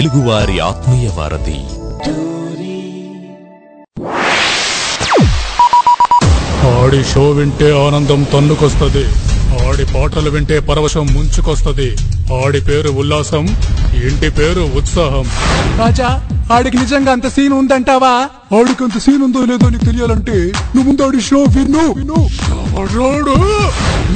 తెలుగువారి ఆత్మీయ వారధి. ఆడి షో వింటే ఆనందం తన్నుకొస్తది. ఆడి పాటలు వింటే పరవశం ముంచుకొస్తది. ఆడి పేరు ఉల్లాసం ఇంటి పేరు ఉత్సాహం. రాజా ఆడికి నిజంగా అంత సీన్ ఉందంటావా? ఆడికి అంత సీన్ ఉందో లేదో నీకు తెలియాలంటే నువ్వు ముందు ఆడి షో విను విను.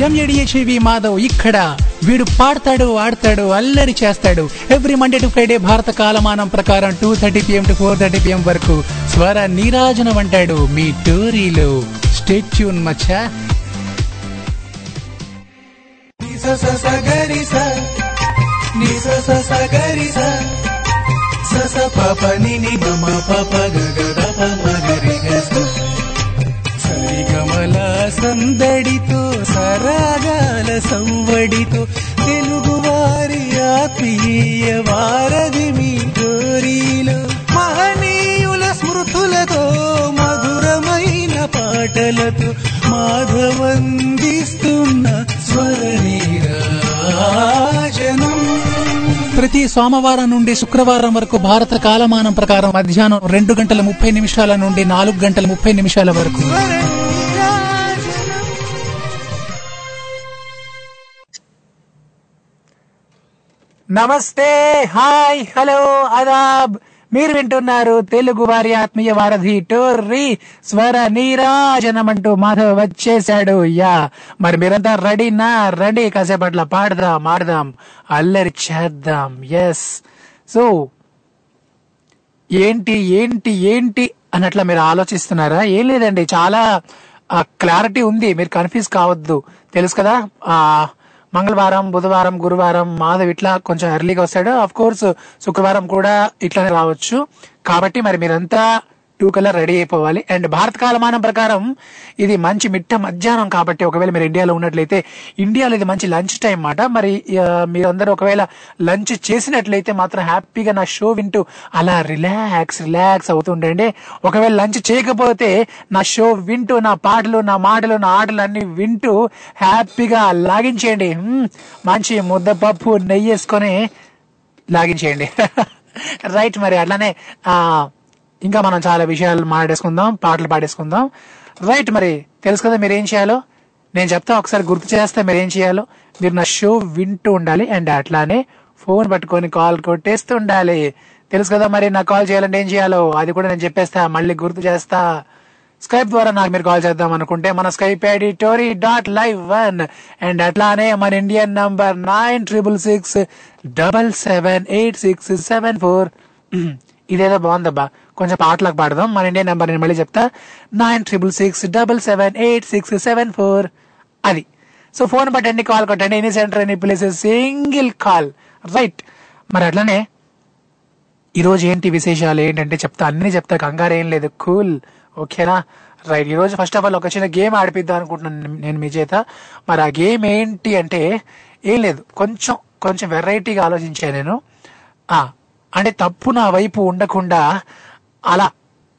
ఎంఏడిహెచ్వి మాధవ్ ఇక్కడ. వీడు పాడతాడు ఆడతాడు అల్లరి చేస్తాడు. ఎవ్రీ మండే టు ఫ్రైడే భారత కాలమానం ప్రకారం two thirty PM to four thirty PM వరకు స్వర నీరాజనం అంటాడు మీ టోరీలో. స్టాచ్యూన్ మచ్చా. సరిగమల సందడితో సరాగాల సంవడితో తెలుగువారి ఆత్మీయ వారధి మీ గోరీలో మహనీయుల స్మృతులతో మధురమైన పాటలతో మాధవందిస్తున్న స్వరనీరాజనం. ప్రతి సోమవారం నుండి శుక్రవారం వరకు భారత కాలమానం ప్రకారం మధ్యాహ్నం రెండు గంటల ముప్పై నిమిషాల నుండి నాలుగు గంటల ముప్పై నిమిషాల వరకు. నమస్తే హాయ్ హలో అదాబ్. మీరు వింటున్నారు తెలుగు వారి ఆత్మీయ వారధి టోర్రి. స్వర నీరాజనం అంటూ మాధవ్ వచ్చేసాడు యా మరి మీరంతా రెడీనా? రెడీ. కాసేపట్ల పాడదాం ఆడదాం అల్లరి చేద్దాం. ఎస్ సో ఏంటి ఏంటి ఏంటి అన్నట్ల మీరు ఆలోచిస్తున్నారా? ఏం లేదండి చాలా క్లారిటీ ఉంది. మీరు కన్ఫ్యూజ్ కావద్దు. తెలుసు కదా? ఆ మంగళవారం బుధవారం గురువారం మాధవ్ ఇట్లా కొంచెం ఎర్లీగా వస్తాడు. అఫ్ కోర్స్ శుక్రవారం కూడా ఇట్లానే రావచ్చు. కాబట్టి మరి మీరంతా టూ కల్లా రెడీ అయిపోవాలి. అండ్ భారత కాలమానం ప్రకారం ఇది మంచి మిట్ట మధ్యాహ్నం కాబట్టి ఒకవేళ మీరు ఇండియాలో ఉన్నట్లయితే ఇండియాలో ఇది మంచి లంచ్ టైం మాట మరి మీరందరూ ఒకవేళ లంచ్ చేసినట్లయితే మాత్రం హ్యాపీగా నా షో వింటూ అలా రిలాక్స్ రిలాక్స్ అవుతుండండి. ఒకవేళ లంచ్ చేయకపోతే నా షో వింటూ నా పాటలు నా మాటలు నా ఆటలు అన్ని వింటూ హ్యాపీగా లాగించేయండి. మంచి ముద్దపప్పు నెయ్యి వేసుకొని లాగించేయండి. రైట్ మరి అట్లానే ఆ ఇంకా మనం చాలా విషయాలు మాట్లాడేసుకుందాం పాటలు పాడేసుకుందాం. రైట్ మరి తెలుసు కదా మీరు ఏం చేయాలో? నేను చెప్తా ఒకసారి గుర్తు చేస్తే మీరు ఏం చేయాలో? మీరు నా షో వింటూ ఉండాలి అండ్ అట్లానే ఫోన్ పట్టుకొని కాల్ కొట్టేస్తూ ఉండాలి తెలుసు కదా మరి నాకు కాల్ చేయాలంటే ఏం చేయాలో? అది కూడా నేను చెప్పేస్తా మళ్ళీ గుర్తు చేస్తా. స్కైప్ ద్వారా నాకు మీరు కాల్ చేద్దాం అనుకుంటే మన Skype ID Tori dot live one and అట్లానే మన Indian number nine triple six double seven eight six seven four ఇదేదో బాగుందబ్బా. కొంచెం పాటలకు పాడదాం. మన ఇండియా నెంబర్ నేను మళ్ళీ చెప్తా. Nine triple six double seven eight six seven four అది. సో ఫోన్ పట్టండి కాల్ కొట్టండి. Any centre any places? Single call. Right. మరి అట్లనే ఈరోజు ఏంటి విశేషాలు? ఏంటంటే చెప్తా. అన్ని చెప్తా. కంగారు ఏం లేదు. కూల్. ఓకేనా? రైట్. ఈరోజు ఫస్ట్ ఆఫ్ ఆల్ ఒక చిన్న గేమ్ ఆడిపిద్దాం అనుకుంటున్నాను నేను మీ చేత. మరి ఆ గేమ్ ఏంటి అంటే ఏం లేదు. కొంచెం కొంచెం వెరైటీగా ఆలోచించాను నేను. అంటే తప్పు నా వైపు ఉండకుండా అలా.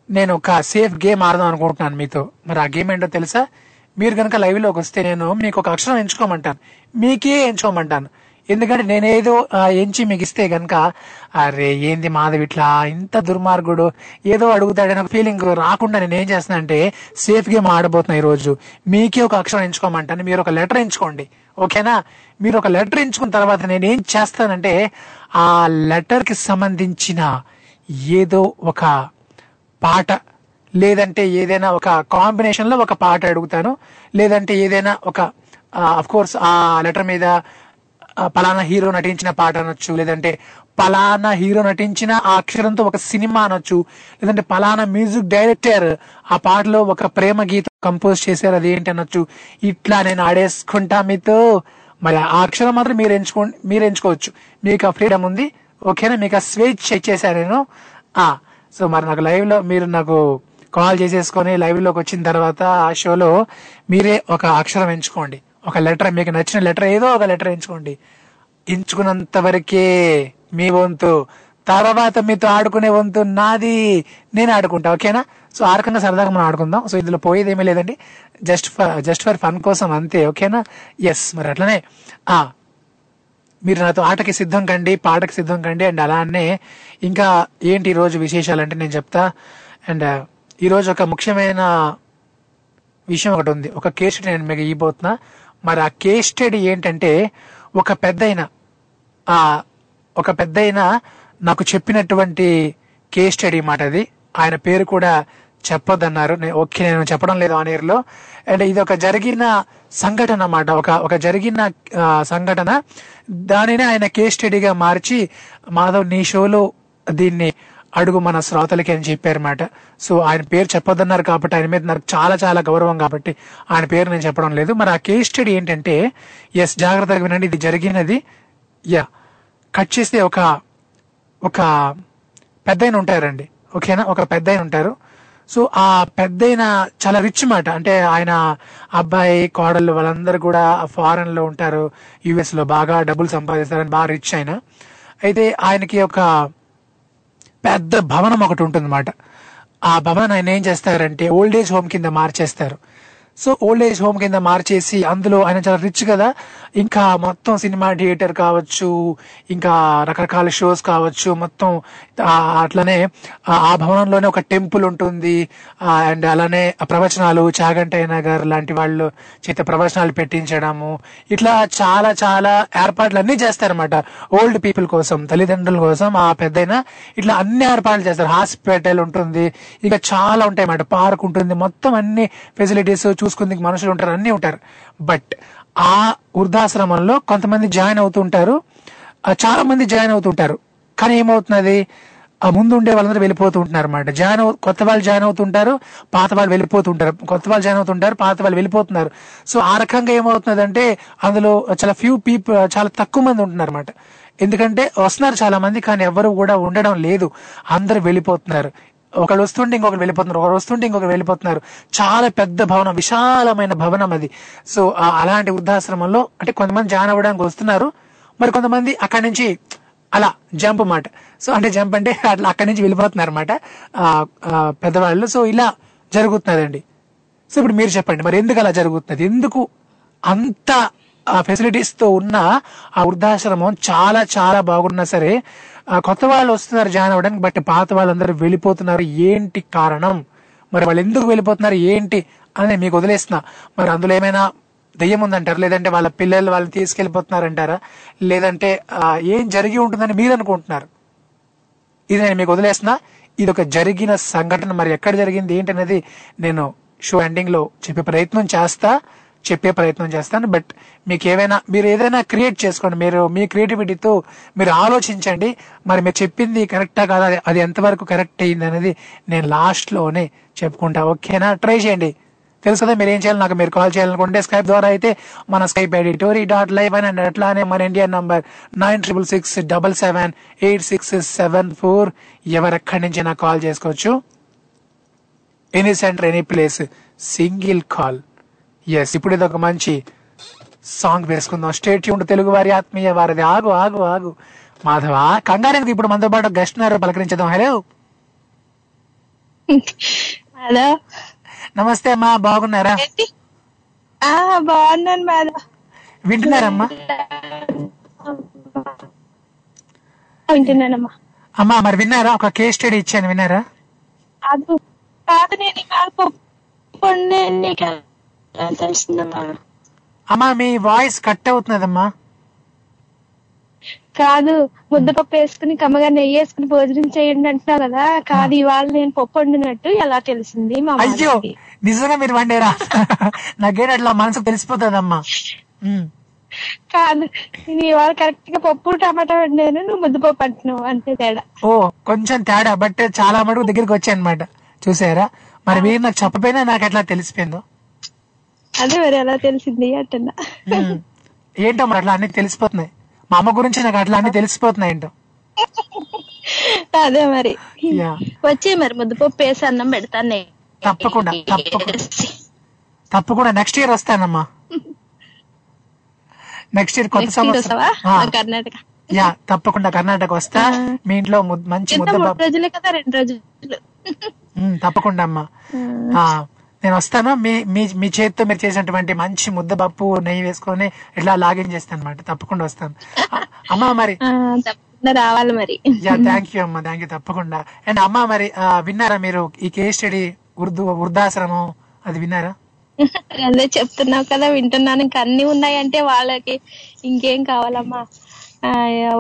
నేను ఒక సేఫ్ గేమ్ ఆడదాం అనుకుంటున్నాను మీతో. మరి ఆ గేమ్ ఏంటో తెలుసా? మీరు కనుక లైవ్లోకి వస్తే నేను మీకు ఒక అక్షరం ఎంచుకోమంటాను. మీకే ఎంచుకోమంటాను. ఎందుకంటే నేనేదో ఎంచి మీకు ఇస్తే గనక అరే ఏంది మాధవ్ ఇట్లా ఇంత దుర్మార్గుడు? ఏదో అడుగుతాడని ఒక ఫీలింగ్ రాకుండా నేను ఏం చేస్తున్నా అంటే సేఫ్ గేమ్ ఆడబోతున్నా ఈరోజు. మీకే ఒక అక్షరం ఎంచుకోమంటాను. మీరు ఒక లెటర్ ఎంచుకోండి. ఓకేనా? మీరు ఒక లెటర్ ఎంచుకున్న తర్వాత నేను ఏం చేస్తానంటే ఆ లెటర్కి సంబంధించిన ఏదో ఒక పాట. లేదంటే ఏదైనా ఒక కాంబినేషన్లో ఒక పాట అడుగుతాను. లేదంటే ఏదైనా ఒక అఫ్ కోర్స్ ఆ లెటర్ మీద పలానా హీరో నటించిన పాట అనొచ్చు. లేదంటే పలానా హీరో నటించిన ఆ అక్షరంతో ఒక సినిమా అనొచ్చు. లేదంటే పలానా మ్యూజిక్ డైరెక్టర్ ఆ పాటలో ఒక ప్రేమ గీతం కంపోజ్ చేశారు అది ఏంటి అనొచ్చు. ఇట్లా నేను ఆడేసుకుంటా మీతో. మరి ఆ అక్షరం మాత్రం మీరు ఎంచుకో మీరు ఎంచుకోవచ్చు. మీకు ఆ ఫ్రీడమ్ ఉంది. ఓకేనా? మీకు ఆ స్వేచ్ఛ ఇచ్చేసాను నేను. ఆ సో మరి నాకు లైవ్లో మీరు నాకు కాల్ చేసేసుకొని లైవ్లోకి వచ్చిన తర్వాత ఆ షోలో మీరే ఒక అక్షరం ఎంచుకోండి. ఒక లెటర్ మీకు నచ్చిన లెటర్ ఏదో ఒక లెటర్ ఎంచుకోండి. ఎంచుకున్నంత వరకే మీ వంతు తర్వాత మీతో ఆడుకునే వంతు నాది నేను ఆడుకుంటా ఓకేనా? సో ఆ రకంగా సరదాగా మనం ఆడుకుందాం. సో ఇందులో పోయేది ఏమీ లేదండి. Just for just for fun కోసం అంతే ఓకేనా? ఎస్ మరి అట్లనే. ఆ మీరు నాతో ఆటకి సిద్ధం కండి పాటకి సిద్ధం కండి అండ్ అలానే ఇంకా ఏంటి ఈ రోజు నేను చెప్తా. అండ్ ఈరోజు ఒక ముఖ్యమైన విషయం ఒకటి ఉంది. ఒక కేస్ స్టడీ నేను మీకు ఇవ్వబోతున్నా. మరి ఆ కేస్ స్టడీ ఏంటంటే ఒక పెద్దయిన ఆ ఒక పెద్దయిన నాకు చెప్పినటువంటి కేస్ స్టడీ మాట అది. ఆయన పేరు కూడా చెప్పొద్దన్నారు. ఓకే నేను చెప్పడం లేదు ఆన్ ఇయర్లో అండ్ ఇది ఒక జరిగిన సంఘటన అన్నమాట. ఒక ఒక జరిగిన సంఘటన. దానిని ఆయన కేస్ స్టడీగా మార్చి మాధవ్ నీ షోలో దీన్ని అడుగు మన శ్రోతలకి అని చెప్పారన్నమాట. సో ఆయన పేరు చెప్పొద్దన్నారు కాబట్టి ఆయన మీద నాకు చాలా చాలా గౌరవం కాబట్టి ఆయన పేరు నేను చెప్పడం లేదు. మరి ఆ కేస్ స్టడీ ఏంటంటే ఎస్ జాగ్రత్తగా వినండి ఇది జరిగినది. యా కట్ చేస్తే ఒక ఒక పెద్దయిన ఉంటారండి. ఓకేనా? ఒక పెద్దయిన ఉంటారు. సో ఆ పెద్దయిన చాలా రిచ్ మాట. అంటే ఆయన అబ్బాయి కోడళ్ళు వాళ్ళందరూ కూడా ఫారెన్లో ఉంటారు. యుఎస్లో బాగా డబ్బులు సంపాదిస్తారని బాగా రిచ్ ఆయన. అయితే ఆయనకి ఒక పెద్ద భవనం ఒకటి ఉంటుందన్నమాట. ఆ భవనం ఆయన ఏం చేస్తారంటే ఓల్డ్ ఏజ్ హోమ్ కింద మార్చేస్తారు. సో ఓల్డ్ ఏజ్ హోమ్ కింద మార్చేసి అందులో ఆయన చాలా రిచ్ కదా. ఇంకా మొత్తం సినిమా థియేటర్ కావచ్చు ఇంకా రకరకాల షోస్ కావచ్చు మొత్తం అట్లనే ఆ భవనంలోనే ఒక టెంపుల్ ఉంటుంది. అండ్ అలానే ప్రవచనాలు చాగంటయ్య గారు లాంటి వాళ్ళు చేత ప్రవచనాలు పెట్టించడము. ఇట్లా చాలా చాలా ఏర్పాట్లు అన్ని చేస్తారన్నమాట. ఓల్డ్ పీపుల్ కోసం తల్లిదండ్రుల కోసం ఆ పెద్దయిన ఇట్లా అన్ని ఏర్పాట్లు చేస్తారు. హాస్పిటల్ ఉంటుంది. ఇంకా చాలా ఉంటాయి అన్నమాట పార్క్ ఉంటుంది. మొత్తం అన్ని ఫెసిలిటీస్ చూసుకుందుకు మనుషులు ఉంటారు అన్ని ఉంటారు. బట్ ఆ వృద్ధాశ్రమంలో కొంతమంది జాయిన్ అవుతుంటారు చాలా మంది జాయిన్ అవుతుంటారు కానీ ఏమవుతున్నది? ఆ ముందు ఉండే వాళ్ళందరూ వెళ్ళిపోతూ ఉంటున్నారు అనమాట జాయిన్ అవు కొత్త వాళ్ళు జాయిన్ అవుతుంటారు పాత వాళ్ళు వెళ్ళిపోతుంటారు కొత్త వాళ్ళు జాయిన్ అవుతుంటారు పాత వాళ్ళు వెళ్ళిపోతున్నారు. సో ఆ రకంగా ఏమవుతున్నదంటే అందులో చాలా ఫ్యూ పీపుల్ చాలా తక్కువ మంది ఉంటున్నారు అనమాట ఎందుకంటే వస్తున్నారు చాలా మంది కానీ ఎవరు కూడా ఉండడం లేదు. అందరూ వెళ్ళిపోతున్నారు. ఒకళ్ళు వస్తుంటే ఇంకొకరు వెళ్ళిపోతున్నారు ఒకరు వస్తుంటే ఇంకొకరు వెళ్ళిపోతున్నారు. చాలా పెద్ద భవనం విశాలమైన భవనం అది. సో అలాంటి వృద్ధాశ్రమంలో అంటే కొంతమంది జాయిన్ అవ్వడానికి వస్తున్నారు మరి కొంతమంది అక్కడి నుంచి అలా జంప్ మాట. సో అంటే జంప్ అంటే అట్లా అక్కడి నుంచి వెళ్ళిపోతున్నారు అనమాట పెద్దవాళ్ళు. సో ఇలా జరుగుతున్నదండి. సో ఇప్పుడు మీరు చెప్పండి మరి ఎందుకు అలా జరుగుతున్నది? ఎందుకు అంత ఫెసిలిటీస్తో ఉన్న ఆ వృద్ధాశ్రమం చాలా చాలా బాగున్నా సరే కొత్త వాళ్ళు వస్తున్నారు జాయిన్ అవ్వడానికి బట్ పాత వాళ్ళందరూ వెళ్ళిపోతున్నారు. ఏంటి కారణం? మరి వాళ్ళు ఎందుకు వెళ్ళిపోతున్నారు? ఏంటి? అని మీకు వదిలేస్తున్నా. మరి అందులో ఏమైనా దెయ్యం ఉందంటారు? లేదంటే వాళ్ళ పిల్లలు వాళ్ళని తీసుకెళ్ళిపోతున్నారంటారా లేదంటే ఏం జరిగి ఉంటుందని మీరు అనుకుంటున్నారు? ఇది నేను మీకు వదిలేస్తున్నా. ఇది ఒక జరిగిన సంఘటన. మరి ఎక్కడ జరిగింది? ఏంటనేది నేను షో ఎండింగ్లో చెప్పే ప్రయత్నం చేస్తా. చెప్పే ప్రయత్నం చేస్తాను. బట్ మీకు ఏవైనా మీరు ఏదైనా క్రియేట్ చేసుకోండి. మీరు మీ క్రియేటివిటీతో మీరు ఆలోచించండి. మరి మీరు చెప్పింది కరెక్టా కాదా? అది- అది ఎంతవరకు కరెక్ట్ అయ్యింది అనేది నేను లాస్ట్లోనే చెప్పుకుంటా. ఓకేనా? ట్రై చేయండి. తెలుసు కదా మీరు ఏం చేయాలి? నాకు మీరు కాల్ చేయాలనుకుంటే స్కైప్ ద్వారా అయితే మన Skype ID Tori dot live అని అండ్ అట్లానే మన Indian number nine triple six double seven eight six seven four ఎవరెక్కడి నుంచి నాకు కాల్ చేసుకోవచ్చు. Any centre any place single call yes ఇప్పుడు ఇది ఒక మంచి సాంగ్ వేసుకుందాం. స్టేట్ యూన్ తెలుగు వారి ఆత్మీయ వారిది. ఆగు ఆగు ఆగు. మాధవ కంగారెందుకు ఇప్పుడు మనతో పాటు గెస్ట్ ఉన్నారు పలకరించదాం హలో హలో నమస్తే అమ్మా బాగున్నారా? బాగున్నాను మేడం. వింటున్నారమ్మా? వింటున్నానమ్మా. అమ్మా మరి విన్నారా? ఒక కేస్ స్టడీ ఇచ్చాను విన్నారా? అది కాదు నేను నీకు తెలిసిందమ్మా అమ్మా మీ వాయిస్ కట్ అవుతున్నదమ్మా. కాదు ముద్దపప్పు వేసుకుని కమ్మగా నెయ్యి వేసుకుని భోజనం చేయండి అంటున్నావు కదా. కాదు ఇవాళ నేను పప్పు వండినట్టు ఎలా తెలిసింది మా అయ్యో. నిజంగా మీరు వండారా? నాకేంటి అట్లా మనసుకు తెలిసిపోతుందమ్మా. కాదు నేను ఇవాళ కరెక్ట్గా పప్పు టమాటా వండాను నువ్వు ముద్దపప్పు అంటున్నావు అంతే తేడా. ఓ కొంచెం తేడా బట్ చాలా మటుకు దగ్గరికి వచ్చాయి అనమాట చూసారా? మరి మీరు నాకు చెప్పపోయినా నాకు ఎట్లా తెలిసిపోయిందో? అదే మరి ఎలా తెలిసింది అంటున్నా. ఏంటో మరి అట్లా అన్ని తెలిసిపోతున్నాయి. మా అమ్మ గురించి నాకు అట్లా అన్ని తెలిసిపోతున్నాయి ఏంటో. అదే మరి. వచ్చే మరి ముద్దపప్పు వేసి అన్నం పెడతాను. తప్పకుండా, తప్పకుండా. తప్పకుండా నెక్స్ట్ ఇయర్ వస్తానమ్మా. నెక్స్ట్ ఇయర్ కొత్త సంవత్సరం. కర్ణాటక. యా తప్పకుండా కర్ణాటక వస్తా. మీ ఇంట్లో మంచి రోజులే కదా రెండు రోజులు. తప్పకుండా అమ్మా. నేను వస్తాను. మీ మీ మీ చేతితో మీరు చేసినటువంటి మంచి ముద్దపప్పు నెయ్యి వేసుకొని ఇట్లా లాగిన్ చేస్తాను అనమాట తప్పకుండా వస్తాను. అమ్మా మరి. రావాలి మరి. యా థ్యాంక్ యూ అమ్మా థ్యాంక్ యూ తప్పకుండా. అండ్ అమ్మా మరి విన్నారా మీరు ఈ కేస్ స్టడీ ఉర్దూ వృద్ధాశ్రమం? అది విన్నారా? అదే చెప్తున్నావు కదా వింటున్నాను. ఇంకా అన్ని ఉన్నాయంటే వాళ్ళకి ఇంకేం కావాలమ్మా?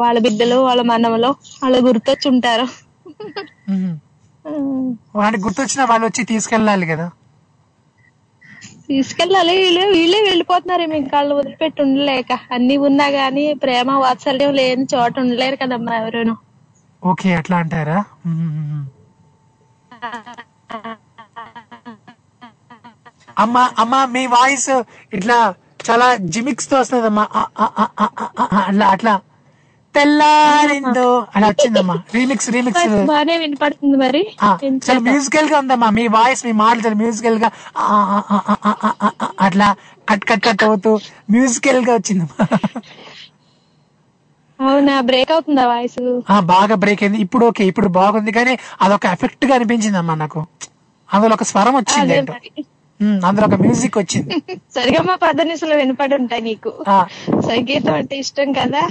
వాళ్ళ బిడ్డలు వాళ్ళ మనవలు వాళ్ళు గుర్తొచ్చి ఉంటారు మ్మ్. వాడికి గుర్తొచ్చిన వాళ్ళు వచ్చి తీసుకెళ్ళాలి కదా. తీసుకెళ్ళాలి. వీళ్ళే వీళ్ళే వెళ్ళిపోతున్నారు. మేము కళ్ళు వదిలిపెట్టి ఉండలేక. అన్ని ఉన్నా గానీ ప్రేమ వాత్సల్యం లేని చోట ఉండలేరు కదమ్మా ఎవరును. ఓకే అట్లా అంటారా? అమ్మా అమ్మా మీ వాయిస్ ఇట్లా చాలా జిమిక్స్తో వస్తుంది అమ్మా అట్లా అట్లా. తెల్లారిందో అని వచ్చిందమ్మా రీమిక్స్ రీమిక్స్. బానే వినపడుతుంది మరి. చాలా మ్యూజికల్గా ఉందమ్మా. మీ వాయిస్ మీ మాటలు చాలా మ్యూజికల్గా అట్లా కట్ కట్ కట్ అవుతూ మ్యూజికల్గా వచ్చిందమ్మా అవునా? బ్రేక్ అవుతుందా వాయిస్? బాగా బ్రేక్ అయింది. ఇప్పుడు ఓకే ఇప్పుడు బాగుంది. కానీ అదొక ఎఫెక్ట్గా అనిపించింది అమ్మా నాకు. అందులో ఒక స్వరం వచ్చింది ఏంటో. అందులో ఒక మ్యూజిక్ వచ్చింది. సరిగా మా పదనిసలు వినపడి ఉంటాయి నీకు సంగీతం అంటే ఇష్టం కదా.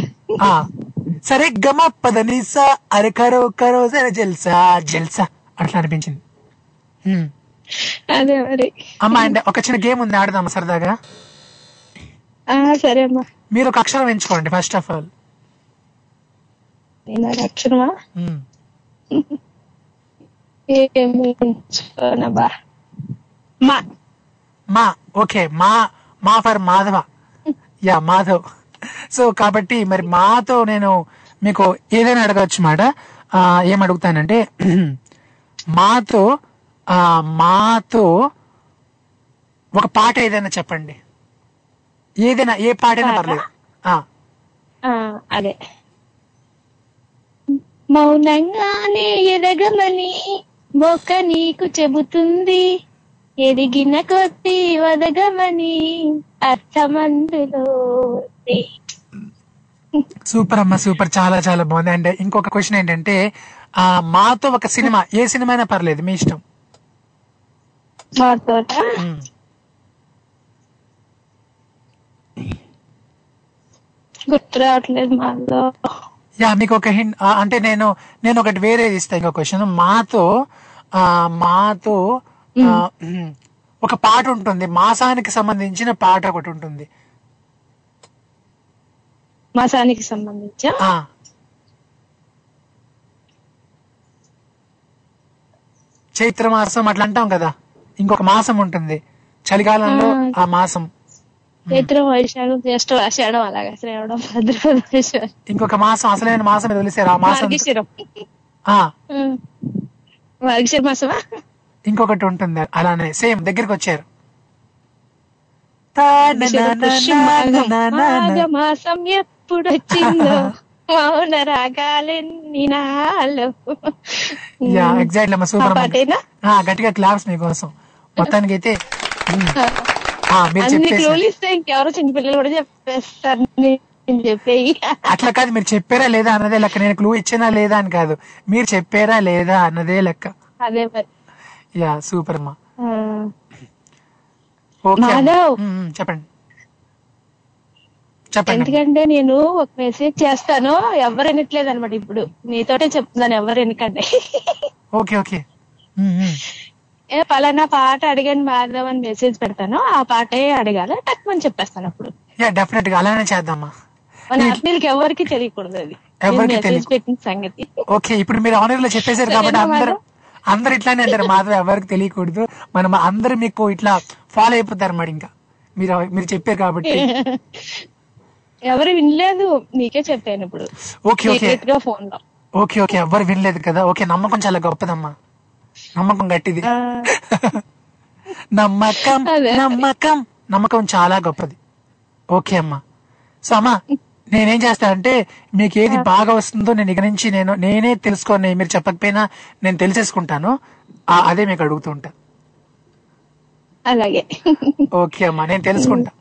సరే గమ పదనిసా అరే కరో కరో సరే జల్సా జల్సా. అట్లా అనిపించింది. అదే మరి. అమ్మా అంటే ఒక చిన్న గేమ్ ఉంది ఆడదామా సరదాగా? సరే అమ్మా. మీరు ఒక అక్షరం ఎంచుకోండి ఫస్ట్ ఆఫ్ ఆల్ అక్షరమా? మా. మా ఓకే మా మా for Madhava. Yeah Madhav. So కాబట్టి మరి మాతో నేను మీకు ఏదైనా అడగచ్చు మాట. ఆ, ఏం అడుగుతానంటే మాతో ఆ, మాతో ఒక పాట ఏదైనా చెప్పండి. ఏదైనా ఏ పాటైనా పర్లేదు. అదే. మౌనంగానే ఎదగమని మొక్క నీకు చెబుతుంది. ఎదిగిన కొద్ది వదగమని అర్థమందులో. సూపర్ అమ్మ సూపర్. చాలా చాలా బాగుంది. అండ్ ఇంకొక క్వశ్చన్ ఏంటంటే ఆ మాతో ఒక సినిమా ఏ సినిమా అయినా పర్లేదు మీ ఇష్టం. గుర్తు రావట్లేదు యా మీకు ఒక హింట్ అంటే నేను నేను ఒకటి వేరేది ఇస్తాను ఇంకో క్వశ్చన్. మాతో మాతో ఒక పాట ఉంటుంది. మాసానికి సంబంధించిన పాట ఒకటి ఉంటుంది. మాసానికి సంబంధించా? చైత్ర మాసం అట్లా అంటాం కదా. ఇంకొక మాసం ఉంటుంది. చలికాలంలో ఆ. మాసం. చైత్రం వైశాఖం జ్యేష్ఠ ఆషాఢం అలాగా. శ్రావణం భద్రపద వైశాఖం ఇంకొక మాసం అసలైన మాసం వదిలేశారు ఆ మాసం మాసమా? ఇంకొకటి ఉంటుంది. అలానే సేమ్ దగ్గరికి వచ్చారు. పుష్యమాఘం. ఎప్పుడు వచ్చిందో మౌన రాగాలెన్ని నాలో యా ఎగ్జాక్ట్లీ అమ్మ ఆ సూపర్ గట్టిగా క్లాప్స్ మీకోసం. మొత్తానికి అయితే మీరు చెప్పేసి ఇంకెవరో చిన్నపిల్లలు కూడా చెప్పేస్తారు. అట్లా కాదు మీరు చెప్పారా లేదా అన్నదే లెక్క. నేను క్లూ ఇచ్చినా లేదా అని కాదు. మీరు చెప్పారా లేదా అన్నదే లెక్క. అదే మరి. యా సూపర్ అమ్మా. ఓకే చెప్పండి. ఎందుకంటే నేను ఒక మెసేజ్ చేస్తాను ఎవరు వినట్లేదు అనమాట ఇప్పుడు. నీతోటే చెప్తున్నాను ఎవరు వినకండి. Okay okay. ఏ పలానా పాట అడిగాను మాధవ్ అని మెసేజ్ పెడతాను. ఆ పాటే అడగాలి టక్మని చెప్పేస్తాను అప్పుడు. డెఫినెట్గా అలానే చేద్దామా? మన ఎవరికి తెలియకూడదు అది. ఎవరికీ మెసేజ్. పెట్టిన సంగతి. ఓకే ఇప్పుడు మీరు ఆనర్లో చెప్పేశారు కాబట్టి అందరు మాధవ్? అందరు ఇట్లానే అంటారు మాధవ్ ఎవరికి తెలియకూడదు. మనం అందరు మీకు ఇట్లా ఫాలో అయిపోతారు మరి ఇంకా. మీరు మీరు చెప్పారు కాబట్టి. ఎవరు వినలేదు నీకే చెప్పాను ఇప్పుడు. Okay okay. ఫోన్లో ఓకే ఓకే. ఎవ్వరు వినలేదు కదా. ఓకే నమ్మకం చాలా గొప్పదమ్మా. నమ్మకం గట్టిది. నమ్మకం. నమ్మకం. నమ్మకం చాలా గొప్పది. ఓకే అమ్మా. సో అమ్మా నేనేం చేస్తానంటే మీకు ఏది బాగా వస్తుందో నేను ఇక నుంచి నేను నేనే తెలుసుకొని మీరు చెప్పకపోయినా నేను తెలిసేసుకుంటాను. అదే మీకు అడుగుతూ ఉంటా. అలాగే. ఓకే అమ్మా. నేను తెలుసుకుంటా.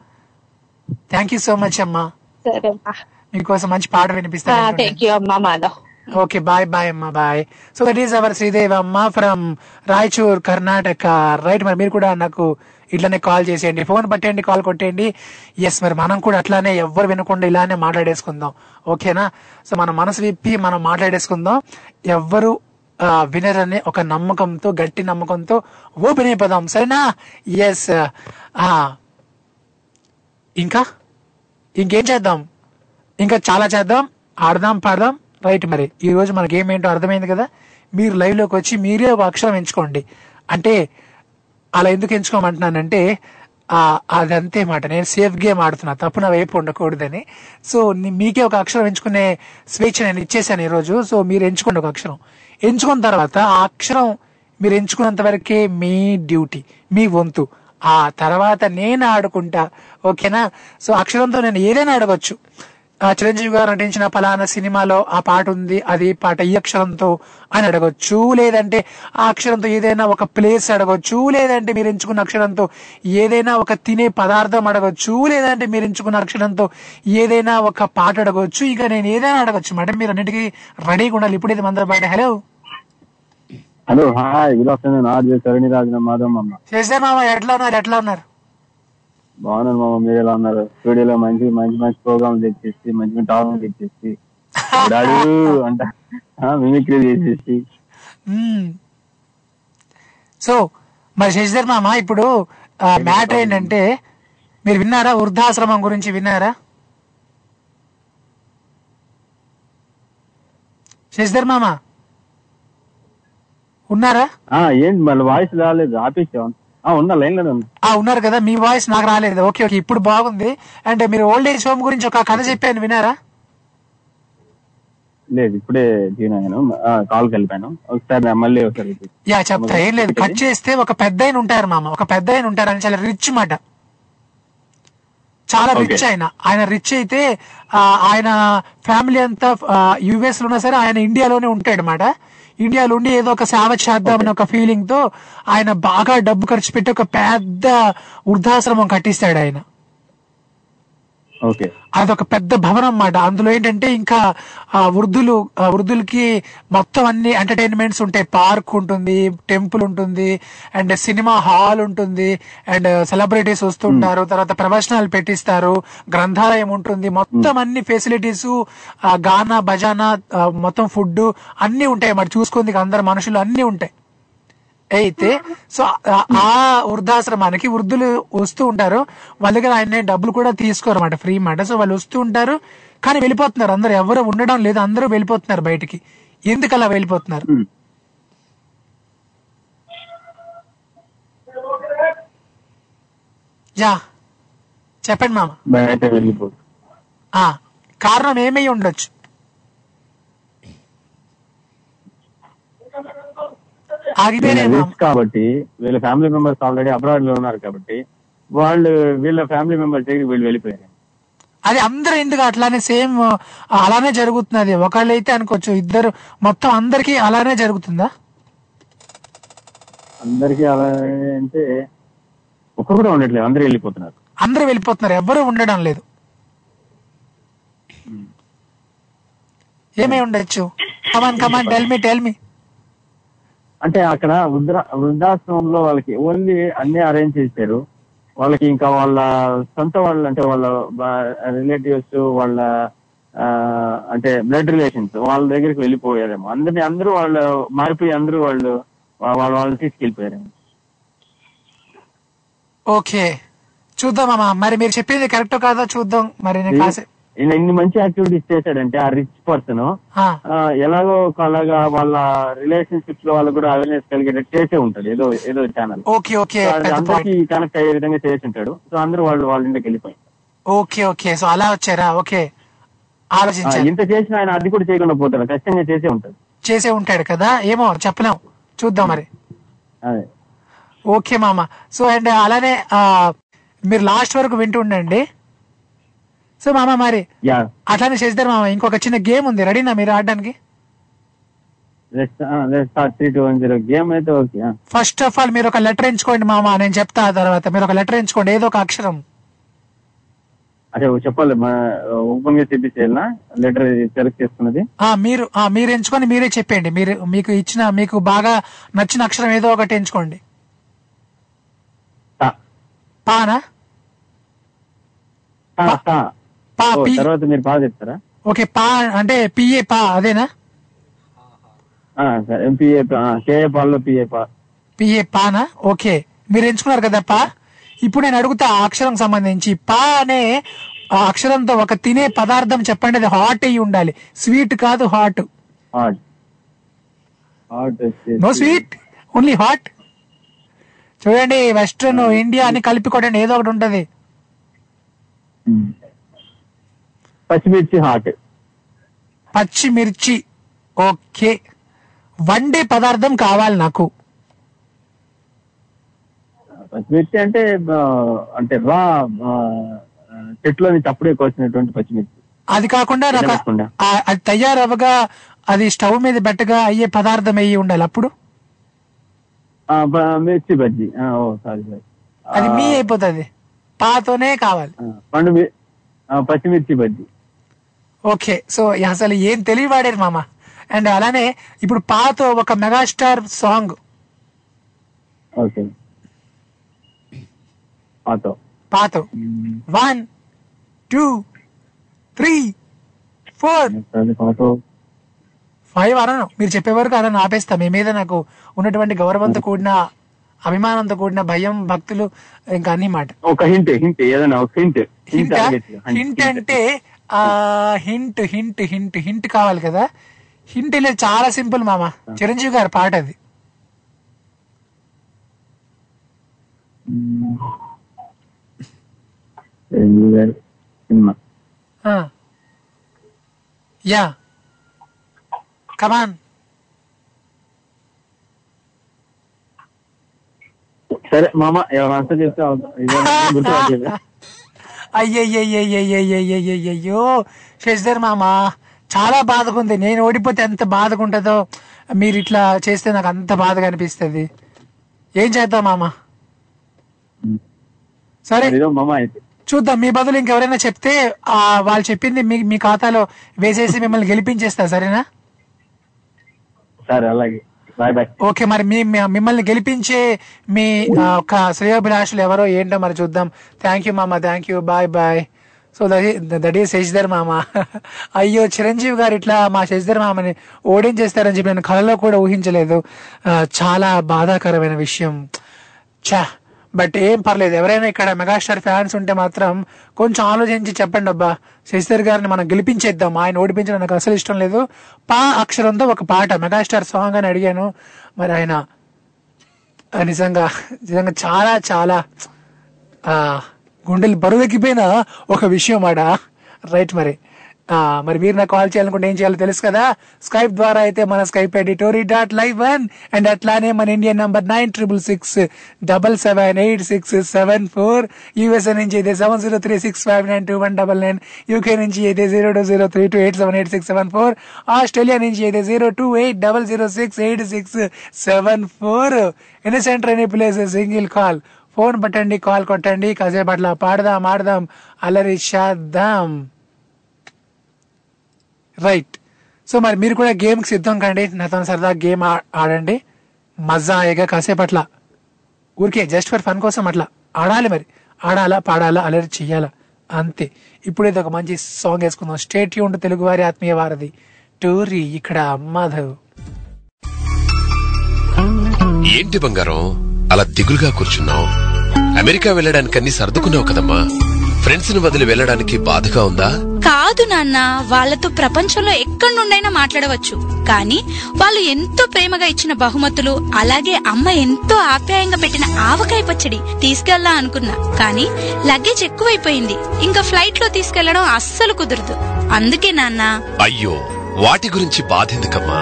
థ్యాంక్ యూ సో మచ్ అమ్మా. అమ్మా. మీకోసం మంచి పాట వినిపిస్తాను థ్యాంక్ యూ అమ్మా మాధవ్ ఓకే బాయ్ బాయ్ అమ్మా bye. So that is our Sridevi అమ్మ ఫ్రమ్ రాయచూర్ కర్ణాటక. రైట్ మరి మీరు కూడా నాకు ఇట్లానే కాల్ చేసేయండి. ఫోన్ పట్టేయండి కాల్ కొట్టేయండి. ఎస్ మరి మనం కూడా అట్లానే ఎవ్వరు వినకుండా ఇలానే మాట్లాడేసుకుందాం. ఓకేనా? సో మన మనసు విప్పి మనం మాట్లాడేసుకుందాం. ఎవ్వరు వినరనే ఒక నమ్మకంతో గట్టి నమ్మకంతో ఓపెన్ అయిపోదాం. సరేనా? ఎస్ ఇంకా? ఇంకేం చేద్దాం? ఇంకా చాలా చేద్దాం. ఆడదాం పాడదాం. రైట్ మరి. ఈ రోజు మన గేమ్ ఏంటో అర్థమైంది కదా? మీరు లైవ్లోకి వచ్చి మీరే ఒక అక్షరం ఎంచుకోండి. అంటే అలా ఎందుకు ఎంచుకోమంటున్నానంటే అదంతే మాట. నేను సేఫ్ గేమ్ ఆడుతున్నా. తప్పు నా వైపు ఉండకూడదని. సో మీకే ఒక అక్షరం ఎంచుకునే స్వేచ్ఛ నేను ఇచ్చేసాను ఈరోజు సో మీరు ఎంచుకోండి ఒక అక్షరం. ఎంచుకున్న తర్వాత ఆ అక్షరం మీరు ఎంచుకున్నంత వరకే మీ డ్యూటీ మీ వంతు. ఆ తర్వాత నేను ఆడుకుంటా. ఓకేనా? సో అక్షరంతో నేను ఏదైనా ఆడవచ్చు. ఆ చిరంజీవి గారు నటించిన ఫలానా సినిమాలో ఆ పాట ఉంది అది పాట ఈ అక్షరంతో అని అడగొచ్చు. లేదంటే ఆ అక్షరంతో ఏదైనా ఒక ప్లేస్ అడగొచ్చు. లేదంటే మీరు ఎంచుకున్న అక్షరంతో ఏదైనా ఒక తినే పదార్థం అడగొచ్చు. లేదంటే మీరు ఎంచుకున్న అక్షరంతో ఏదైనా ఒక పాట అడగొచ్చు. ఇక నేను ఏదైనా అడగొచ్చు. మేడం మీరు అన్నిటికీ రెడీగా ఉండాలి. ఇప్పుడు ఇది మందర బయట hello hello hi good afternoon. RJ సరణి రాజన మాధవ్ అమ్మ చేశారు మామ ఎట్లా ఉన్నారు? ఎట్లా ఉన్నారు? బాగున్నాను మామ మీరు ఎలా ఉన్నారు? స్టూడియోలో మంచి మంచి మంచి ప్రోగ్రామ్ తెచ్చేసి మంచి మంచి టాపిక్ తెచ్చేసి డాడీ అంట మిమిక్రీ చేసేసి. సో మరి శశిధర్ మామ ఇప్పుడు మ్యాటర్ ఏంటంటే మీరు విన్నారా? వృద్ధాశ్రమం గురించి విన్నారా? శశిధర్ మామ ఉన్నారా? ఆ ఏంటి మళ్ళీ వాయిస్ రాలేదు ఆపేసాం ఉన్నా లైన్ ఆ ఉన్నారు కదా మీ వాయిస్ నాకు రాలేదు. ఓకే ఓకే ఇప్పుడు బాగుంది. అంటే మీరు ఓల్డ్ ఏజ్ హోమ్ గురించి ఒక కథ చెప్పాను వినారా లేదు ఇప్పుడే అయ్యాను. కాల్ కలిపాను ఒకసారి మళ్ళీ ఒకసారి. యా చెప్తా. ఏం లేదు కట్ చేస్తే ఒక పెద్ద ఉంటారు మామ. ఒక పెద్ద ఆయన ఉంటారు అని చాలా రిచ్ మాట. చాలా రిచ్. ఆయన. ఆయన రిచ్ అయితే ఆయన ఫ్యామిలీ అంతా యుఎస్లో ఉన్నా సరే ఆయన ఇండియాలోనే ఉంటాడు అనమాట ఇండియాలో ఉండి ఏదో ఒక సేవ చేద్దామని ఒక ఫీలింగ్తో ఆయన బాగా డబ్బు ఖర్చు పెట్టి ఒక పెద్ద వృద్ధాశ్రమం కట్టిస్తాడు ఆయన. అదొక పెద్ద భవనం అన్నమాట. అందులో ఏంటంటే ఇంకా ఆ వృద్ధులు ఆ వృద్ధులకి మొత్తం అన్ని ఎంటర్టైన్మెంట్స్ ఉంటాయి. పార్క్ ఉంటుంది టెంపుల్ ఉంటుంది అండ్ సినిమా హాల్ ఉంటుంది అండ్ సెలబ్రిటీస్ వస్తుంటారు తర్వాత ప్రవచనాలు పెట్టిస్తారు గ్రంథాలయం ఉంటుంది. మొత్తం అన్ని ఫెసిలిటీస్ గానా బజానా ఆ, మొత్తం ఫుడ్ అన్ని ఉంటాయి. మరి చూసుకుంది అందరు మనుషులు అన్ని ఉంటాయి. అయితే సో ఆ- వృద్ధాశ్రమానికి వృద్ధులు వస్తూ ఉంటారు. వాళ్ళ దగ్గర ఆయన డబ్బులు కూడా తీసుకోరు అనమాట ఫ్రీ మాట. సో వాళ్ళు వస్తూ ఉంటారు కానీ వెళ్ళిపోతున్నారు. అందరు ఎవరు ఉండడం లేదు అందరూ వెళ్ళిపోతున్నారు బయటికి. ఎందుకు అలా వెళ్ళిపోతున్నారు. యా చెప్పండి మామ. కారణం ఏమై ఉండొచ్చు ఆగిపోయినాయి మామ రిచ్ కాబట్టి వీళ్ళ ఫ్యామిలీ మెంబర్స్ ఆల్రెడీ అబ్రాడ్లో ఉన్నారు కాబట్టి వాళ్ళు వీళ్ళ ఫ్యామిలీ మెంబర్స్ దగ్గరికి వీళ్ళు వెళ్ళిపోయారు. అది అందరూ ఎందుకు అట్లానే సేమ్ అలానే జరుగుతున్నది? ఒకళ్ళు అయితే అనుకోవచ్చు ఇద్దరు మొత్తం అందరికి అలానే జరుగుతుందా? అందరికీ అలా అంటే ఒక్కరు కూడా ఉండట్లేదు అందరూ వెళ్ళిపోతున్నారు. అందరూ వెళ్ళిపోతున్నారు ఎవ్వరూ ఉండడం లేదు. ఏమై ఉండొచ్చు? Come on come on tell me tell me అంటే అక్కడ వృద్ధ వృద్ధాశ్రమంలో వాళ్ళకి ఓన్లీ అన్ని అరేంజ్ చేశారు. వాళ్ళకి ఇంకా వాళ్ళ సొంత వాళ్ళు అంటే వాళ్ళ రిలేటివ్స్ వాళ్ళ అంటే బ్లడ్ రిలేషన్స్ వాళ్ళ దగ్గరికి వెళ్ళిపోయారేమో. అందరినీ అందరూ వాళ్ళు మారిపోయి అందరూ వాళ్ళు వాళ్ళ వాళ్ళని తీసుకెళ్ళిపోయారేమో. ఓకే. చూద్దామమ్మా మరి మీరు చెప్పింది కరెక్ట్ కాదో చూద్దాం. మరి ఈయన ఇన్ని మంచి యాక్టివిటీస్ చేశాడంటే ఆ రిచ్ పర్సన్ ఎలాగో అలాగా వాళ్ళ రిలేషన్షిప్స్లో వాళ్ళకు కూడా అవేర్నెస్ కలిగేటట్టు చేసే ఉంటాడు ఏదో ఏదో ఛానల్ ఓకే ఓకే పెద్ద అందరికి కనెక్ట్ అయ్యే విధంగా చేసి ఉంటాడు సో అందరూ వాళ్ళు వాళ్ళ ఇంటికి వెళ్ళిపోయారు. ఓకే ఓకే సో అలా వచ్చారా? ఓకే. ఆలోచించారు. ఇంత చేసినా ఆయన అది కూడా చేయకుండా పోతాడు ఖచ్చితంగా చేసే ఉంటాడు. చేసే ఉంటాడు కదా? ఏమో చెప్పలేం. చూద్దాం మరి. ఓకే మామ. సో అండ్ అలానే మీరు లాస్ట్ వరకు వింటూ ఉండండి సో మామ మరి యా. అట్లానే చేస్తారు మామ ఇంకొక చిన్న గేమ్ ఉంది. రెడీనా మీరు ఆడడానికి? గేమ్ అయితే ఓకే. ఫస్ట్ ఆఫ్ ఆల్ మీరు ఒక లెటర్ ఎంచుకోండి మామ నేను చెప్తా ఆ తర్వాత. మీరు ఒక లెటర్ ఎంచుకోండి ఏదో ఒక అక్షరం. అంటే చెప్పాలి ఓపెన్గా చెప్పేసేయాలనా లెటర్ సెలెక్ట్ చేసుకున్నది? మీరు మీరు ఎంచుకొని మీరే చెప్పండి మీరు మీకు ఇచ్చిన మీకు బాగా నచ్చిన అక్షరం ఏదో ఒకటి ఎంచుకోండి. పానా. పా పి. తర్వాత మీరు బాగా చెప్తారా? ఓకే పా అంటే పిఏ పా అదేనా? M P A K A పాల్లో P A పా. పిఏ పానా? ఓకే. మీరు ఎంచుకున్నారు కదా పా? ఇప్పుడు నేను అడుగుతా ఆ అక్షరం సంబంధించి. పా అనే ఆ అక్షరంతో ఒక తినే పదార్థం చెప్పండి అది హాట్ అయ్యి ఉండాలి. స్వీట్ కాదు hot. No sweet only hot. చూడండి వెస్ట్రన్ ఇండియా అని కలిపి కొట్టండి ఏదో ఒకటి ఉంటది. పచ్చిమిర్చి హాట్. పచ్చిమిర్చి. ఓకే. వండే పదార్థం కావాలి నాకు. పచ్చిమిర్చి అంటే అంటే రా చెట్లో నుంచి అప్పుడే కోసినటువంటి పచ్చిమిర్చి. అది కాకుండా అది తయారవగా అది స్టవ్ మీద పెట్టగా అయ్యే పదార్థం అయ్యి ఉండాలి అప్పుడు? మిర్చి బజ్జీ. ఆ, ఓ సారీ సారీ. అది మీ అయిపోతుంది. పాతోనే కావాలి. పండు పచ్చిమిర్చి బజ్జీ. ఓకే సో అసలు ఏం తెలియవాడారు మామ? అండ్ అలానే ఇప్పుడు పాతో ఒక megastar song. పాతో. One two three four five అనను మీరు చెప్పే వరకు అలా ఆపేస్తా. మీ మీద నాకు ఉన్నటువంటి గౌరవంతో కూడిన అభిమానంతో కూడిన భయం భక్తులు ఇంకా అన్ని మాట. ఒక హింట్ హింట్ ఏదైనా హింట్ హింట్ అంటే హింట్ హింట్ హింట్ హింట్ కావాలి కదా. హింట్ లేదు చాలా సింపుల్ మామ. చిరంజీవి గారి పాట అది. యా. కమాన్ సరే మామ ఎవరు ఆన్సర్ చెప్తే అవుతుంది. అయ్యయ్యయ్యయ్యయ్యయ్యయ్యో శశిధర్ మామ చాలా బాధగా ఉంది నేను ఓడిపోతే ఎంత బాధగా ఉంటుందో మీరు ఇట్లా చేస్తే నాకు అంత బాధగా అనిపిస్తుంది ఏం చేద్దాం మామ సరే మామ అయితే చూద్దాం మీ బదులు ఇంకెవరైనా చెప్తే ఆ వాళ్ళు చెప్పింది మీ మీ ఖాతాలో వేసేసి మిమ్మల్ని గెలిపించేస్తా సరేనా సరే అలాగే ఓకే మరి మీ మిమ్మల్ని గెలిపించే మీ ఒక శ్రేయోభిలాషులు ఎవరో ఏంటో మరి చూద్దాం. థ్యాంక్ యూ మామ. Thank you bye bye so that is Sashidhar మామ. అయ్యో చిరంజీవి గారు ఇట్లా మా శశిధర్ మామని ఓడించేస్తారని చెప్పి నేను కళలో కూడా ఊహించలేదు. చాలా బాధాకరమైన విషయం. చా బట్ ఏం పర్లేదు. ఎవరైనా ఇక్కడ మెగాస్టార్ ఫ్యాన్స్ ఉంటే మాత్రం కొంచెం ఆలోచించి చెప్పండి అబ్బా. శశిధర్ గారిని మనం గెలిపించేద్దాం. ఆయన ఓడిపించడం నాకు అసలు ఇష్టం లేదు. పా అక్షరంతో ఒక పాట మెగాస్టార్ సాంగ్ అని అడిగాను. మరి ఆయన నిజంగా నిజంగా చాలా చాలా ఆ గుండెలు బరువెక్కిపోయిన ఒక విషయం ఆడ? రైట్ మరి. మరి మీరు నాకు కాల్ చేయాలనుకుంటే ఏం చేయాలో తెలుసు కదా? స్కైప్ ద్వారా అయితే మన Skype ID Tori dot live one and అట్లానే మన Indian number nine triple six double seven eight six seven four USA నుంచి అయితే seven zero three six five nine two one double nine UK నుంచి అయితే zero two zero three two eight seven eight six seven four Australia నుంచి అయితే zero two eight double zero six eight six seven four any centre any place single call phone పట్టండి call కొట్టండి. కాసేపట్ల పాడదాం ఆడదాం అలరి చేద్దాం రైట్ సో మరి మీరు కూడా గేమ్కి సిద్ధం కండి. నాతో సరదా గేమ్ ఆ- ఆడండి. మజా అయ్యగా కాసేపు అట్లా ఊరికే జస్ట్ ఫర్ ఫన్ కోసం అట్లా. ఆడాలి మరి. ఆడాలా పాడాలా అలర్ట్ చెయ్యాలా. అంతే. ఇప్పుడైతే ఒక మంచి సాంగ్ వేసుకుందాం. స్టేట్ యూన్ తెలుగు వారి ఆత్మీయ వారిది టూరి ఇక్కడ మాధవ్. ఏంటి బంగారం? అలా దిగులుగా కూర్చున్నావు. అమెరికా వెళ్ళడానికి అన్ని సర్దుకున్నావు కదమ్మా. ఫ్రెండ్స్ని వదిలి వెళ్ళడానికి బాధగా ఉందా? కాదు నాన్న వాళ్ళతో ప్రపంచంలో ఎక్కడి నుండైనా మాట్లాడవచ్చు. కానీ వాళ్ళు ఎంతో ప్రేమగా ఇచ్చిన బహుమతులు అలాగే అమ్మ ఎంతో ఆప్యాయంగా పెట్టిన ఆవకాయ పచ్చడి తీసుకెళ్ళా అనుకున్నా. కానీ లగేజ్ ఎక్కువైపోయింది. ఇంకా ఫ్లైట్లో తీసుకెళ్ళడం అస్సలు కుదరదు. అందుకే నాన్న. అయ్యో వాటి గురించి బాధెందుకమ్మా?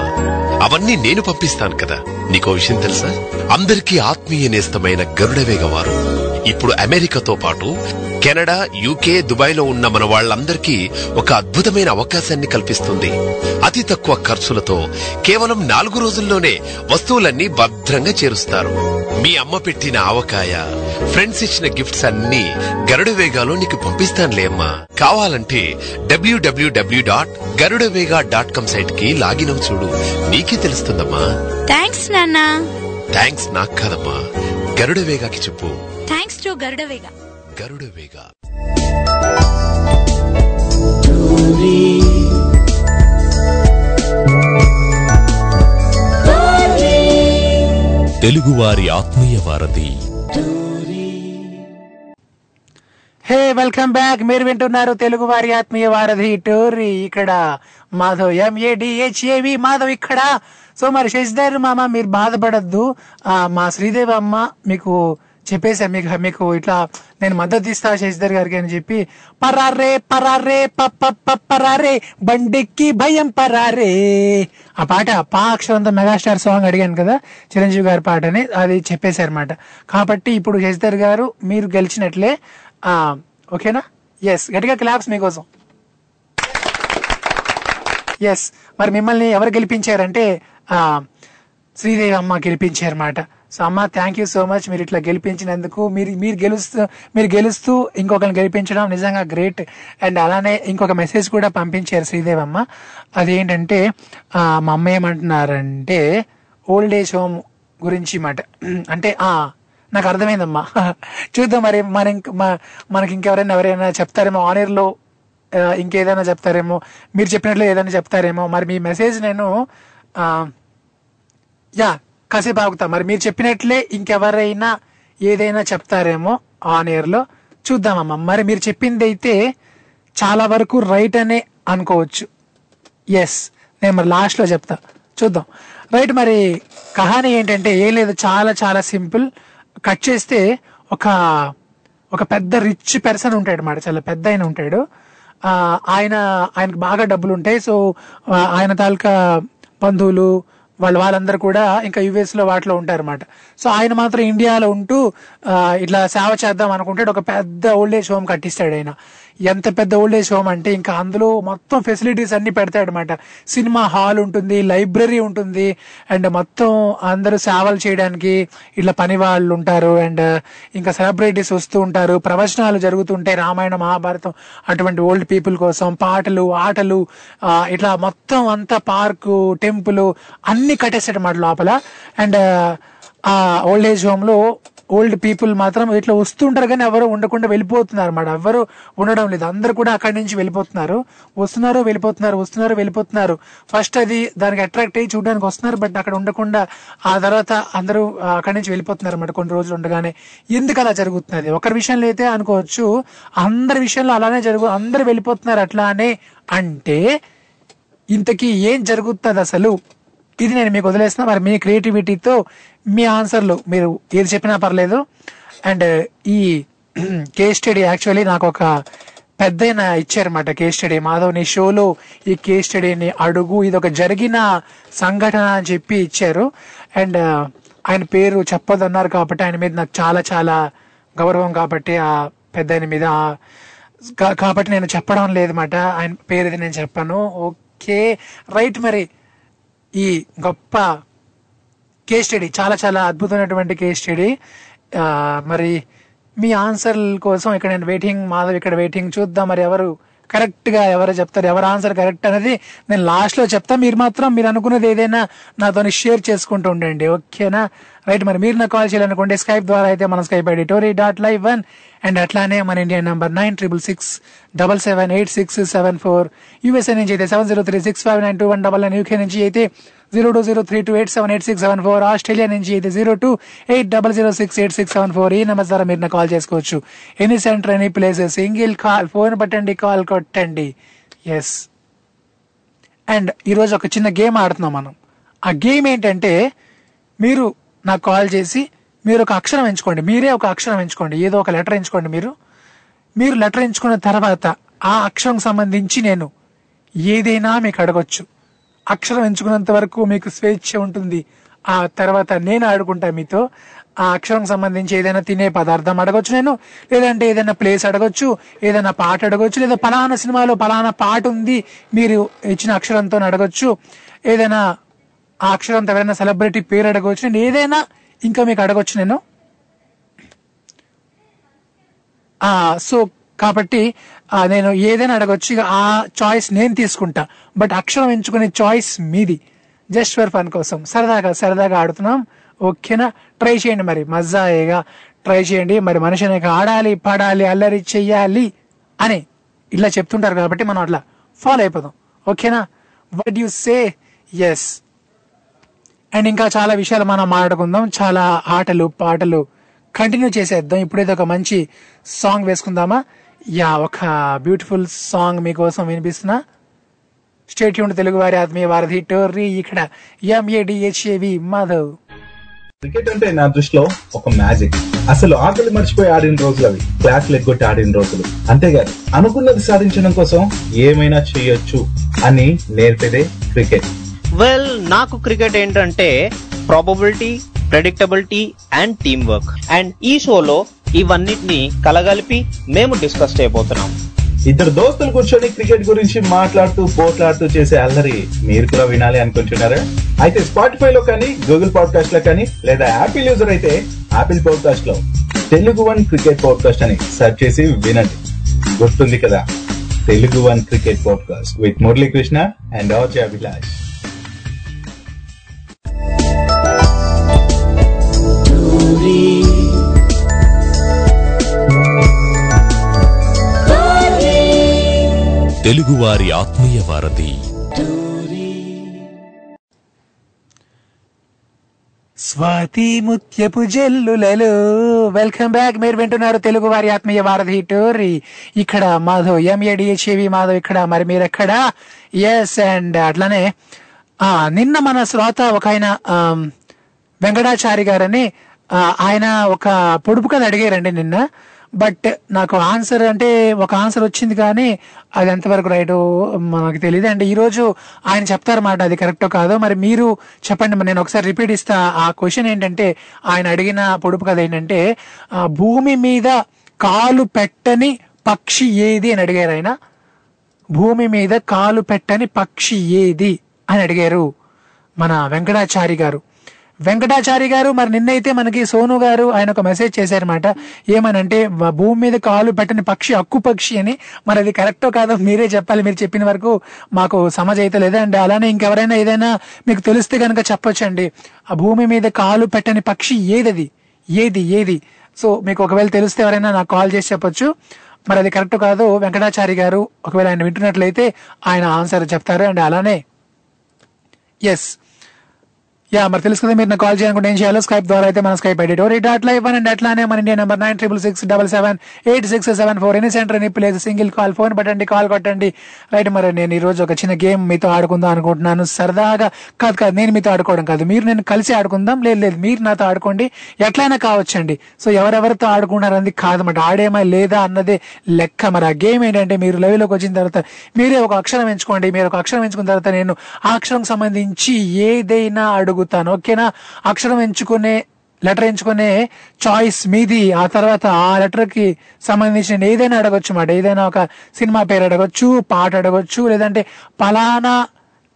అవన్నీ నేను పంపిస్తాను కదా. నీకో విషయం తెలుసా? అందరికీ ఆత్మీయ నేస్తమైన గరుడవేగ వారు ఇప్పుడు అమెరికాతో పాటు కెనడా యూకే దుబాయ్లో ఉన్న మన వాళ్ళందరికీ ఒక అద్భుతమైన అవకాశాన్ని కల్పిస్తుంది. అతి తక్కువ ఖర్చులతో కేవలం నాలుగు రోజుల్లోనే వస్తువులన్నీ భద్రంగా చేరుస్తారు. మీ అమ్మ పెట్టిన ఆవకాయ ఫ్రెండ్స్ ఇచ్చిన గిఫ్ట్స్ అన్ని గరుడ వేగాలో నీకు పంపిస్తానులే అమ్మా. కావాలంటే WWW dot Garudavega dot com సైట్కి లాగిన్ చూడు. నీకే తెలుస్తుందమ్మా. థ్యాంక్స్ నాన్నా. థ్యాంక్స్ నాకు కాదమ్మా. గరుడ వేగాకి చెప్పు. Thanks to Garudavega Garudavega తెలుగువారి ఆత్మీయ వారధి. Hey welcome back. మీరు వింటున్నారు తెలుగు వారి ఆత్మీయ వారధి టోరీ ఇక్కడ మాధవ్ ఎంఏడిహెచ్ఏవి మాధవ్ ఇక్కడ. సో మరి శశిధర్ మామ మీరు బాధపడద్దు. మా శ్రీదేవి అమ్మ మీకు చెప్పేసా మీకు మీకు ఇట్లా నేను మద్దతు ఇస్తా శశిధర్ గారికి అని చెప్పి పరారే పరారే పరారే బండెక్కి భయం పరారే. ఆ పాట పా అక్షరంతో మెగాస్టార్ సాంగ్ అడిగాను కదా చిరంజీవి గారి పాటని అది చెప్పేశారనమాట కాబట్టి ఇప్పుడు శశిధర్ గారు మీరు గెలిచినట్లే ఆ, ఓకేనా? ఎస్ గట్టిగా క్లాప్స్ మీకోసం. ఎస్ మరి మిమ్మల్ని ఎవరు గెలిపించారంటే ఆ, శ్రీదేవి అమ్మ గెలిపించారన్నమాట. సో అమ్మ థ్యాంక్ యూ సో మచ్ మీరు ఇట్లా గెలిపించినందుకు మీరు మీరు గెలుస్తూ మీరు గెలుస్తూ ఇంకొకరిని గెలిపించడం నిజంగా గ్రేట్ అండ్ అలానే ఇంకొక మెసేజ్ కూడా పంపించారు శ్రీదేవి అమ్మ. అదేంటంటే మా అమ్మ ఏమంటున్నారంటే ఓల్డ్ ఏజ్ హోమ్ గురించి మాట. అంటే ఆ నాకు అర్థమైందమ్మా. చూద్దాం మరి మన ఇంకా మనకి ఇంకెవరైనా ఎవరైనా చెప్తారేమో ఆనర్ ఇంకేదైనా చెప్తారేమో. మీరు చెప్పినట్లు ఏదైనా చెప్తారేమో. మరి మీ మెసేజ్ నేను యా కాసేపు ఆగుతాం. మరి మీరు చెప్పినట్లే ఇంకెవరైనా ఏదైనా చెప్తారేమో ఆన్ ఎయిర్లో చూద్దామమ్మా. మరి మీరు చెప్పింది అయితే చాలా వరకు రైట్ అనే అనుకోవచ్చు. ఎస్ నేను మరి లాస్ట్లో చెప్తా. చూద్దాం. రైట్ మరి కహాని ఏంటంటే ఏం లేదు. చాలా చాలా సింపుల్. కట్ చేస్తే ఒక ఒక పెద్ద రిచ్ పర్సన్ ఉంటాడు మాట. చాలా పెద్ద ఆయన ఉంటాడు. ఆయన ఆయనకు బాగా డబ్బులు ఉంటాయి సో ఆయన తాలూకా బంధువులు వాళ్ళ వాళ్ళందరూ కూడా ఇంకా యుఎస్లో వాటిలో ఉంటారన్నమాట. సో ఆయన మాత్రం ఇండియాలో ఉంటూ ఇట్లా సేవ చేద్దాం అనుకుంటాడు. ఒక పెద్ద ఓల్డ్ ఏజ్ హోమ్ కట్టిస్తాడు ఆయన. ఎంత పెద్ద ఓల్డ్ ఏజ్ హోమ్ అంటే ఇంకా అందులో మొత్తం ఫెసిలిటీస్ అన్ని పెడతాయన్నమాట. సినిమా హాల్ ఉంటుంది లైబ్రరీ ఉంటుంది అండ్ మొత్తం అందరూ సేవలు చేయడానికి ఇట్లా పని వాళ్ళు ఉంటారు అండ్ ఇంకా సెలబ్రిటీస్ వస్తూ ఉంటారు ప్రవచనాలు జరుగుతుంటాయి రామాయణ మహాభారతం అటువంటి ఓల్డ్ పీపుల్ కోసం పాటలు ఆటలు ఇట్లా మొత్తం అంతా పార్కు టెంపుల్ అన్ని కట్టేసాడు అన్నమాట లోపల. అండ్ ఆ ఓల్డ్ ఏజ్ హోమ్లో ఓల్డ్ పీపుల్ మాత్రం ఇట్లా వస్తుంటారు కానీ ఎవరు ఉండకుండా వెళ్ళిపోతున్నారు అన్నమాట ఎవరు ఉండడం లేదు. అందరు కూడా అక్కడి నుంచి వెళ్ళిపోతున్నారు. వస్తున్నారు వెళ్ళిపోతున్నారు వస్తున్నారు వెళ్ళిపోతున్నారు. ఫస్ట్ అది దానికి అట్రాక్ట్ అయ్యి చూడడానికి వస్తున్నారు బట్ అక్కడ ఉండకుండా ఆ తర్వాత అందరూ అక్కడి నుంచి వెళ్ళిపోతున్నారు అన్నమాట కొన్ని రోజులు ఉండగానే. ఎందుకు అలా జరుగుతున్నది? ఒకరి విషయంలో అయితే అనుకోవచ్చు అందరి విషయంలో అలానే జరుగు అందరు వెళ్ళిపోతున్నారు అట్లానే అంటే ఇంతకీ ఏం జరుగుతుంది అసలు ఇది నేను మీకు వదిలేస్తున్నా. మరి మీ క్రియేటివిటీతో మీ ఆన్సర్లు మీరు ఏది చెప్పినా పర్లేదు. అండ్ ఈ కేస్ స్టడీ యాక్చువల్లీ నాకు ఒక పెద్ద ఇచ్చారన్నమాట కేస్ స్టడీ మాధవ్ నీ షోలో ఈ కేస్ స్టడీని అడుగు. ఇది ఒక జరిగిన సంఘటన అని చెప్పి ఇచ్చారు. అండ్ ఆయన పేరు చెప్పదన్నారు కాబట్టి ఆయన మీద నాకు చాలా చాలా గౌరవం కాబట్టి ఆ పెద్ద ఆయన మీద కా- కాబట్టి నేను చెప్పడం లేదన్నమాట. ఆయన పేరు ఇది నేను చెప్పాను. ఓకే. రైట్ మరి. ఈ గొప్ప కేస్ స్టడీ చాలా చాలా అద్భుతమైనటువంటి కేస్ స్టడీ మరి మీ ఆన్సర్ల కోసం ఇక్కడ నేను వెయిటింగ్ మాధవ్ ఇక్కడ వెయిటింగ్ చూద్దాం. మరి ఎవరు కరెక్ట్గా ఎవరు చెప్తారు ఎవరు ఆన్సర్ కరెక్ట్ అనేది నేను లాస్ట్లో చెప్తా. మీరు మాత్రం మీరు అనుకున్నది ఏదైనా నాతో షేర్ చేసుకుంటూ ఉండండి. ఓకేనా? రైట్ మరి మీరు నాకు కాల్ చేయాలనుకోండి స్కైప్ ద్వారా అయితే మన Skype ID Tori dot live one and అట్లానే మన India number nine triple six double seven eight six seven four USA నుంచి అయితే seven zero three six five nine two one double nine UK నుంచి అయితే zero two zero three two eight seven eight six seven four. Australia నుంచి అయితే zero two eight double zero six eight six seven four. ఈ number ద్వారా మీరు call చేసుకోవచ్చు. Any centre any places single call phone పట్టండి call కొట్టండి. Yes and ఈరోజు ఒక చిన్న గేమ్ ఆడుతున్నాం మనం. ఆ గేమ్ ఏంటంటే మీరు నాకు కాల్ చేసి మీరు ఒక అక్షరం ఎంచుకోండి. మీరే ఒక అక్షరం ఎంచుకోండి. ఏదో ఒక లెటర్ ఎంచుకోండి మీరు. మీరు లెటర్ ఎంచుకున్న తర్వాత ఆ అక్షరం సంబంధించి నేను ఏదైనా మీకు అడగొచ్చు. అక్షరం ఎంచుకున్నంత వరకు మీకు స్వేచ్ఛ ఉంటుంది. ఆ తర్వాత నేను ఆడుకుంటా మీతో. ఆ అక్షరం సంబంధించి ఏదైనా తినే పదార్థం అడగొచ్చు నేను లేదంటే ఏదైనా ప్లేస్ అడగొచ్చు ఏదైనా పాట అడగొచ్చు లేదా పలానా సినిమాలో పలానా పాట ఉంది మీరు ఇచ్చిన అక్షరంతో అడగొచ్చు ఏదైనా ఆ అక్షరంతో ఎవరైనా సెలబ్రిటీ పేరు అడగవచ్చు నేను ఏదైనా ఇంకా మీకు అడగొచ్చు నేను. ఆ సో కాబట్టి నేను ఏదైనా అడగొచ్చు ఇక ఆ చాయిస్ నేను తీసుకుంటా. బట్ అక్షరం ఎంచుకునే చాయిస్ మీది. జస్ట్ ఫర్ ఫన్ కోసం. సరదాగా సరదాగా ఆడుతున్నాం. ఓకేనా? ట్రై చేయండి మరి. మజాయేగా ట్రై చేయండి. మరి మనిషి అనేక ఆడాలి పాడాలి అల్లరి చెయ్యాలి అని ఇలా చెప్తుంటారు కాబట్టి మనం అట్లా ఫాలో అయిపోదాం. ఓకేనా? What you say yes and ఇంకా చాలా విషయాలు మనం మాట్లాడుకుందాం. చాలా ఆటలు పాటలు కంటిన్యూ చేసేద్దాం. ఇప్పుడైతే ఒక మంచి సాంగ్ వేసుకుందామా? యా ఒక బ్యూటిఫుల్ సాంగ్ మీకోసం వినిపిస్తున్నా. స్టేట్ యూన్ తెలుగు వారి ఆత్మీయ వారధి టోర్రీ ఇక్కడ. ఎంఏడిహెచ్ఏవి మాధవ్. క్రికెట్ అంటే నా దృష్టిలో ఒక మ్యాజిక్. అసలు ఆకలి మర్చిపోయి ఆడిన రోజులు అవి. క్లాసులు ఎగ్గొట్టి ఆడిన రోజులు. అంతేగాదు అనుకున్నది సాధించడం కోసం ఏమైనా చేయొచ్చు అని నేర్పేదే క్రికెట్ వెల్ నాకు క్రికెట్ ఏంటంటే probability predictability and team work and ఈ షోలో ఇవన్నిటిని కలగలిపి మేము డిస్కస్ చేయబోతున్నాం. ఇద్దరు దోస్తులు కూర్చొని క్రికెట్ గురించి మాట్లాడుతూ పోట్లాడుతూ చేసే అల్లరి మీరు కూడా వినాలి అనుకుంటున్నారా? అయితే స్పాటిఫై లో కానీ గూగుల్ పాడ్కాస్ట్లో కానీ లేదా యాపిల్ యూజర్ అయితే యాపిల్ పాడ్కాస్ట్లో తెలుగు వన్ క్రికెట్ పాడ్కాస్ట్ అని సెర్చ్ చేసి వినండి. గుర్తుంది కదా Telugu one cricket podcast with Muralikrishna and RJ Abhilash తెలుగువారి ఆత్మీయ వారధి. స్వాతి ముత్యపు జల్లులలో వెల్కమ్ బ్యాక్. మీరు వింటున్నారు తెలుగు వారి ఆత్మీయ వారధి టోరీ ఇక్కడ మాధవ్ ఎంఏడిహెచ్ఏవి మాధవ్ ఇక్కడ. మరి మీరు ఎక్కడ ఎస్ అండ్ అట్లానే ఆ నిన్న మన శ్రోత ఒక ఆయన వెంకటాచారి గారని ఆయన ఒక పొడుపు కథ అడిగారండి నిన్న. బట్ నాకు ఆన్సర్ అంటే ఒక ఆన్సర్ వచ్చింది కానీ అది ఎంతవరకు రైట్ మనకు తెలియదు అండ్ ఈరోజు ఆయన చెప్తారన్నమాట అది కరెక్టో కాదో. మరి మీరు చెప్పండి మరి నేను ఒకసారి రిపీట్ ఇస్తా. ఆ క్వశ్చన్ ఏంటంటే ఆయన అడిగిన పొడుపు కథ ఏంటంటే భూమి మీద కాలు పెట్టని పక్షి ఏది అని అడిగారు ఆయన. భూమి మీద కాలు పెట్టని పక్షి ఏది అని అడిగారు మన వెంకటాచారి గారు. వెంకటాచారి గారు మరి నిన్నైతే మనకి సోను గారు ఆయన ఒక మెసేజ్ చేశారనమాట ఏమనంటే భూమి మీద కాలు పెట్టని పక్షి అక్కు పక్షి అని. మరి అది కరెక్టో కాదో మీరే చెప్పాలి. మీరు చెప్పిన వరకు మాకు సమజ్ అయితే లేదండి. అలానే ఇంకెవరైనా ఏదైనా మీకు తెలిస్తే కనుక చెప్పొచ్చండి. ఆ భూమి మీద కాలు పెట్టని పక్షి ఏదది? ఏది ఏది? సో మీకు ఒకవేళ తెలిస్తే ఎవరైనా నాకు కాల్ చేసి చెప్పొచ్చు. మరి అది కరెక్ట్ కాదు వెంకటాచారి గారు ఒకవేళ ఆయన వింటున్నట్లయితే ఆయన ఆన్సర్ చెప్తారు. అండ్ అలానే ఎస్ యా మరి తెలుసు కదా మీరు నాకు కాల్ చేయాలనుకుంటే ఏం చేయాలో? స్కైప్ ద్వారా అయితే మన Skype ID Tori dot live and అట్లానే మన India number nine triple six double seven eight six seven four any centre any place single call phone పట్టండి కాల్ కొట్టండి. రైట్ మరి నేను ఈ రోజు ఒక చిన్న గేమ్ మీతో ఆడుకుందాం అనుకుంటున్నాను. సరదాగా కాదు కాదు నేను మీతో ఆడుకోవడం కాదు. మీరు నేను కలిసి ఆడుకుందాం లేదు లేదు మీరు నాతో ఆడుకోండి. ఎట్లయినా కావచ్చండి. సో ఎవరెవరితో ఆడుకున్నారన్నది కాదన్నమాట ఆడేమా లేదా అన్నదే లెక్క. మరి ఆ గేమ్ ఏంటంటే మీరు లైవ్లోకి వచ్చిన తర్వాత మీరే ఒక అక్షరం ఎంచుకోండి. మీరు ఒక అక్షరం ఎంచుకున్న తర్వాత నేను ఆ అక్షరం సంబంధించి ఏదైనా అడుగు అడుగుతాను. ఓకేనా? అక్షరం ఎంచుకునే లెటర్ ఎంచుకునే చాయిస్ మీది. ఆ తర్వాత ఆ లెటర్కి సంబంధించిన ఏదైనా అడగొచ్చు మాట. ఏదైనా ఒక సినిమా పేరు అడగొచ్చు పాట అడగొచ్చు లేదంటే పలానా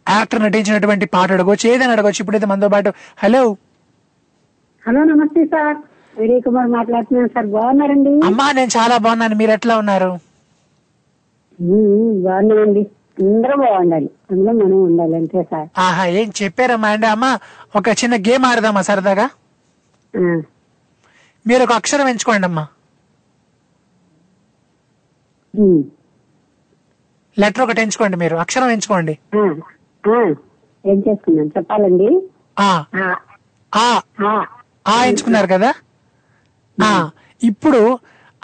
యాక్టర్ నటించినటువంటి పాట అడగొచ్చు ఏదైనా అడగొచ్చు. ఇప్పుడైతే మనతో పాటు హలో? హలో నమస్తే సార్. విజయ్ కుమార్ మాట్లాడుతున్నాను సార్. బాగున్నారండి? అమ్మా నేను చాలా బాగున్నాను. మీరు ఎట్లా ఉన్నారు? ఉమ్, బాగున్నామండి అందరూ బాగుండాలి అందులో మనం ఉండాలి అంతే సార్. ఆహా ఏం చెప్పారమ్మా అండి అమ్మా ఒక చిన్న గేమ్ ఆడదామా సరదాగా? మీరు ఒక అక్షరం ఎంచుకోండి అమ్మా. లెటర్ ఒకటి ఎంచుకోండి మీరు అక్షరం ఎంచుకోండి. ఏం చేసుకున్నాం చెప్పాలండి? ఆ. ఎంచుకున్నారు కదా? ఆ. ఇప్పుడు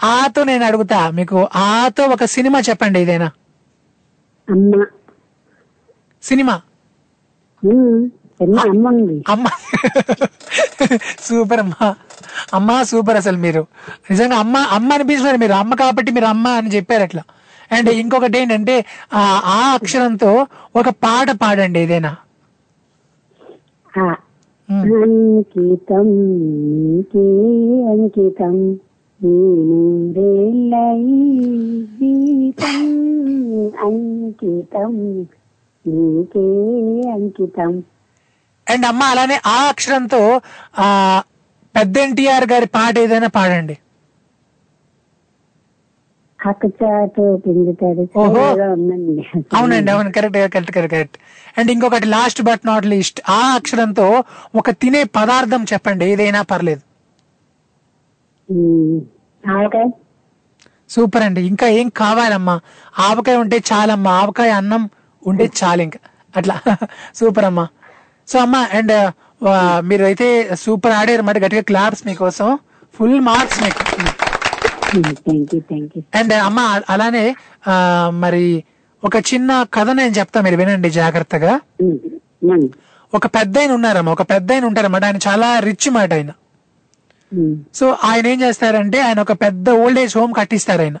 ఆతో నేను అడుగుతా మీకు ఆతో ఒక సినిమా చెప్పండి ఏదైనా అమ్మ. సినిమా? అమ్మ సూపర్ అమ్మా. అమ్మా సూపర్ అసలు మీరు. నిజంగా అమ్మ అమ్మ అనిపిస్తున్నారు మీరు. అమ్మ కాబట్టి మీరు అమ్మ అని చెప్పారు అట్లా. అండ్ ఇంకొకటి ఏంటంటే ఆ ఆ అక్షరంతో ఒక పాట పాడండి ఏదైనా. అంకితం అంకితం. నూరేళ్ళ ఈ జీవితం అంకితం నీకే అంకితం. అండ్ అమ్మ అలానే ఆ అక్షరంతో ఆ పెద్ద ఎన్టీఆర్ గారి పాట ఏదైనా పాడండి. పిండుతాడు అవునండి అవును correct correct correct correct. And ఇంకొకటి లాస్ట్ బట్ నాట్ లీస్ట్ ఆ అక్షరంతో ఒక తినే పదార్థం చెప్పండి ఏదైనా పర్లేదు. సూపర్ అండి. ఇంకా ఏం కావాలమ్మా? ఆవకాయ ఉంటే చాలమ్మా. ఆవకాయ అన్నం ఉంటే చాలు ఇంకా. అట్లా. సూపర్ అమ్మా. సో అమ్మా అండ్ మీరు అయితే సూపర్ ఆడారు. మరి గట్టిగా క్లాప్స్ మీకోసం. ఫుల్ మార్క్స్ మీకు. అండ్ అమ్మ అలానే మరి ఒక చిన్న కథ నేను చెప్తా. మీరు వినండి జాగ్రత్తగా. ఒక పెద్ద ఆయన ఉన్నారమ్మా. ఒక పెద్ద ఆయన ఉంటారన్నమాట ఆయన చాలా రిచ్ మాట ఆయన. సో ఆయన ఏం చేస్తారంటే ఆయన ఒక పెద్ద ఓల్డ్ ఏజ్ హోమ్ కట్టిస్తారు ఆయన.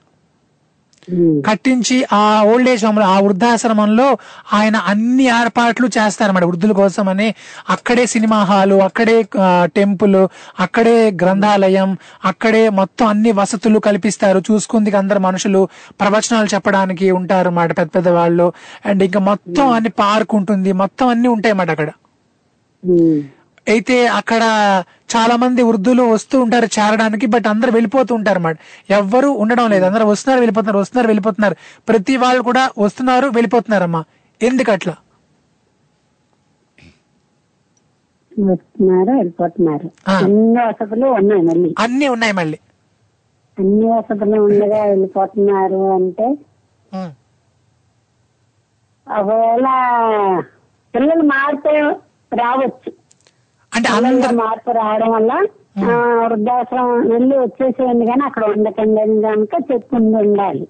కట్టించి ఆ ఓల్డ్ ఏజ్ హోమ్ ఆ వృద్ధాశ్రమంలో ఆయన అన్ని ఏర్పాట్లు చేస్తారన్నమాట వృద్ధుల కోసం అని అక్కడే సినిమా హాలు అక్కడే టెంపుల్ అక్కడే గ్రంథాలయం అక్కడే మొత్తం అన్ని వసతులు కల్పిస్తారు. చూసుకుంది అందరు మనుషులు ప్రవచనాలు చెప్పడానికి ఉంటారు అన్నమాట పెద్ద పెద్ద వాళ్ళు. అండ్ ఇంకా మొత్తం అన్ని పార్క్ ఉంటుంది మొత్తం అన్ని ఉంటాయి అన్నమాట అక్కడ అయితే అక్కడ చాలా మంది వృద్ధులు వస్తూ ఉంటారు చేరడానికి బట్ అందరు వెళ్ళిపోతూ ఉంటారు అన్నమాట. ఎవ్వరు ఉండడం లేదు. అందరు వస్తున్నారు వెళ్ళిపోతున్నారు వస్తున్నారు వెళ్ళిపోతున్నారు. ప్రతి వాళ్ళు కూడా వస్తున్నారు వెళ్ళిపోతున్నారమ్మా. ఎందుకు అట్లా? వస్తున్నారు వెళ్ళిపోతున్నారు. అన్ని వసతులు ఉన్నాయి మళ్ళీ. అన్ని ఉన్నాయి మళ్ళీ. అన్ని వసతులు ఉండగా వెళ్ళిపోతున్నారు అంటే ఒకవేళ పిల్లలు మారితే రావచ్చు. అంటే పిల్లల్లో మార్పు రావడం వల్ల ఆ, వృద్ధాశ్రమం వెళ్ళి వచ్చేసేయండి కానీ అక్కడ ఉండకండి కనుక చెప్పుకుంటూ ఉండాలి.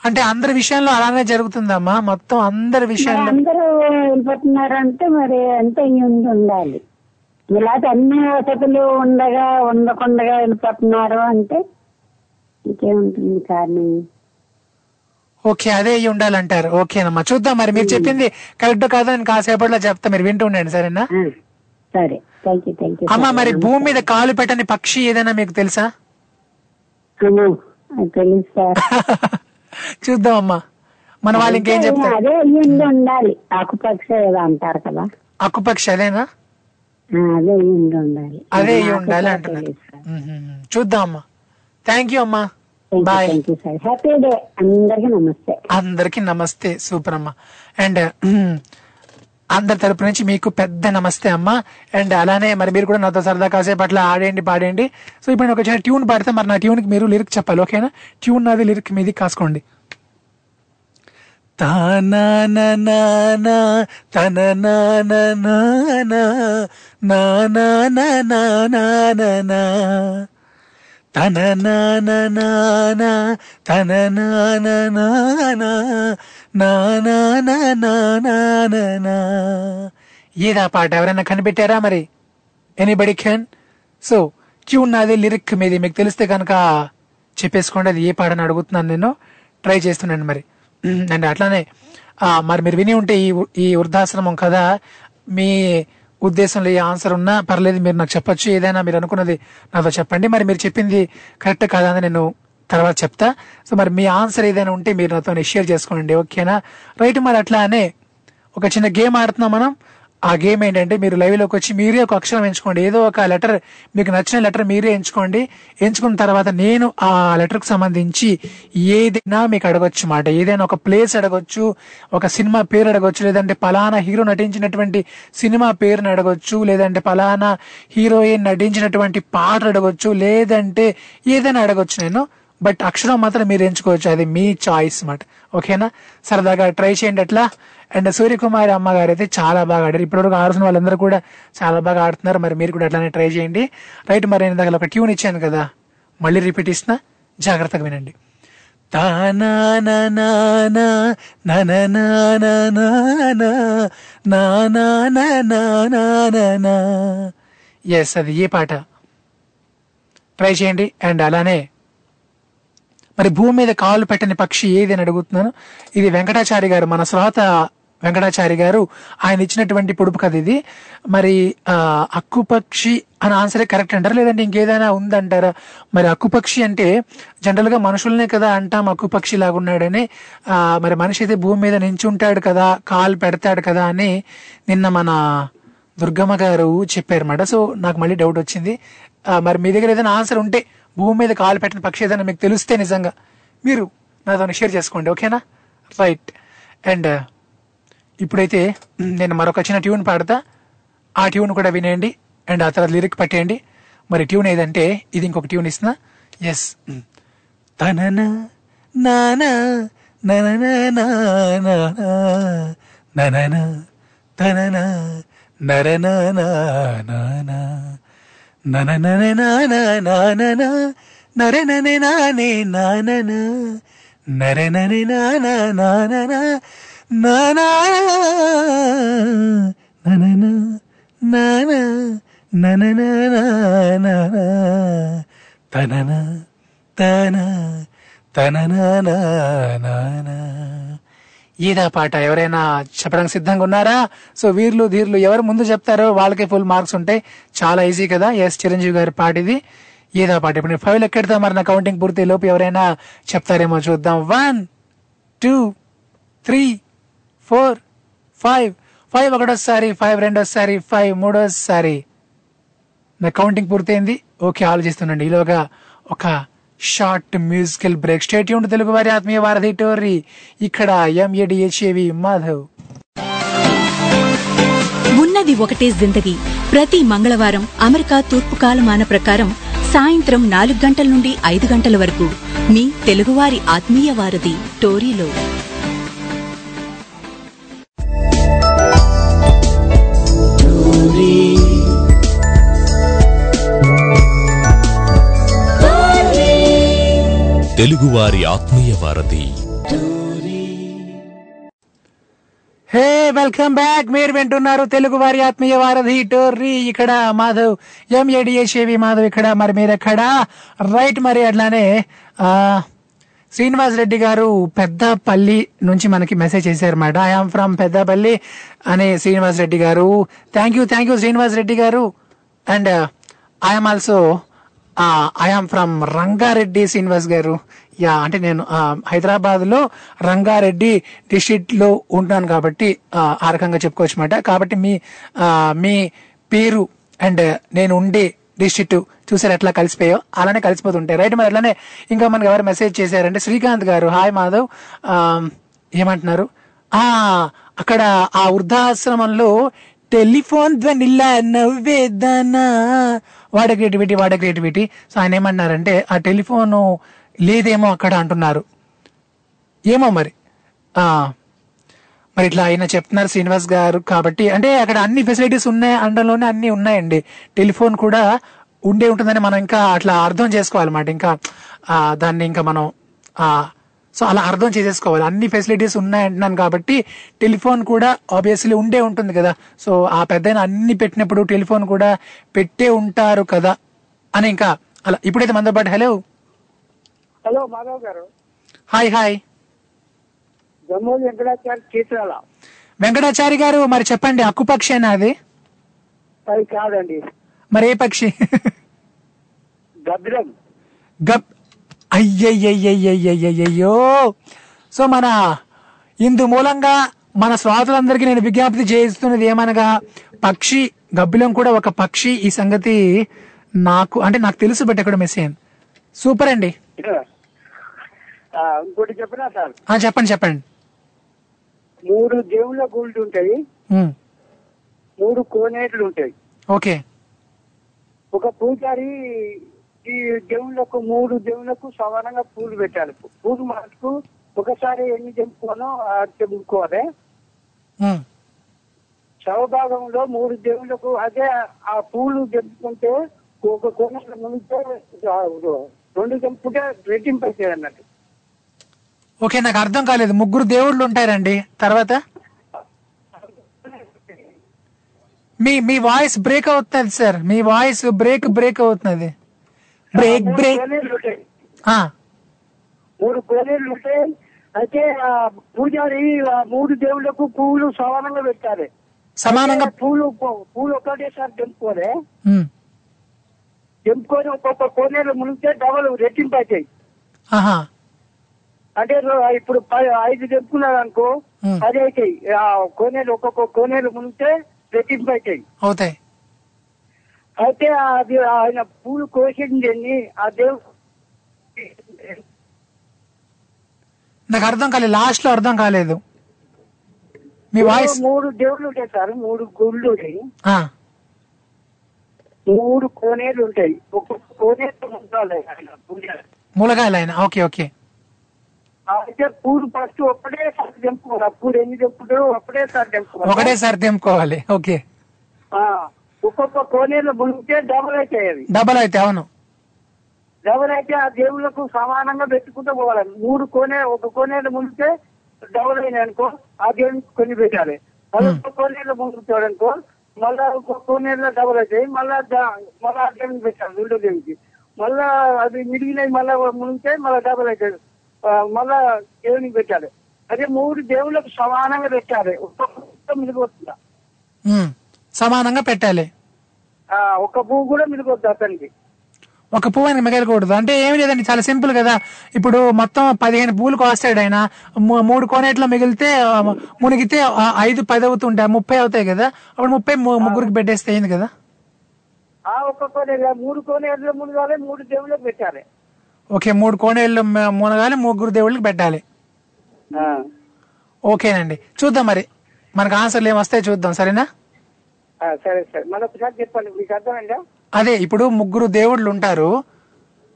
అంటే అందరి విషయంలో అలానే జరుగుతుందమ్మా? మొత్తం అందరి విషయంలో. అందరూ వెళ్ళిపోతున్నారు అంటే మరి అంతే ఉండాలి. ఇలాంటి అన్ని వసతులు ఉండగా ఉండకుండగా వెళ్ళిపోతున్నారు అంటే ఇంకేముంటుంది కారణం? ఓకే అదే అయ్యి ఉండాలంటారు. ఓకేనమ్మా. చూద్దాం మరి. మీరు చెప్పింది కరెక్ట్ కాదో నేను కాసేపట్లో చెప్తా. మీరు వింటూ ఉండండి సరేనా? సరే. థ్యాంక్ యూ థ్యాంక్ యూ అమ్మా మరి భూమి మీద కాలు పెట్టని పక్షి ఏదైనా మీకు తెలుసా? తెలుసు. సార్ చూద్దాం అమ్మా. మన వాళ్ళు ఇంకేం చెప్తారు? అదే ఉండి ఉండాలి. ఆకుపక్ష ఏదో అంటారు కదా. అక్కుపక్షి అదేనా? అదే ఉండి ఉండాలి. అదే నాకు ఉండాలి అంటున్నారు. చూద్దాం అమ్మా. థ్యాంక్ యూ అమ్మా. బాయ్. హ్యాపీ డే అందరికీ నమస్తే. అందరికి నమస్తే. సూపర్ అమ్మా. అండ్ అందరి తరపు నుంచి మీకు పెద్ద నమస్తే అమ్మ. అండ్ అలానే మరి మీరు కూడా నాతో సరదా కాసేపు అట్లా ఆడేయండి పాడేయండి. సో ఇప్పుడు నేను ఒకసారి ట్యూన్ పాడితే మరి నా ట్యూన్కి మీరు లిరిక్ చెప్పాలి ఓకేనా? ట్యూన్ నాది లిరిక్ మీది కాసుకోండి. తన నా నా నా నా. తన నానా తన నానా ఏదా పాట ఎవరైనా కనిపెట్టారా మరి? ఎనీబడి క్యాన్ సో ట్యూన్ నాది లిరిక్ మీది మీకు తెలిస్తే కనుక చెప్పేసుకోండి అది ఏ పాటని అడుగుతున్నాను నేను. ట్రై చేస్తున్నాను మరి. అండ్ అట్లానే మరి మీరు విని ఉంటే ఈ ఈ వృద్ధాశ్రమం కదా మీ ఉద్దేశంలో ఏ ఆన్సర్ ఉన్నా పర్లేదు మీరు నాకు చెప్పొచ్చు ఏదైనా మీరు అనుకున్నది నాతో చెప్పండి. మరి మీరు చెప్పింది కరెక్ట్ కాదా అని నేను తర్వాత చెప్తా. సో మరి మీ ఆన్సర్ ఏదైనా ఉంటే మీరు నాతో షేర్ చేసుకోండి ఓకేనా? రైట్ మరి అట్లానే ఒక చిన్న గేమ్ ఆడుతున్నాం మనం. ఆ గేమ్ ఏంటంటే మీరు లైవ్లోకి వచ్చి మీరే ఒక అక్షరం ఎంచుకోండి. ఏదో ఒక లెటర్ మీకు నచ్చిన లెటర్ మీరే ఎంచుకోండి. ఎంచుకున్న తర్వాత నేను ఆ లెటర్కు సంబంధించి ఏదైనా మీకు అడగొచ్చు మాట. ఏదైనా ఒక ప్లేస్ అడగొచ్చు ఒక సినిమా పేరు అడగొచ్చు లేదంటే పలానా హీరో నటించినటువంటి సినిమా పేరుని అడగొచ్చు లేదంటే పలానా హీరోయిన్ నటించినటువంటి పాట అడగొచ్చు లేదంటే ఏదైనా అడగొచ్చు నేను. బట్ అక్షరం మాత్రం మీరు ఎంచుకోవచ్చు. అది మీ చాయిస్ మాట. ఓకేనా? సరదాగా ట్రై చేయండి అట్లా. అండ్ సూర్యకుమారి అమ్మగారు అయితే చాలా బాగా ఆడారు ఇప్పటివరకు ఆడుతున్న వాళ్ళందరూ కూడా చాలా బాగా ఆడుతున్నారు మరి మీరు కూడా అట్లానే ట్రై చేయండి రైట్ మరి నేను దగ్గర ఒక ట్యూన్ ఇచ్చాను కదా మళ్ళీ రిపీట్ ఇస్తున్నా జాగ్రత్తగా వినండి ఎస్ అది ఏ పాట ట్రై చేయండి అండ్ అలానే మరి భూమి మీద కాలు పెట్టని పక్షి ఏది అని అడుగుతున్నాను ఇది వెంకటాచారి గారు మన శ్రోత వెంకటాచారి గారు ఆయన ఇచ్చినటువంటి పొడుపు కథ ఇది. మరి అక్కుపక్షి అని ఆన్సరే కరెక్ట్ అంటారా? లేదంటే ఇంకేదైనా ఉందంటారా? మరి అక్కుపక్షి అంటే జనరల్గా మనుషులనే కదా అంటాం అక్కుపక్షి లాగున్నాడని. ఆ, మరి మనిషి అయితే భూమి మీద నించుంటాడు కదా కాలు పెడతాడు కదా అని నిన్న మన దుర్గమ్మ గారు చెప్పారన్నమాట. సో నాకు మళ్ళీ డౌట్ వచ్చింది. మరి మీ దగ్గర ఏదైనా ఆన్సర్ ఉంటే భూమి మీద కాలు పెట్టిన పక్షి ఏదైనా మీకు తెలిస్తే నిజంగా మీరు నాతో షేర్ చేసుకోండి ఓకేనా? రైట్ అండ్ ఇప్పుడైతే నేను మరొక చిన్న ట్యూన్ పాడతా ఆ ట్యూన్ కూడా వినేయండి అండ్ ఆ తర్వాత లిరిక్ పట్టేయండి మరి ట్యూన్ ఏదంటే ఇది ఇంకొక ట్యూన్ ఇస్తున్నా ఎస్ తనన నానా ననన ననన తనన నరన నానా నననన నానా నానన నరనన నానే నానన నరనన నానా నానన నానా తనన తన తనన నానా ఈదా పాట ఎవరైనా చెప్పడానికి సిద్ధంగా ఉన్నారా? సో వీర్లు ధీర్లు ఎవరు ముందు చెప్తారో వాళ్ళకే ఫుల్ మార్క్స్ ఉంటాయి. చాలా ఈజీ కదా ఎస్ చిరంజీవి గారి పాట ఇది. ఈదా పాట ఇప్పుడు ఫైవ్ లెక్కెడతా మరి నా కౌంటింగ్ పూర్తి లోపు ఎవరైనా చెప్తారేమో చూద్దాం. One two three. Four five. Five ఒకటోసారి ఫైవ్ రెండోసారి ఫైవ్ మూడోసారి. నా కౌంటింగ్ పూర్తయింది. ఓకే ఆలోచిస్తుండండి. ఈలోగా ఒక షార్ట్ మ్యూజికల్ బ్రేక్ స్టేట్ ఉండి తెలుగు వారి ఆత్మీయ వారధి టోర్రీ. ఇక్కడ ఎంఏడిహెచ్ఏవి మాధవ్. ఉన్నది ఒకటే జిందగీ. ప్రతి మంగళవారం అమెరికా తూర్పు కాలమాన ప్రకారం సాయంత్రం నాలుగు గంటల నుండి ఐదు గంటల వరకు మీ తెలుగువారి ఆత్మీయ వారధి టోరీలో తెలుగువారి ఆత్మీయ వారధి. Hey welcome back. మీరు వింటున్నారు తెలుగు వారి ఆత్మీయ వారధి టోర్రీ. ఇక్కడ మాధవ్ ఎంఏడిఏషేవి మాధవ్ ఇక్కడ. మరి మీరు ఎక్కడ? రైట్ మరి అట్లానే శ్రీనివాస్ రెడ్డి గారు పెద్దపల్లి నుంచి మనకి మెసేజ్ చేశారన్నమాట. ఐఆమ్ ఫ్రమ్ పెద్దపల్లి అనే శ్రీనివాస్ రెడ్డి గారు. Thank you thank you Srinivas Reddy గారు. And I'm also I am from Rangareddy Srinivas గారు. యా అంటే నేను హైదరాబాద్లో రంగారెడ్డి డిస్ట్రిక్ట్లో ఉంటున్నాను కాబట్టి ఆ, రకంగా చెప్పుకోవచ్చు అనమాట కాబట్టి మీ మీ పేరు అండ్ నేను ఉండే డిస్ట్రిక్ట్ చూసారు ఎట్లా కలిసిపోయో? అలానే కలిసిపోతుంటాయి. రైట్ మరి అట్లానే ఇంకా మనకి ఎవరు మెసేజ్ చేశారంటే శ్రీకాంత్ గారు. హాయ్ మాధవ్. ఏమంటున్నారు? ఆ అక్కడ ఆ వృద్ధాశ్రమంలో టెలిఫోన్ ధ్వనిలా నవ్వేదనా? వాడ క్రియేటివిటీ వాడ క్రియేటివిటీ సో ఆయన ఏమన్నారంటే ఆ టెలిఫోన్ లేదేమో అక్కడ అంటున్నారు. ఏమో మరి. ఆ మరి ఇట్లా ఆయన చెప్తున్నారు శ్రీనివాస్ గారు కాబట్టి అంటే అక్కడ అన్ని ఫెసిలిటీస్ ఉన్నాయి అండంలోనే అన్ని ఉన్నాయండి. టెలిఫోన్ కూడా ఉండే ఉంటుందని మనం ఇంకా అట్లా అర్థం చేసుకోవాలన్నమాట. ఇంకా దాన్ని ఇంకా మనం ఆ సో అలా అర్థం చేసేసుకోవాలి. అన్ని ఫెసిలిటీస్ ఉన్నాయంటున్నాను కాబట్టి టెలిఫోన్ కూడా ఆబ్వియస్లీ ఉండే ఉంటుంది కదా. సో ఆ పెద్ద అన్ని పెట్టినప్పుడు టెలిఫోన్ కూడా పెట్టే ఉంటారు కదా అని ఇంకా అలా ఇప్పుడైతే మనతో పాటు హలో. హలో మాధవ్ గారు. Hi hi. చీత్రాల వెంకటాచారి గారు మరి చెప్పండి అక్కుపక్షేనా అది? అది కాదండి. మరి ఏ పక్షి? గద్రం. గప్ అయ్యయ్యయ్యయ్యయ్యయ్యో సో మన ఇందు మూలంగా మన శ్రోతలందరికీ నేను విజ్ఞప్తి చేస్తున్నది ఏమనగా పక్షి గబ్బిలం కూడా ఒక పక్షి ఈ సంగతి నాకు అంటే నాకు తెలుసు బట్ ఎక్కడ మిస్ అయ్యాను సూపర్ అండి ఇంకోటి చెప్పనా సార్ చెప్పండి చెప్పండి మూడు దేవుళ్ళ గుళ్ళు ఉంటాయి మూడు కోనేట్లు ఉంటాయి ఓకే ఒక పూజారి ఈ దేవుళ్ళకు మూడు దేవుళ్ళకు సమానంగా పూలు పెట్టాలి. పూలు మనకు ఒకసారి ఎన్ని తెంపుకోనో తెంపుకోవాలి ఉమ్, శవభాగంలో మూడు దేవుళ్ళకు అదే ఆ పూలు తెంపుకుంటే ఒక కోనేట ముందే రెండు తెంపుకుంటే రెట్టింపు అవుతుంది అన్నట్టు ఓకే నాకు అర్థం కాలేదు. ముగ్గురు దేవుళ్ళు ఉంటారండి. తర్వాత? మీ మీ వాయిస్ బ్రేక్ అవుతుంది సార్. మీ వాయిస్ బ్రేక్ బ్రేక్ అవుతున్నది. Break break. మూడు కోనేళ్ళు ఉంటాయి. అయితే పూజారి మూడు దేవుళ్ళకు పువ్వులు సమానంగా పెట్టాలి. సమానంగా పూలు పూలు ఒకటేసారి తెంపుకోలే. తెంపుకొని ఒక్కొక్క కోనేరు మునిగితే డబల్ రెట్టింపు అవుతాయి. అంటే ఇప్పుడు ఐదు తెంపుకున్నారు అనుకో. పది అవుతాయి. కోనేరు ఒక్కొక్క కోనేరు మునిగితే రెట్టింపు అవుతాయి. అవుతాయి. అయితే అది ఆయన పూలు కోసింది ఎన్ని ఆ దేవుడు నాకు అర్థం కాలేదు. లాస్ట్లో అర్థం కాలేదు. మీ వాయిస్ మూడు దేవుళ్ళు ఉంటాయి సార్. మూడు గుళ్ళు ఉంటాయి. ఆ, మూడు కోనేరు ఉంటాయి. ఒక్కొక్క పూజారి మూలగాయలు ఆయన ఓకే ఓకే. అయితే పూలు ఫస్ట్ ఒక్కటేసారి తెంపుకోవాలి. ఆ పూలు ఎన్ని తెంపుతారో ఒక్కటేసారి తెంపుకోవాలి. ఒకటేసారి తెంపుకోవాలి. ఓకే. ఆ, ఒక్కొక్క కోనేరు మునిగితే డబల్ అవుతాయి అవి. డబల్ అయితే అవును. డబల్ అయితే ఆ దేవుళ్ళకు సమానంగా పెట్టుకుంటూ పోవాలి. మూడు కోనే ఒక కోనేరు మునిగితే డబల్ అయినాయి అనుకో ఆ దేవునికి కొన్ని పెట్టాలి. మళ్ళీ ఒక కోనేరులో మునుగుతాడు అనుకో మళ్ళా ఒక కోనేరులో డబల్ అవుతాయి. మళ్ళా మళ్ళా ఆ దేవునికి పెట్టాలి రెండో దేవునికి. మళ్ళా అది మిగిలినవి మళ్ళా మునిగితే మళ్ళా డబల్ అవుతాయి. ఆ, మళ్ళా దేవునికి పెట్టాలి. అదే మూడు దేవుళ్ళకు సమానంగా పెట్టాలి. ఒక్కొక్క మిగిలిపోతుందా సమానంగా పెట్టాలి. ఆ, ఒక్క పువ్వు కూడా మిగిలిపోతుంది అతనికి. ఒక పువ్వు ఆయనకి మిగలకూడదు అంటే ఏమి లేదండి చాలా సింపుల్ కదా. ఇప్పుడు మొత్తం పదిహేను పూలు కోస్తాడు ఆయన. మూడు కోనేట్లో మిగిలితే మునిగితే ఐదు పది అవుతుంటాయి ముప్పై అవుతాయి కదా. అప్పుడు ముప్పై ముగ్గురికి పెట్టేస్తే అయింది కదా. కోనేరు మూడు కోనేరులో మునగాలి మూడు దేవుళ్ళకి పెట్టాలి. ఓకే మూడు కోనేళ్ళు మునగాలి ముగ్గురు దేవుళ్ళకి పెట్టాలి. ఓకేనండి. చూద్దాం మరి. మనకు ఆన్సర్లు ఏం వస్తాయి చూద్దాం సరేనా? సరే సరే. చెప్పండి మీకు అర్థమైందా? అదే ఇప్పుడు ముగ్గురు దేవుళ్ళు ఉంటారు.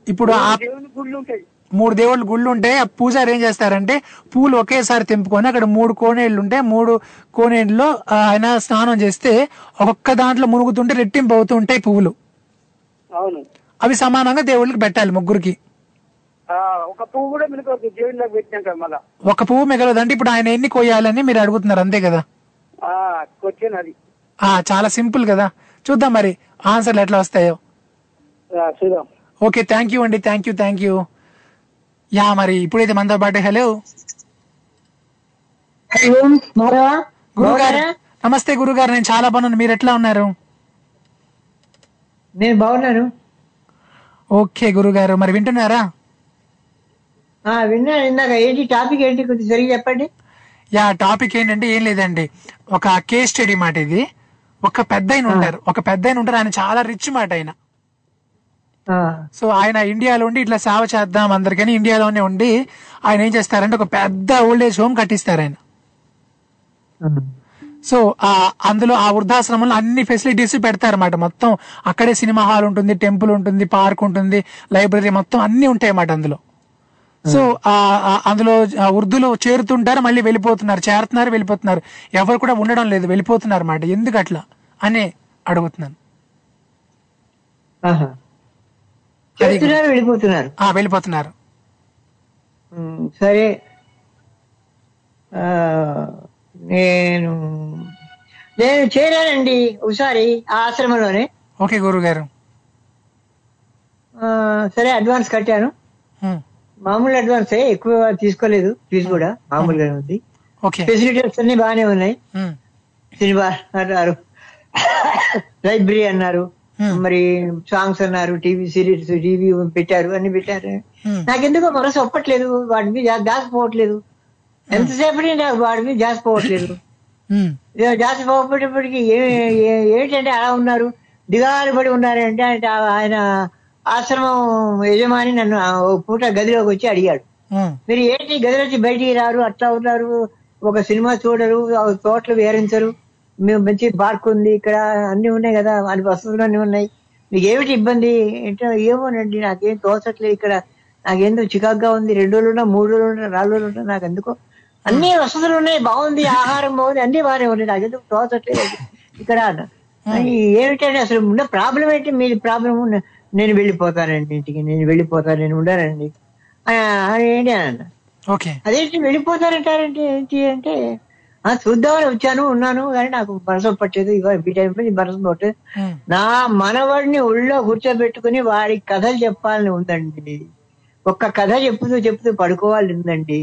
ఇప్పుడు ఆ దేవుని గుళ్ళు ఉంటాయి. మూడు దేవుళ్ళు గుళ్ళు ఉంటే ఆ పూజారి ఏం చేస్తారంటే పూలు ఒకేసారి తెంపుకొని అక్కడ మూడు కోనేళ్ళు ఉంటే మూడు కోనేళ్ళలో ఆయన స్నానం చేస్తే ఒక్కొక్క దాంట్లో మునుగుతుంటే రెట్టింపు అవుతూ ఉంటాయి పువ్వులు. అవును. అవి సమానంగా దేవుళ్ళకి పెట్టాలి ముగ్గురికి. ఒక పువ్వు కూడా మినకొద్దు దేవుళ్ళకి పెట్టినాక మళ్ళా. ఒక పువ్వు మిగలదంటే ఇప్పుడు ఆయన ఎన్ని కొయ్యాలని మీరు అడుగుతున్నారు అంతే కదా? క్వశ్చన్ అది ఆ చాలా సింపుల్ కదా. చూద్దాం మరి ఆన్సర్లు ఎట్లా వస్తాయో. ఓకే థ్యాంక్ యూ అండి thank you thank you yeah మరి ఇప్పుడైతే మనతో పాటు హలో గురుగారు? నమస్తే గురుగారు నేను చాలా బాగున్నాను. మీరు ఎట్లా ఉన్నారు? నేను బాగున్నాను. ఓకే గురుగారు మరి వింటున్నారా? ఆ, విన్నాను. ఇందాక ఏంటి టాపిక్ ఏంటి కొంచెం సరిగ్గా చెప్పండి. యా టాపిక్ ఏంటంటే ఏం లేదండి. ఒక కేస్ స్టడీ మాట ఇది. ఒక పెద్ద ఉంటారు. ఒక పెద్ద ఉంటారు. ఆయన చాలా రిచ్ మాట ఆయన. సో ఆయన ఇండియాలో ఉండి ఇట్లా సేవ చేద్దాం అందరికని ఇండియాలోనే ఉండి ఆయన ఏం చేస్తారంటే ఒక పెద్ద ఓల్డ్ ఏజ్ హోమ్ కట్టిస్తారు ఆయన. సో ఆ అందులో ఆ వృద్ధాశ్రమంలో అన్ని ఫెసిలిటీస్ పెడతారన్నమాట. మొత్తం అక్కడే సినిమా హాల్ ఉంటుంది టెంపుల్ ఉంటుంది పార్క్ ఉంటుంది లైబ్రరీ మొత్తం అన్ని ఉంటాయి అన్నమాట అందులో. సో అందులో వృద్ధులు చేరుతుంటారు మళ్ళీ వెళ్ళిపోతున్నారు చేరుతున్నారు వెళ్ళిపోతున్నారు. ఎవరు కూడా ఉండడం లేదు వెళ్ళిపోతున్నారు అన్నమాట ఎందుకు అట్లా? అని అడుగుతున్నాను. వెళ్ళిపోతున్నారు. వెళ్ళిపోతున్నారు. సరే. ఆ, నేను నేను చేరానండి ఒకసారి ఆశ్రమంలోనే. ఓకే గురువు గారు ఆ, సరే అడ్వాన్స్ కట్టాను. మామూలు అడ్వాన్స్ ఎక్కువ తీసుకోలేదు ఫీజు కూడా మామూలుగానే ఉంది. ఓకే ఫెసిలిటీస్ అన్ని బాగానే ఉన్నాయి. సినిమా అన్నారు. లైబ్రరీ అన్నారు. మరి సాంగ్స్ అన్నారు టీవీ సిరీస్ టీవీ పెట్టారు అన్ని పెట్టారు. నాకెందుకో మనసు ఒప్పట్లేదు వాటి మీద దాచిపోవట్లేదు ఎంతసేపటి నాకు వాడి మీద జాసిపోవట్లేదు జాసిపోవటప్పటికి ఏంటంటే అలా ఉన్నారు దిగాలు పడి ఉన్నారంటే ఆయన ఆశ్రమం యజమాని నన్ను పూట గదిలోకి వచ్చి అడిగాడు. మీరు ఏంటి గదిలో వచ్చి బయటికి రారు? అట్లా ఉన్నారు. ఒక సినిమా చూడరు తోటలు విహరించరు మేము మంచి పార్క్ ఉంది ఇక్కడ అన్ని ఉన్నాయి కదా అన్ని వసతులు అన్ని ఉన్నాయి. మీకు ఏమిటి ఇబ్బంది? ఏంటో ఏమోనండి నాకేం తోచట్లేదు ఇక్కడ. నాకేందో చికాగ్గా ఉంది. రెండు రోజులు ఉన్నా మూడు రోజులు ఉన్నా నాలుగు రోజులు ఉన్నా నాకు ఎందుకో? అన్ని వసతులు ఉన్నాయి బాగుంది ఆహారం బాగుంది అన్ని బాగానే ఉన్నాయి. నాకు ఎందుకు తోచట్లేదు? ఇక్కడ ఏమిటంటే అసలు ఉన్న ప్రాబ్లం ఏంటి? మీ ప్రాబ్లం నేను వెళ్ళిపోతానండి ఇంటికి నేను వెళ్ళిపోతాను నేను ఉండనండి ఏంటి అని అన్న. ఓకే. అదేంటి వెళ్ళిపోతారంటారంటే ఏంటి అంటే ఆ చూద్దామని వచ్చాను ఉన్నాను కానీ నాకు మనసు పట్టేది టైంలో ఈ మనసు పట్టేది. నా మనవాడిని ఒళ్ళో కూర్చోబెట్టుకుని వాడికి కథలు చెప్పాలని ఉందండి. ఒక్క కథ చెప్పుతూ చెప్తూ పడుకోవాలని ఉందండి.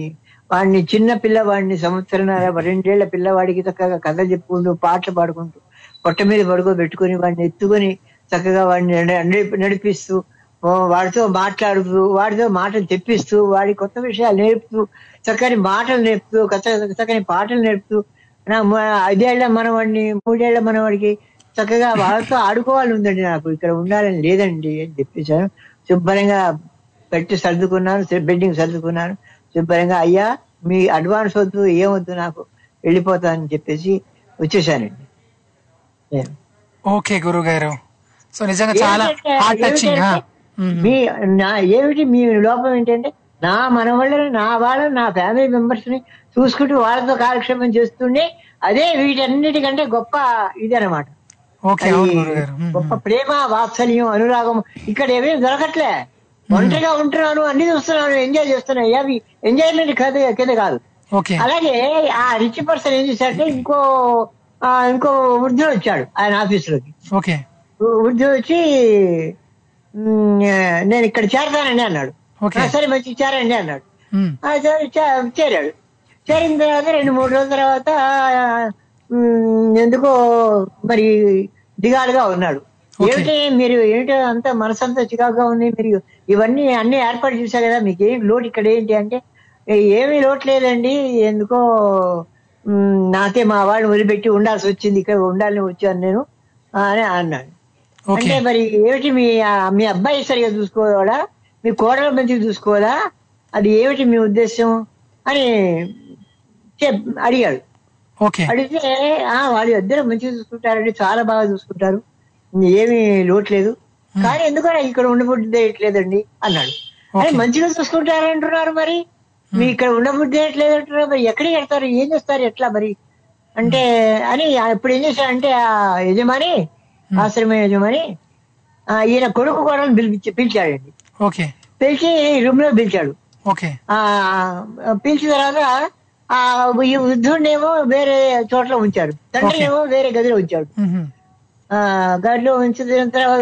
వాడిని చిన్న పిల్లవాడిని సంవత్సరంన్నర రెండేళ్ళ పిల్లవాడికి చక్కగా కథలు చెప్పుకుంటూ పాటలు పాడుకుంటూ పొట్ట మీద పడుకోబెట్టుకుని వాడిని ఎత్తుకొని చక్కగా వాడిని నడిపిస్తూ వాడితో మాట్లాడుతూ వాడితో మాటలు తెప్పిస్తూ వాడి కొత్త విషయాలు నేర్పుతూ చక్కని మాటలు నేర్పుతూ చక్కని పాటలు నేర్పుతూ నా ఐదేళ్ళ మనవాడిని మూడేళ్ళ మనవాడికి చక్కగా వాళ్ళతో ఆడుకోవాలి ఉందండి నాకు. ఇక్కడ ఉండాలని లేదండి అని చెప్పేశాను. శుభ్రంగా పెట్టి సర్దుకున్నాను బెడ్డింగ్ సర్దుకున్నాను. శుభ్రంగా అయ్యా మీ అడ్వాన్స్ వద్దు ఏమొద్దు నాకు వెళ్ళిపోతానని చెప్పేసి వచ్చేసానండి ఓకే గురువు గారు సో నిజంగా చాలా హార్ట్ టచింగ్ మీ నా ఏమిటి మీ లోపం ఏంటంటే నా మనవాళ్ళని నా వాళ్ళని నా ఫ్యామిలీ మెంబర్స్ని చూసుకుంటూ వాళ్ళతో కాలక్షేపం చేస్తుండే అదే వీటన్నిటికంటే గొప్ప ఇది అనమాట ఓకే అవును గురువు గారు గొప్ప ప్రేమ వాత్సల్యం అనురాగం. ఇక్కడ ఏమేమి దొరకట్లే. ఒంటరిగా ఉంటున్నాను అన్ని చూస్తున్నాను ఎంజాయ్ చేస్తున్నాను అవి ఎంజాయ్మెంట్ కింద కింద కాదు. అలాగే ఆ రిచ్ పర్సన్ ఏం చేశాడంటే ఇంకో ఇంకో వృద్ధుడు వచ్చాడు ఆయన ఆఫీసులోకి వృద్ధుడు వచ్చి "మ్, నేను ఇక్కడ చేరతానండి అన్నాడు. ఓకే. "ఆ, సరే మంచి చేరండి అన్నాడు. సరే చేరాడు. చేరిన తర్వాత రెండు మూడు రోజుల తర్వాత ఎందుకో మరి దిగాలుగా ఉన్నాడు. ఏమిటి మీరు ఏమిటో అంత మనసంతా చికాకుగా ఉంది? మీరు ఇవన్నీ అన్ని ఏర్పాటు చేశారు కదా మీకు ఏం లోటు ఇక్కడ ఏంటి అంటే "ఏ- ఏమీ లోటు లేదండి. ఎందుకో నాకే మా వాళ్ళని వదిలిపెట్టి ఉండాల్సి వచ్చింది ఇక్కడ ఉండాలని వచ్చాను నేను అని అన్నాడు. అంటే మరి ఏమిటి మీ మీ అబ్బాయి సరిగా చూసుకోవాలా మీ కోడలు మంచిగా చూసుకోవాలా అది ఏమిటి మీ ఉద్దేశం అని చెప్ అడిగాడు. అడిగితే ఆ వాళ్ళు ఇద్దరు మంచిగా చూసుకుంటారండి చాలా బాగా చూసుకుంటారు. ఏమీ లోటు లేదు. కానీ ఎందుకో ఇక్కడ ఉండబుద్ధి వేయట్లేదండి అన్నాడు. అరే మంచిగా చూసుకుంటారంటున్నారు మరి. మీ ఇక్కడ ఉండబుద్ధి వేయట్లేదు అంటున్నారు మరి. ఎక్కడికి వెళ్తారు? ఏం చేస్తారు? ఎట్లా మరి? అంటే అని ఇప్పుడు ఏం చేశాడంటే ఆ యజమాని ఆశ్రమ యజమాని ఆ, ఈయన కొడుకు కూడా పిలిపించి పిలిచాడండి. ఓకే. పిలిచి రూమ్లో పిలిచాడు. ఓకే. ఆ పిలిచిన తర్వాత ఆ ఈ వృద్ధుడినేమో వేరే చోట్ల ఉంచారు తండ్రి ఏమో వేరే గదిలో ఉంచాడు. ఆ గదిలో ఉంచిన తర్వాత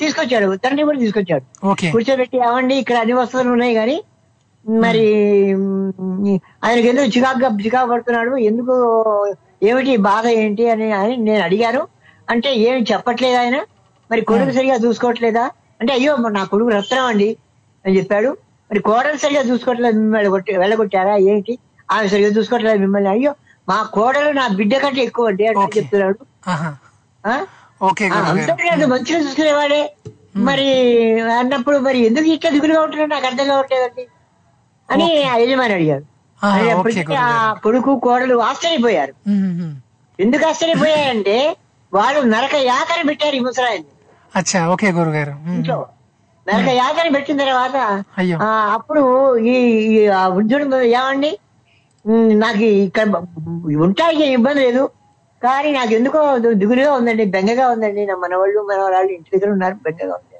తీసుకొచ్చాడు. తండ్రి కూడా తీసుకొచ్చాడు. కూర్చోబెట్టి అవండి ఇక్కడ అన్ని వస్తువులు ఉన్నాయి కానీ మరి ఆయనకి ఎందుకు చికాకుగా చికాకు పడుతున్నాడు? ఎందుకు ఏమిటి బాధ ఏంటి? అని అని నేను అడిగాను. అంటే ఏమి చెప్పట్లేదు ఆయన? మరి కొడుకు సరిగా చూసుకోవట్లేదా? అంటే అయ్యో మరి నా కొడుకు రత్నం అండి? అని చెప్పాడు. మరి కోడలు సరిగా చూసుకోవట్లేదు మిమ్మల్ని కొట్టి వెళ్ళగొట్టారా? ఏంటి? ఆమె సరిగా చూసుకోవట్లేదు మిమ్మల్ని. అయ్యో మా కోడలు నా బిడ్డ కంటే ఎక్కువ అండి అని చెప్తున్నాడు. ఆహా. ఆ? ఓకే ఆ, గురువు అంతా గారు లేదు మంచిగా చూసుకునేవాడే. మరి అన్నప్పుడు మరి ఎందుకు ఇట్లా దిగులుగా ఉంటున్నాడు? నాకు అర్థం కావట్లేదండి. అని ఆ యజమాని అడిగాడు. ఆ కొడుకు కోడలు ఆశ్చర్యపోయారు. ఎందుకు ఆశ్చర్యపోయారంటే వాళ్ళు నరక యాతన పెట్టారు ఈ ముసలాయన్ని. అచ్చా ఓకే గురువు గారు మ్మ్. ఇంట్లో. నరక యాతన పెట్టిన తర్వాత అప్పుడు ఈ ఆ వృద్ధుడు ఏమండి? నాకు ఇక్కడ ఉంటాయి ఇబ్బంది లేదు. కానీ నాకు ఎందుకో దిగులుగా ఉందండి బెంగగా ఉందండి. నా మనవాళ్ళు మనవరాళ్ళు ఇంటి దగ్గర ఉన్నారు బెంగగా ఉంది.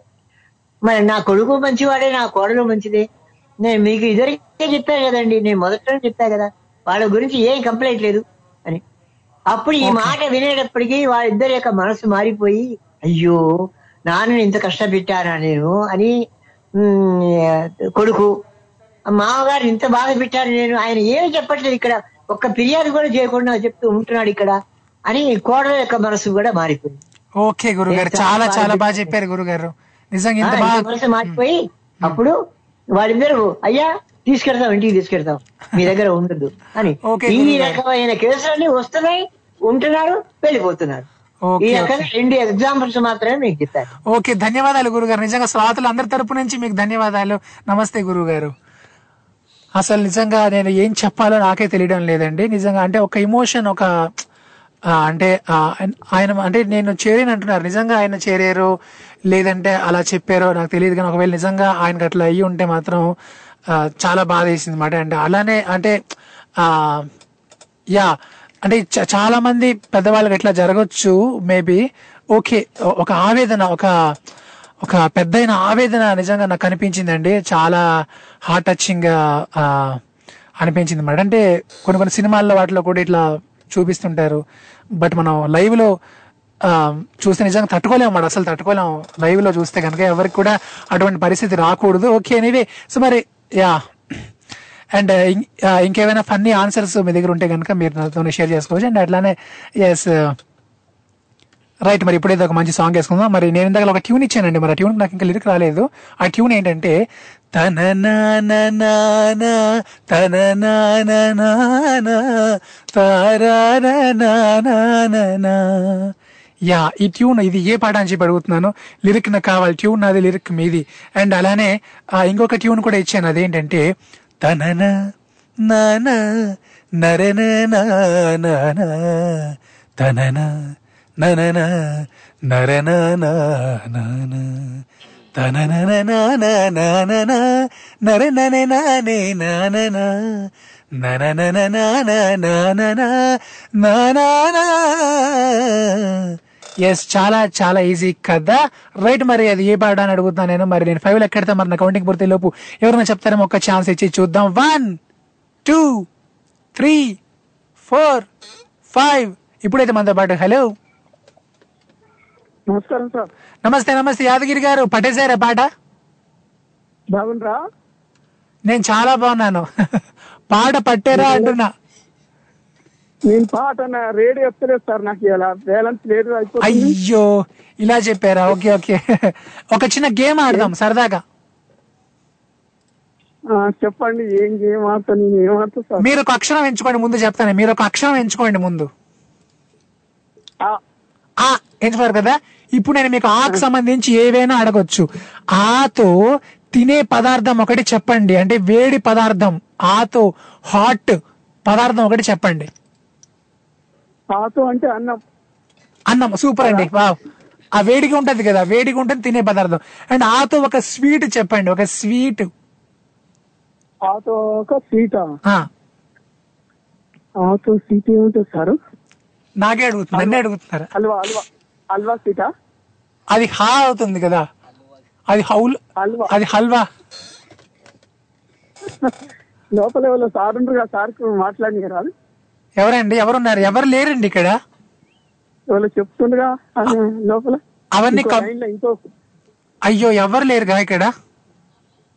మరి నా కొడుకు మంచివాడే నా కోడలు మంచిదే. నేను మీకు ఇదివరకే చెప్పాను కదండి నేను మొదట్లో చెప్పా కదా వాళ్ళ గురించి ఏం కంప్లైంట్ లేదు. అప్పుడు ఈ మాట వినేటప్పటికీ వాళ్ళిద్దరి యొక్క మనసు మారిపోయి అయ్యో నాన్నని ఇంత కష్టపెట్టానా నేను అని కొడుకు మామగారు ఇంత బాధ పెట్టారు నేను ఆయన ఏమి చెప్పట్లేదు ఇక్కడ ఒక్క ఫిర్యాదు కూడా చేయకుండా చెప్తూ ఉంటున్నాడు ఇక్కడ అని కోడల యొక్క మనసు కూడా మారిపోయింది. ఓకే గురువు గారు చాలా చాలా బాగా చెప్పారు. గురువు గారు నిజంగా మనసు మారిపోయి అప్పుడు వాళ్ళిద్దరు అయ్యా తీసుకెడతాం ఇంటికి తీసుకెడతాం మీ దగ్గర ఉండదు అని. ఈ. రకమైన కేసులన్నీ వస్తున్నాయి. ఉంటున్నారు వెళ్ళిపోతున్నారు. ఈ ఓకే రకంగా ఓకే. రెండు ఎగ్జాంపుల్స్ మాత్రమే మీకు ఓకే ధన్యవాదాలు గురుగారు. నిజంగా శ్రోతలు అందరి తరపు నుంచి మీకు ధన్యవాదాలు. నమస్తే గురువు గారు అసలు నిజంగా నేను ఏం చెప్పాలో నాకే తెలియడం లేదండి. నిజంగా అంటే ఒక ఇమోషన్ ఒక అంటే ఆయన అంటే నేను చేరేను అంటున్నారు. నిజంగా ఆయన చేరారు లేదంటే అలా చెప్పారో నాకు తెలియదు. కానీ ఒకవేళ నిజంగా ఆయనకు అట్లా అయ్యి ఉంటే మాత్రం చాలా బాధ వేసింది అనమాట అంటే అలానే అంటే ఆ యా అంటే చ- చాలా మంది పెద్దవాళ్ళకి ఎట్లా జరగచ్చు మేబీ ఓకే ఒక ఆవేదన ఒక ఒక పెద్దయిన ఆవేదన నిజంగా నాకు అనిపించిందండి. చాలా హార్ట్ టచింగ్ అనిపించింది అన్నమాట అంటే కొన్ని కొన్ని సినిమాల్లో వాటిలో కూడా ఇట్లా చూపిస్తుంటారు. బట్ మనం లైవ్లో చూస్తే నిజంగా తట్టుకోలేము అన్నమాట అసలు తట్టుకోలేము లైవ్లో చూస్తే కనుక ఎవరికి కూడా అటువంటి పరిస్థితి రాకూడదు. ఓకే ఎనీవే సో మరి యా అండ్ uh, uh, ఇంకేమైనా ఫన్నీ ఆన్సర్స్ మీ దగ్గర ఉంటే కనుక మీరు నాతో షేర్ చేసుకోవచ్చు. అండ్ అట్లానే ఎస్ రైట్ uh, మరి ఇప్పుడైతే ఒక మంచి సాంగ్ వేసుకుందాం. మరి నేను ఇందాక ఒక ట్యూన్ ఇచ్చానండి. మరి ఆ ట్యూన్ నాకు ఇంకా లిరిక్ రాలేదు. ఆ ట్యూన్ ఏంటంటే తన తన నాన యా ఈ ట్యూన్ ఇది ఏ పాట అని చెప్పి అడుగుతున్నాను. లిరిక్ నాకు కావాలి. ట్యూన్ నాది లిరిక్ మీది. అండ్ అలానే ఇంకొక ట్యూన్ కూడా ఇచ్చాను. అదేంటంటే తనన నాన నరన నాన తనన ననన నరన నాన తనన ఎస్ చాలా చాలా ఈజీ కదా. రైట్ మరి అది ఏ పాట అని అడుగుతున్నాను నేను. మరి నేను ఫైవ్ ఎక్కడితే మరి నా కౌంటింగ్ పూర్తి లోపు ఎవరైనా చెప్తారేమో ఒక ఛాన్స్ ఇచ్చి చూద్దాం. One two three four five ఇప్పుడైతే మనతో పాటు హలో నమస్కారం సార్. నమస్తే నమస్తే. యాదగిరి గారు పట్టేశారా పాట? బాగుండ్రా? నేను చాలా బాగున్నాను. పాట పట్టారా అంటున్నా. నేను పాట రేడియో ఎత్తలేదు సార్ నాకు ఇలా బ్యాలెన్స్ లేదు అయ్యో ఇలా చెప్పారా? Okay okay. ఒక చిన్న గేమ్ ఆడదాం సరదాగా. చెప్పండి ఏం గేమ్ ఆడతా నేను ఏం ఆడతా సార్? మీరు ఒక అక్షరం ఎంచుకోండి ముందు చెప్తాను. మీరు ఒక అక్షరం ఎంచుకోండి ముందు. ఆ. ఎంచుకున్నారు కదా? ఇప్పుడు నేను మీకు ఆకు సంబంధించి ఏవైనా అడగొచ్చు. ఆతో తినే పదార్థం ఒకటి చెప్పండి. అంటే వేడి పదార్థం. ఆతో హాట్ పదార్థం ఒకటి చెప్పండి. ఆతో అంటే అన్నం. అన్నం సూపర్ అండి. వావ్. ఆ వేడిగా ఉంటది కదా వేడిగా ఉంటుంది తినే పదార్థం. అండ్ ఆతో ఒక స్వీట్ చెప్పండి ఒక స్వీట్. ఆతో ఒక ఆ. ఆతో సీట్ ఏముంటుంది సార్? నాకే అడుగుతున్నారు నన్నే అడుగుతున్నారు. హల్వా హల్వా హల్వా సీటా అది హా అవుతుంది కదా. అది హౌల్ హల్వా. అది హల్వా. లోపల సార్ ఉండరు కదా సార్కి మాట్లాడి రాదు ఎవరండి? ఎవరున్నారు? ఎవరు లేరండి ఇక్కడ? చెప్తుండగా లోపల. అవన్నీ ఇంకో అయ్యో ఎవరు లేరుగా ఇక్కడ?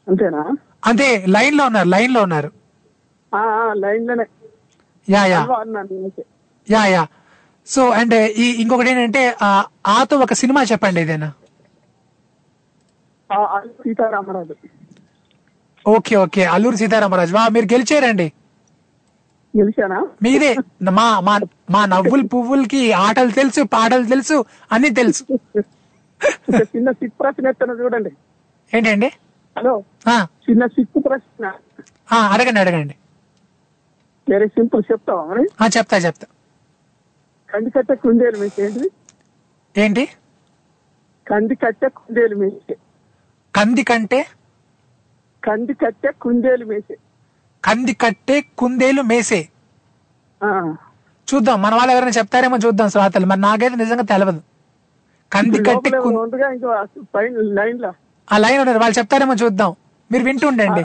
అంతేనా? అంతే లైన్లో ఉన్నారు లైన్లో ఉన్నారు. లైన్లోనే. Yeah yeah. Yeah yeah. So and ఈ ఇంకొకటి ఏంటంటే ఆతో ఒక సినిమా చెప్పండి ఏదైనా. సీతారామరాజు. Okay okay. అల్లూరు సీతారామరాజు. వా మీరు గెలిచారండి. మీరే మా మా మా నవ్వులు పువ్వులకి ఆటలు తెలుసు పాటలు తెలుసు అన్ని తెలుసు. చిన్న సిక్ ప్రశ్న ఎత్తాను చూడండి. ఏంటండి? హలో. ఆ, చిన్న సిక్కు ప్రశ్న. అడగండి అడగండి. వెరీ సింపుల్ చెప్తావా చెప్తా చెప్తా. కంది కట్ట కుందేలు మీసి ఏంటిది? ఏంటి? కంది కట్ట కుందేలు మీసి కంది కంటే? కంది కట్ట కుందేలు మీసి కంది కట్టే కుందేలు మేసే. చూద్దాం మన వాళ్ళు ఎవరైనా చెప్తారేమో చూద్దాం శ్రోతలు. మరి నాకైతే నిజంగా తెలియదు కంది కట్టి ఆ లైన్ ఉన్నారు వాళ్ళు చెప్తారేమో చూద్దాం. మీరు వింటుండండి.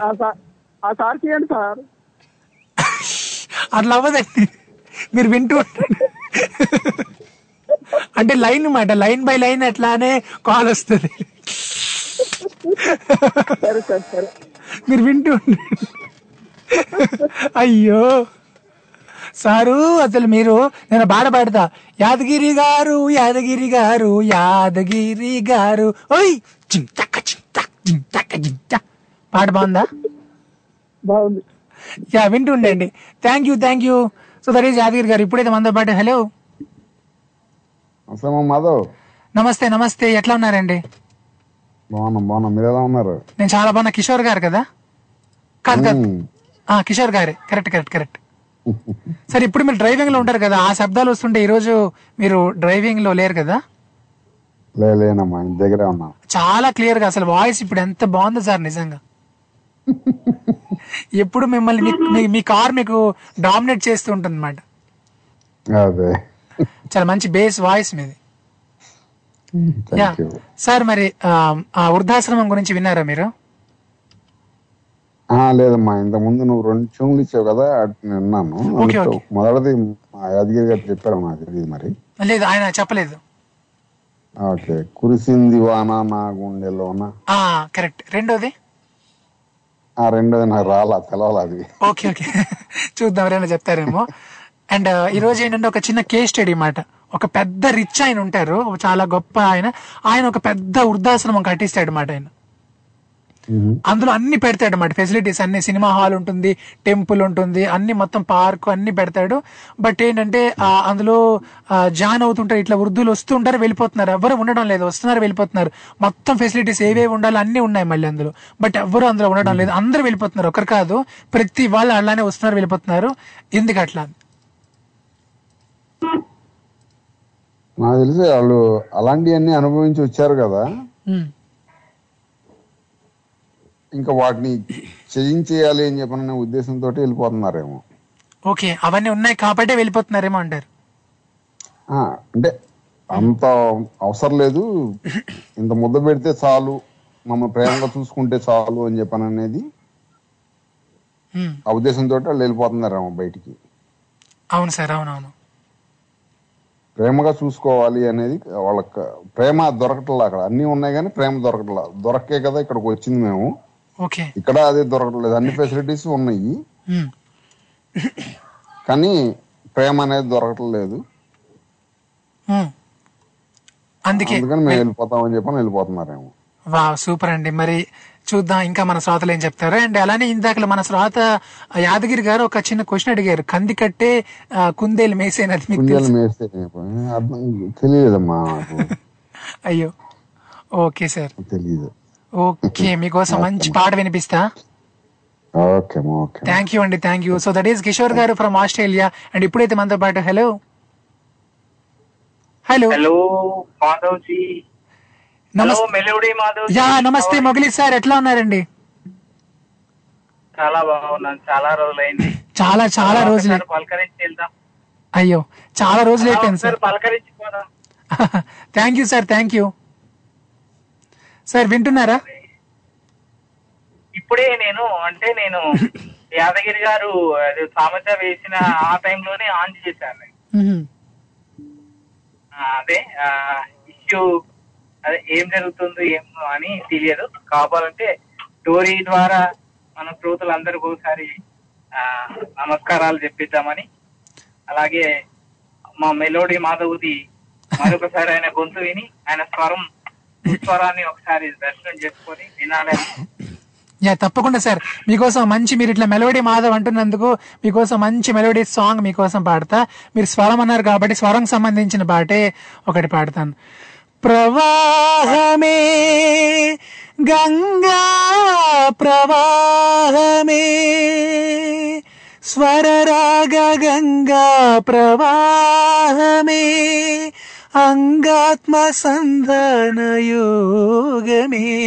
అట్లా అవ్వదండి మీరు వింటూ. అంటే లైన్ మాట లైన్ బై లైన్ అట్లానే కాల్ వస్తుంది. మీరు వింటూ ఉండండి. అయ్యో. సారు అసలు మీరు నేను బాధ పాడతా. యాదగిరి గారు యాదగిరి గారు యాదగిరి గారు. ఓయ్ చింతక్క చింత చింతక్క చింత. పాట బాగుందా? బాగుంది. Yeah వింటుండండి. Thank you thank you so that is Yadagiri గారు. ఇప్పుడైతే మనతో పాటు హలో మాధవ్. నమస్తే నమస్తే. ఎట్లా ఉన్నారండి? బాగున్నాం బాగున్నాం. మీరు ఎలా ఉన్నారు? నేను చాలా బాగున్నా. కిషోర్ గారు కదా? కాదు కాదు. కిషోర్ గారే. Correct correct correct. సరే ఇప్పుడు మీరు డ్రైవింగ్లో ఉంటారు కదా ఆ శబ్దాలు వస్తుంటే ఈ రోజు మీరు డ్రైవింగ్లో లేరు కదా? లేనమ్మా దగ్గరే ఉన్నా. చాలా క్లియర్గా అసలు వాయిస్ ఇప్పుడు ఎంత బాగుంది సార్ నిజంగా. ఎప్పుడు మిమ్మల్ని మీ- కార్ మీకు డామినేట్ చేస్తూ ఉంటుంది అనమాట అదే. చాలా మంచి బేస్ వాయిస్ మీది. యా. సార్ మరి ఆ, వృద్ధాశ్రమం గురించి విన్నారా మీరు? లేదమ్మా ఇంత ముందు నువ్వు రెండు ట్యూన్లు ఇచ్చావు కదా అటు నేను విన్నాను. మొదటిది మా యాదగిరి గారు చెప్పారు నాకు తెలియదు మరి. లేదు ఆయన చెప్పలేదు. ఓకే కురిసింది వాన నా గుండెలోన. కరెక్ట్. రెండోది? ఆ రెండోది నాకు రాలా తెలవాలి అది. Okay okay. చూద్దాం ఎవరైనా చెప్తారేమో. అండ్ ఈ రోజు ఏంటంటే ఒక చిన్న కేస్ స్టడీ మాట ఒక పెద్ద రిచ్ ఆయన ఉంటారు చాలా గొప్ప ఆయన. ఆయన ఒక పెద్ద వృద్ధాశ్రమం కట్టిస్తాడు మాట ఆయన. అందులో అన్ని పెడతాడు అన్నమాట ఫెసిలిటీస్ అన్ని సినిమా హాల్ ఉంటుంది టెంపుల్ ఉంటుంది అన్ని మొత్తం పార్క్ అన్ని పెడతాడు. బట్ ఏంటంటే అందులో జాన్ అవుతుంటారు ఇట్లా వృద్ధులు వస్తుంటారు వెళ్ళిపోతున్నారు. ఎవరు ఉండడం లేదు వస్తున్నారు వెళ్ళిపోతున్నారు. మొత్తం ఫెసిలిటీస్ ఏవేవి ఉండాలో అన్ని ఉన్నాయి మళ్ళీ అందులో. బట్ ఎవరు అందులో ఉండడం లేదు. అందరూ వెళ్ళిపోతున్నారు ఒకరు కాదు. ప్రతి వాళ్ళు అలానే వస్తున్నారు వెళ్ళిపోతున్నారు. ఎందుకు అట్లా? నాకు తెలిసి వాళ్ళు అలాంటివన్నీ అనుభవించి వచ్చారు కదా. ఇంకా వాటిని చేయించేయాలి అని చెప్పిన ఉద్దేశంతో వెళ్ళిపోతున్నారేమో. ఓకే అవన్నీ ఉన్నాయి కాబట్టే వెళ్ళిపోతున్నారేమో అంటారు. అంటే అంత అవసరం లేదు. ఇంత ముద్ద పెడితే చాలు మమ్మల్ని ప్రేమగా చూసుకుంటే చాలు అని చెప్పని అనేది ఆ ఉద్దేశంతో వాళ్ళు వెళ్ళిపోతున్నారేమో బయటికి. అవును సార్ అవునవును. ప్రేమగా చూసుకోవాలి అనేది వాళ్ళకి ప్రేమ దొరకట్లా అక్కడ. అన్ని ఉన్నాయి కానీ ప్రేమ దొరకట్లా దొరకే కదా ఇక్కడికి వచ్చింది మేము. ఇక్కడ అదే దొరకట్లేదు. అన్ని ఫెసిలిటీస్ ఉన్నాయి. కానీ ప్రేమ అనేది దొరకట్లేదు. అందుకే మేము వెళ్ళిపోతామని చెప్పని వెళ్ళిపోతున్నారేమో. వా సూపర్ అండి. మరి చూద్దాం. ఇంకా మన శ్రోతలు ఏం చెప్తారు? అండ్ అలానే ఇందాక మన శ్రోత యాదగిరి గారు ఒక చిన్న క్వశ్చన్ అడిగారు. కంది కట్టే కుందేలు మేసేనది మీకు తెలియదమ్మా అయ్యో. Okay sir. తెలియదు. ఓకే మీకోసం మంచి పాట వినిపిస్తా. ఓకే అమ్మా ఓకే థ్యాంక్ యూ అండి thank you so that is Kishore గారు ఫ్రమ్ ఆస్ట్రేలియా అండ్ ఇప్పుడైతే మనతో పాటు hello hello hello Madhav ji నమస్తే మెలోడీ మాధవ్ జీ. యా నమస్తే మొగలి సార్ ఎట్లా ఉన్నారండి? చాలా బాగున్నాను చాలా రోజులైంది. చాలా చాలా రోజులు పలకరించి వెళ్దాం. అయ్యో చాలా రోజులు అయిపోయింది సార్. పలకరించి పోదాం. Thank you sir thank you sir వింటున్నారా? ఇప్పుడే నేను అంటే నేను యాదగిరి గారు అది సామెత వేసిన ఆ టైంలోనే ఆన్ చేశాను అదే ఇష్యూ అదే ఏం జరుగుతుంది ఏం అని తెలియదు. కావాలంటే స్టోరీ ద్వారా మన శ్రోతలందరికీ ఒకసారి నమస్కారాలు చెప్పిద్దామని. అలాగే మా మెలోడీ మాధవుది మరొకసారి ఆయన గొంతు విని ఆయన స్వరం స్వరాన్ని ఒకసారి దర్శనం చేసుకొని వినాలని యా తప్పకుండా సార్. మీకోసం మంచి మీరు ఇట్లా మెలోడీ మాధవ్ అంటున్నందుకు మీకోసం మంచి మెలోడీ సాంగ్ మీకోసం పాడతా. మీరు స్వరం అన్నారు కాబట్టి స్వరం సంబంధించిన పాటే ఒకటి పాడతాను. ప్రవాహమే గంగా ప్రవాహమే స్వరరాగ గంగా ప్రవాహమే అంగాత్మ సంధాన యోగమే.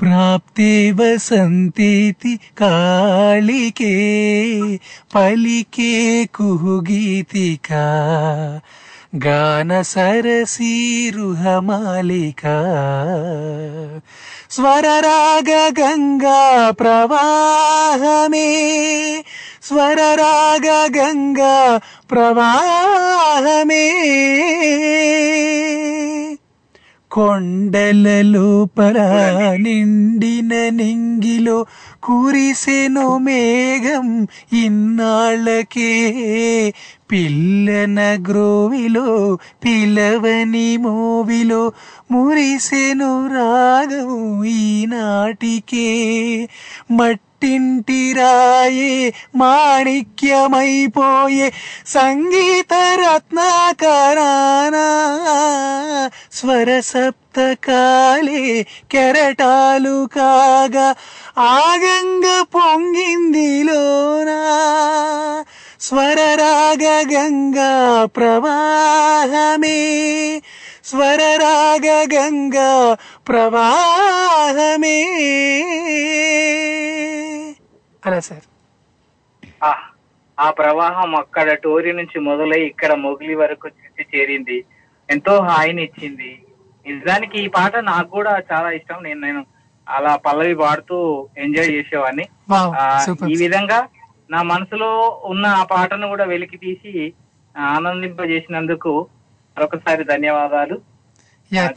ప్రాప్తే వసంతేతి కాళికే. పలికే కుహుగీతికా. గాన సరసీరుహమాలిక స్వరరాగ గంగా ప్రవాహమే. స్వరరాగ గంగా ప్రవాహమే. కొండల లోపల నిండిన నింగిలో కురిసెను మేఘం ఇన్నాళ్ళకే. పిల్లన గ్రోవిలో పిలవని మోవిలో మురిసెను రాగం ఈనాటికే. మట్టి రాయే మాణిక్యమైపోయే సంగీత రత్నాకరానా స్వర సప్తకాలే కెరటాలు కాగా ఆగంగ పొంగిందిలోనా. స్వరరాగ గంగా ప్రవాహమే స్వరరాగ గంగా ప్రవాహమే. అలా సార్. ఆ ప్రవాహం అక్కడ టోరి నుంచి మొదలై ఇక్కడ మొగిలి వరకు చేరింది. ఎంతో హాయిని ఇచ్చింది. నిజానికి ఈ పాట నాకు కూడా చాలా ఇష్టం. నేను నేను అలా పల్లవి పాడుతూ ఎంజాయ్ చేసేవాడిని. ఈ విధంగా నా మనసులో ఉన్న ఆ పాటను కూడా వెలికి తీసి ఆనందింపజేసినందుకు మరొకసారి ధన్యవాదాలు.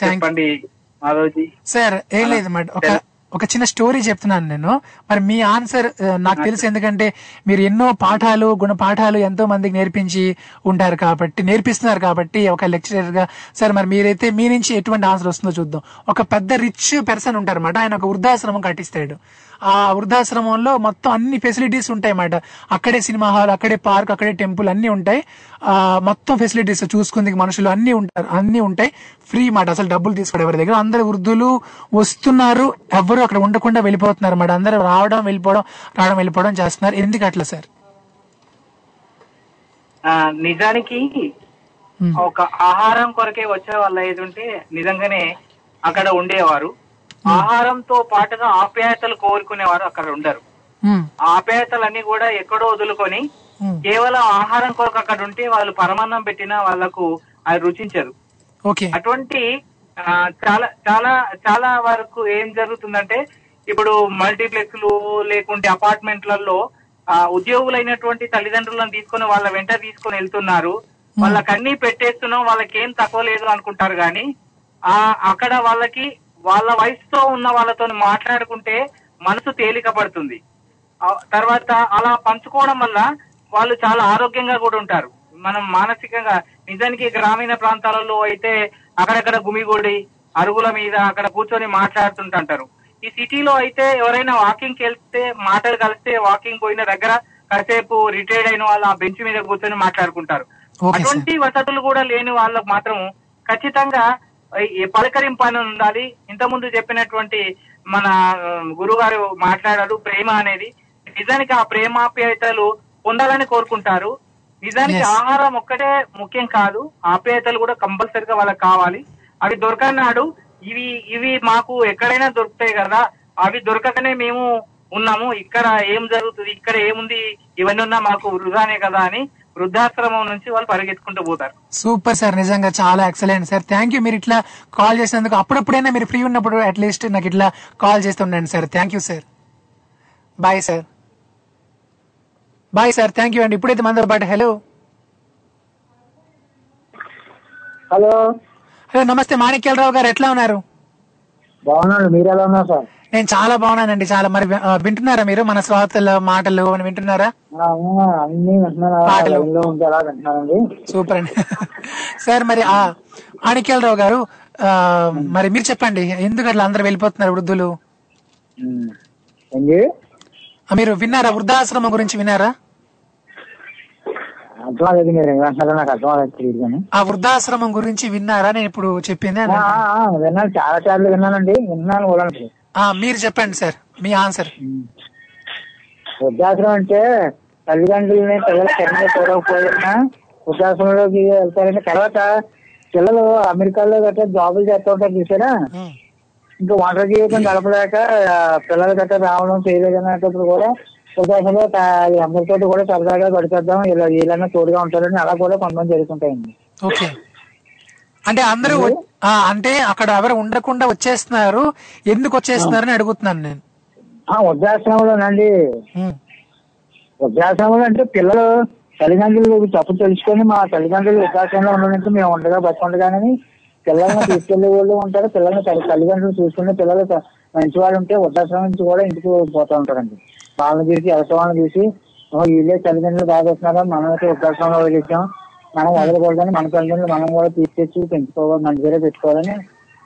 చెప్పండి మాధవ్జీ. సార్ ఏం లేదు ఒక చిన్న స్టోరీ చెప్తున్నాను నేను. మరి మీ ఆన్సర్ నాకు తెలుసు ఎందుకంటే మీరు ఎన్నో పాఠాలు గుణపాఠాలు ఎంతో మందికి నేర్పించి ఉంటారు కాబట్టి నేర్పిస్తున్నారు కాబట్టి ఒక లెక్చరర్గా సార్ మరి మీరైతే మీ నుంచి ఎటువంటి ఆన్సర్ వస్తుందో చూద్దాం. ఒక పెద్ద రిచ్ పర్సన్ ఉంటారన్నమాట ఆయన ఒక వృద్ధాశ్రమం కట్టిస్తాడు. ఆ వృద్ధాశ్రమంలో మొత్తం అన్ని ఫెసిలిటీస్ ఉంటాయి అన్నమాట. అక్కడే సినిమా హాల్ అక్కడే పార్క్ అక్కడే టెంపుల్ అన్ని ఉంటాయి. ఆ మొత్తం ఫెసిలిటీస్ చూసుకుందికి మనుషులు అన్ని ఉంటారు అన్ని ఉంటాయి. ఫ్రీ మాట అసలు డబ్బులు తీసుకోవడం ఎవరి దగ్గర. అందరు వృద్ధులు వస్తున్నారు. ఎవరు అక్కడ ఉండకుండా వెళ్ళిపోతున్నారు అన్నమాట. అందరూ రావడం వెళ్ళిపోవడం రావడం వెళ్ళిపోవడం చేస్తున్నారు. ఎందుకు అట్లా సార్? నిజానికి ఒక ఆహారం కొరకే వచ్చే వాళ్ళ ఏది ఉంటే నిజంగానే అక్కడ ఉండేవారు. ఆహారంతో పాటుగా ఆప్యాయతలు కోరుకునేవారు అక్కడ ఉండరు. ఆప్యాయతలన్నీ కూడా ఎక్కడో వదులుకొని కేవలం ఆహారం కొరకు అక్కడ ఉంటే వాళ్ళు పరమాన్నం పెట్టినా వాళ్ళకు అది రుచించదు. ఓకే. అటువంటి చాలా చాలా చాలా వరకు ఏం జరుగుతుందంటే ఇప్పుడు మల్టీప్లెక్స్లు లేకుంటే అపార్ట్మెంట్లలో ఉద్యోగులైనటువంటి తల్లిదండ్రులను తీసుకొని వాళ్ళ వెంట తీసుకొని వెళ్తున్నారు. వాళ్ళకి అన్ని పెట్టేస్తున్నాం వాళ్ళకి ఏం తక్కువ లేదు అనుకుంటారు కానీ ఆ అక్కడ వాళ్ళకి వాళ్ళ వయసుతో ఉన్న వాళ్ళతో మాట్లాడుకుంటే మనసు తేలిక పడుతుంది తర్వాత అలా పంచుకోవడం వల్ల వాళ్ళు చాలా ఆరోగ్యంగా కూడా ఉంటారు. మనం మానసికంగా నిజానికి గ్రామీణ ప్రాంతాలలో అయితే అక్కడక్కడ గుమిగూడి అరుగుల మీద అక్కడ కూర్చొని మాట్లాడుతుంటారు. ఈ సిటీలో అయితే ఎవరైనా వాకింగ్ వెళ్తే మాటలు కలిస్తే వాకింగ్ పోయిన దగ్గర కాసేపు రిటైర్డ్ అయిన వాళ్ళు ఆ బెంచ్ మీద కూర్చొని మాట్లాడుకుంటారు. అటువంటి వసతులు కూడా లేని వాళ్ళకు మాత్రం ఖచ్చితంగా పలకరింపు అని ఉండాలి. ఇంతకుముందు చెప్పినటువంటి మన గురుగారు మాట్లాడారు ప్రేమ అనేది. నిజానికి ఆ ప్రేమాప్యాయతలు పొందాలని కోరుకుంటారు. నిజానికి. ఆహారం ఒక్కటే ముఖ్యం కాదు. ఆప్యాయతలు కూడా కంపల్సరిగా వాళ్ళకి కావాలి. అవి దొరకన్నాడు ఇవి ఇవి మాకు ఎక్కడైనా దొరుకుతాయి కదా. అవి దొరకకనే మేము ఉన్నాము. ఇక్కడ ఏం జరుగుతుంది ఇక్కడ ఏముంది ఇవన్నీ ఉన్నా మాకు వృధానే కదా అని వృద్ధాశ్రమం నుంచి వాళ్ళు పరిగెత్తుకుంటూ పోతారు. సూపర్ సార్ నిజంగా చాలా ఎక్సలెంట్ సార్ థ్యాంక్ యూ మీరు ఇట్లా కాల్ చేసినందుకు అప్పుడప్పుడైనా మీరు ఫ్రీ ఉన్నప్పుడు అట్లీస్ట్ నాకు ఇట్లా కాల్ చేస్తూ ఉండండి sir thank you sir bye sir bye sir thank you అండి. ఇప్పుడైతే మనతో పాటు హలో హలో హలో నమస్తే. మాణిక్యాలరావు గారు ఎట్లా ఉన్నారు? బాగున్నాడు. మీరు ఎలా ఉన్నారు సార్? నేను చాలా బాగున్నానండి చాలా. మరి వింటున్నారా మీరు? మన శ్రోతల మాటలు వింటున్నారా? అన్ని వింటున్నాను సూపర్ అండి. సార్ మరి ఆ మాణిక్యాలరావు గారు మరి మీరు చెప్పండి ఎందుకు అట్లా అందరు వెళ్ళిపోతున్నారు వృద్ధులు? మీరు విన్నారా? వృద్ధాశ్రమం గురించి విన్నారా? అవ్వలేదు మీరు నాకు అర్థం అవ్వలేదు తెలియదు కానీ. ఆ వృద్ధాశ్రమం గురించి విన్నారా? నేను ఇప్పుడు చెప్పింది అని ఆ, ఆ, ఆ, విన్నాను. చాలా సార్లు విన్నానండి. విన్నాను కూడా ఆ, మీరు చెప్పండి సార్. మీ ఆన్సర్. వృద్ధాశ్రమం అంటే తల్లిదండ్రులని పిల్లలు సరిగ్గా చూడకపోయినా వృద్ధాశ్రమంలోకి వెళ్తారండి తర్వాత పిల్లలు అమెరికాలో గట్రా జాబులు చేస్తూ ఉంటారు చూసారా? ఇంకా ఒంటరి జీవితం గడపలేక ఆ, పిల్లలు గట్రా రావడం చేయలేదన్నప్పుడు కూడా వృద్ధాశ్రమంలో తా- అందరితో కూడా సరదాగా గడిపేద్దాం. ఇలా వీళ్ళన్నా తోడుగా ఉంటారని అలా కూడా కొంతమంది జరుగుతుంటాయండి. ఓకే. అంటే అందరూ అంటే అక్కడ ఎవరు ఉండకుండా వచ్చేస్తున్నారు. ఎందుకు వచ్చేస్తున్నారు అని అడుగుతున్నాను నేను. ఆ వృద్ధాశ్రమంలోనండి. వృద్ధాశ్రమంలో అంటే పిల్లలు తల్లిదండ్రులు తప్పు తెలుసుకొని మా తల్లిదండ్రులు వృద్ధాశ్రమంలో ఉండడానికి మేము ఉండగా బతుండగానే పిల్లల్ని తీసుకెళ్ళే వాళ్ళు ఉంటారు. పిల్లల్ని తల్లి- తల్లిదండ్రులు చూసుకునే పిల్లలు మంచి వాళ్ళు ఉంటే వృద్ధాశ్రమం నుంచి కూడా ఇంటికి పోతూ ఉంటారండి. వాళ్ళని చూసి వాళ్ళని చూసి "ఓ, వీళ్ళే తల్లిదండ్రులు మనం అయితే వృద్ధాశ్రమంలో వదిలేసాం. మనం వదలకూడదని మన తల్లిదండ్రులు మనం కూడా తీసుకొచ్చి పెంచుకోవాలి మన దగ్గర పెట్టుకోవాలని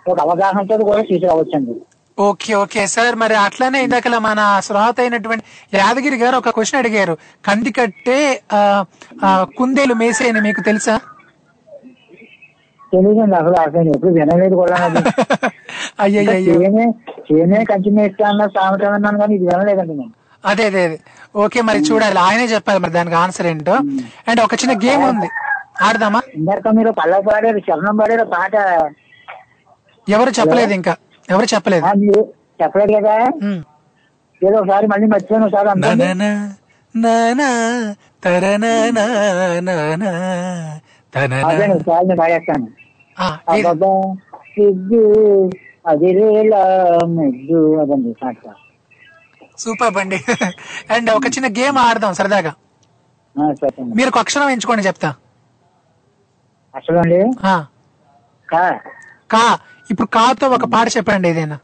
ఒక అవగాహనతో కూడా తీసుకురావచ్చండి. Okay okay. సార్ మరి అట్లానే ఇందాక మన శ్రోత అయినటువంటి యాదగిరి గారు ఒక క్వశ్చన్ అడిగారు. కంది కట్టే కుందేలు మేసేని మీకు తెలుసా? తెలియదండి అసలు అసలు ఎప్పుడు వినలేదు కూడా చేనే చేనే కంటిన్యూ ఇస్తా అన్న సామెత అన్నాను కానీ ఇది వినలేదండి నేను. అదే అదే అదే. ఓకే మరి చూడాలి. ఆయనే చెప్పాలి మరి దానికి ఆన్సర్ ఏంటో. అండ్ ఒక చిన్న గేమ్ ఉంది. ఆడదామా? ఇందాక మీరు పల్ల పాడారు చరణం పాడారు పాట. ఎవరు చెప్పలేదు ఇంకా? ఎవరు చెప్పలేదు? చెప్పలేదు కదా? ఏదో ఒకసారి మళ్ళీ మర్చిపోయిన ఒకసారి ఒకసారి పాడేస్తాను. అదిరేలా మెగ్గు అదండి పాట. సూపర్ బండి. అండ్ ఒక చిన్న గేమ్ ఆడదాం సరదాగా. మీరు ఒక అక్షరం ఎంచుకోండి చెప్తా. అండి. కా. కా. ఇప్పుడు కాతో ఒక పాట చెప్పండి ఏదైనా.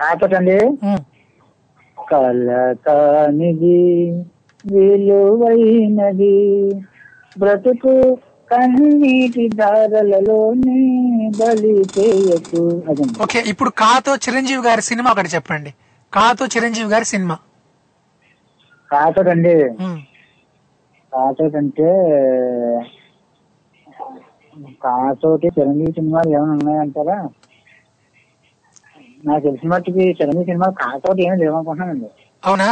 కాకపోతే కల కానిది విలువైనది. బ్రతుకు కన్నీటి దారలలోనే బలి చేయకు. ఓకే ఇప్పుడు కాతో చిరంజీవి గారి సినిమా ఒకటి చెప్పండి. కాతో చిరంజీవి గారి సినిమా. కాతడండి కాతడంటే కాతోటి చిరంజీవి సినిమాలు ఏమైనా ఉన్నాయంటారా? నాకు తెలిసిన మట్టుకి చిరంజీవి సినిమాలు కాతోటి ఏమి లేవనుకుంటున్నానండి. అవునా?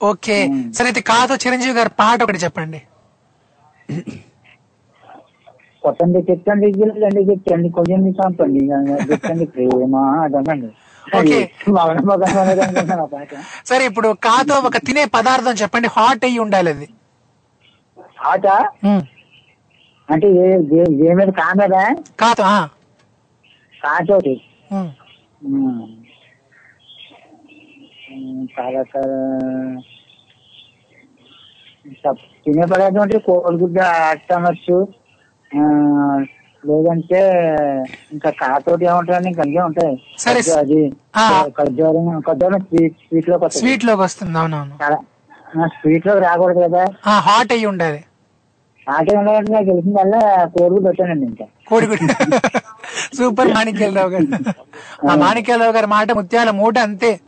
ఓకే. సరే అయితే కాతో చిరంజీవి గారి పాట ఒకటి చెప్పండి. కొట్టండి తిట్టండి గిల్లండి కొంచెం తిట్టండి ప్రేమ అదండి సరే ఇప్పుడు కాతో ఒక తినే పదార్థం చెప్పండి. హాట్ అయ్యి ఉండాలి అది ఆట అంటే ఏ ఏ- ఏ మీద కా మీద కాతో. కాతోటి తర్వాత ఇంకా తినే పదార్థం అంటే కోడిగుడ్డ అట్ట అనొచ్చు ఆ, లేదంటే ఇంకా కాతోటి ఏమంటారు ఇంకా ఉంటాయి. సరే. అది. ఖర్జూరం ఖర్జూరం స్వీట్ స్వీట్లోకి వస్తుంది స్వీట్లోకి వస్తుంది. అవునవును. స్వీట్లోకి రాకూడదు కదా. హాట్ అయ్యి ఉండాలి ఆటే ఉండాలంటే నాకు తెలిసిందల్లా కోడిగుడ్డు వచ్చానండి ఇంకా. కోడిగుడ్డు సూపర్ మాణిక్యాలరావు గారు. ఆ. మాణిక్యాలరావు గారి మాట ముత్యాల మూట అంతే.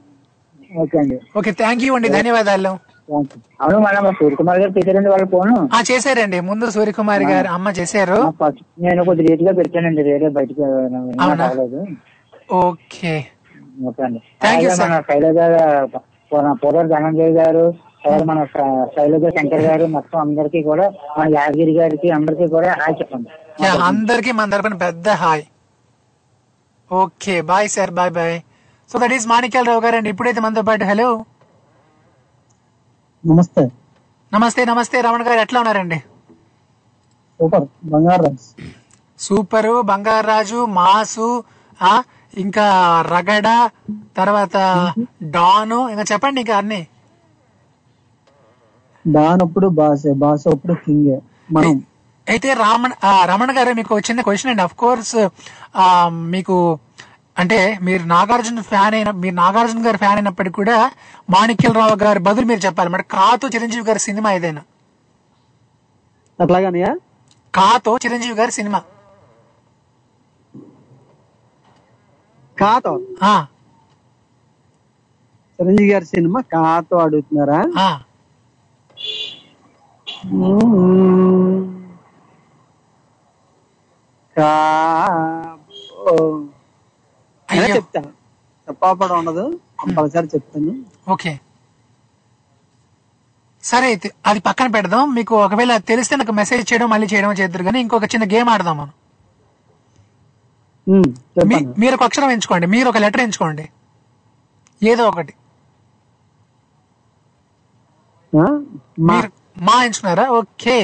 ఓకే అండి. ఓకే థ్యాంక్ యూ అండి. ధన్యవాదాలు. అవును మన సూర్యకుమార్ గారు పెట్టారండి వాళ్ళ ఫోను. ఆ చేశారండి. ముందు సూర్యకుమారి గారు అమ్మ చేశారు. నేను కొద్ది రేట్గా పెట్టానండి రేటే బయటకు ఓకే. ఓకే అండి. మన శైలజ పూర్వ ధనంజయ్ గారు మన శైలజ శంకర్ గారు మొత్తం అందరికీ కూడా మన యాదగిరి గారికి అందరికీ కూడా హాయ్ చెప్పండి. అందరికీ మన తరపున పెద్ద hi. Okay bye sir bye bye. So that is Manikyalarao గారు అండి ఇప్పుడైతే మనతో పాటు హలో నమస్తే. నమస్తే నమస్తే రమణ గారు ఎట్లా ఉన్నారండి? సూపర్ బంగారు సూపరు బంగారాజు మాసు ఆ ఇంకా రగడ తర్వాత డాను ఇంకా చెప్పండి ఇంకా అన్ని. దానప్పుడు బాసే బాస అప్పుడు కింగే మనం. అయితే రామణ ఆ, రమణ గారు మీకు చిన్న క్వశ్చన్ అండి. అఫ్ కోర్స్ మీకు అంటే మీరు నాగార్జున ఫ్యాన్ అయిన మీరు నాగార్జున గారి ఫ్యాన్ అయినప్పటికీ కూడా మాణిక్యలరావు గారి బదులు మీరు చెప్పాలి. మరి కాతో చిరంజీవి గారి సినిమా ఏదైనా? అట్లాగనయా కాతో చిరంజీవి గారి సినిమా. కాతో? చిరంజీవి గారి సినిమా కాతో అడుగుతున్నారా. కా. అయినా అయ్యో. చెప్తా తప్పాపడం ఉండదు. కంపల్సరీ చెప్తాను. ఓకే. సరే అయితే అది పక్కన పెడదాం. మీకు ఒకవేళ తెలిస్తే నాకు మెసేజ్ చేయడం మళ్ళీ చేయడం చేద్దరు కానీ ఇంకొక చిన్న గేమ్ ఆడదాం మనం. మీరు ఒక అక్షరం ఎంచుకోండి. మీరు ఒక లెటర్ ఎంచుకోండి. ఏదో ఒకటి. మా ఎంచుకున్నారా? ఓకే.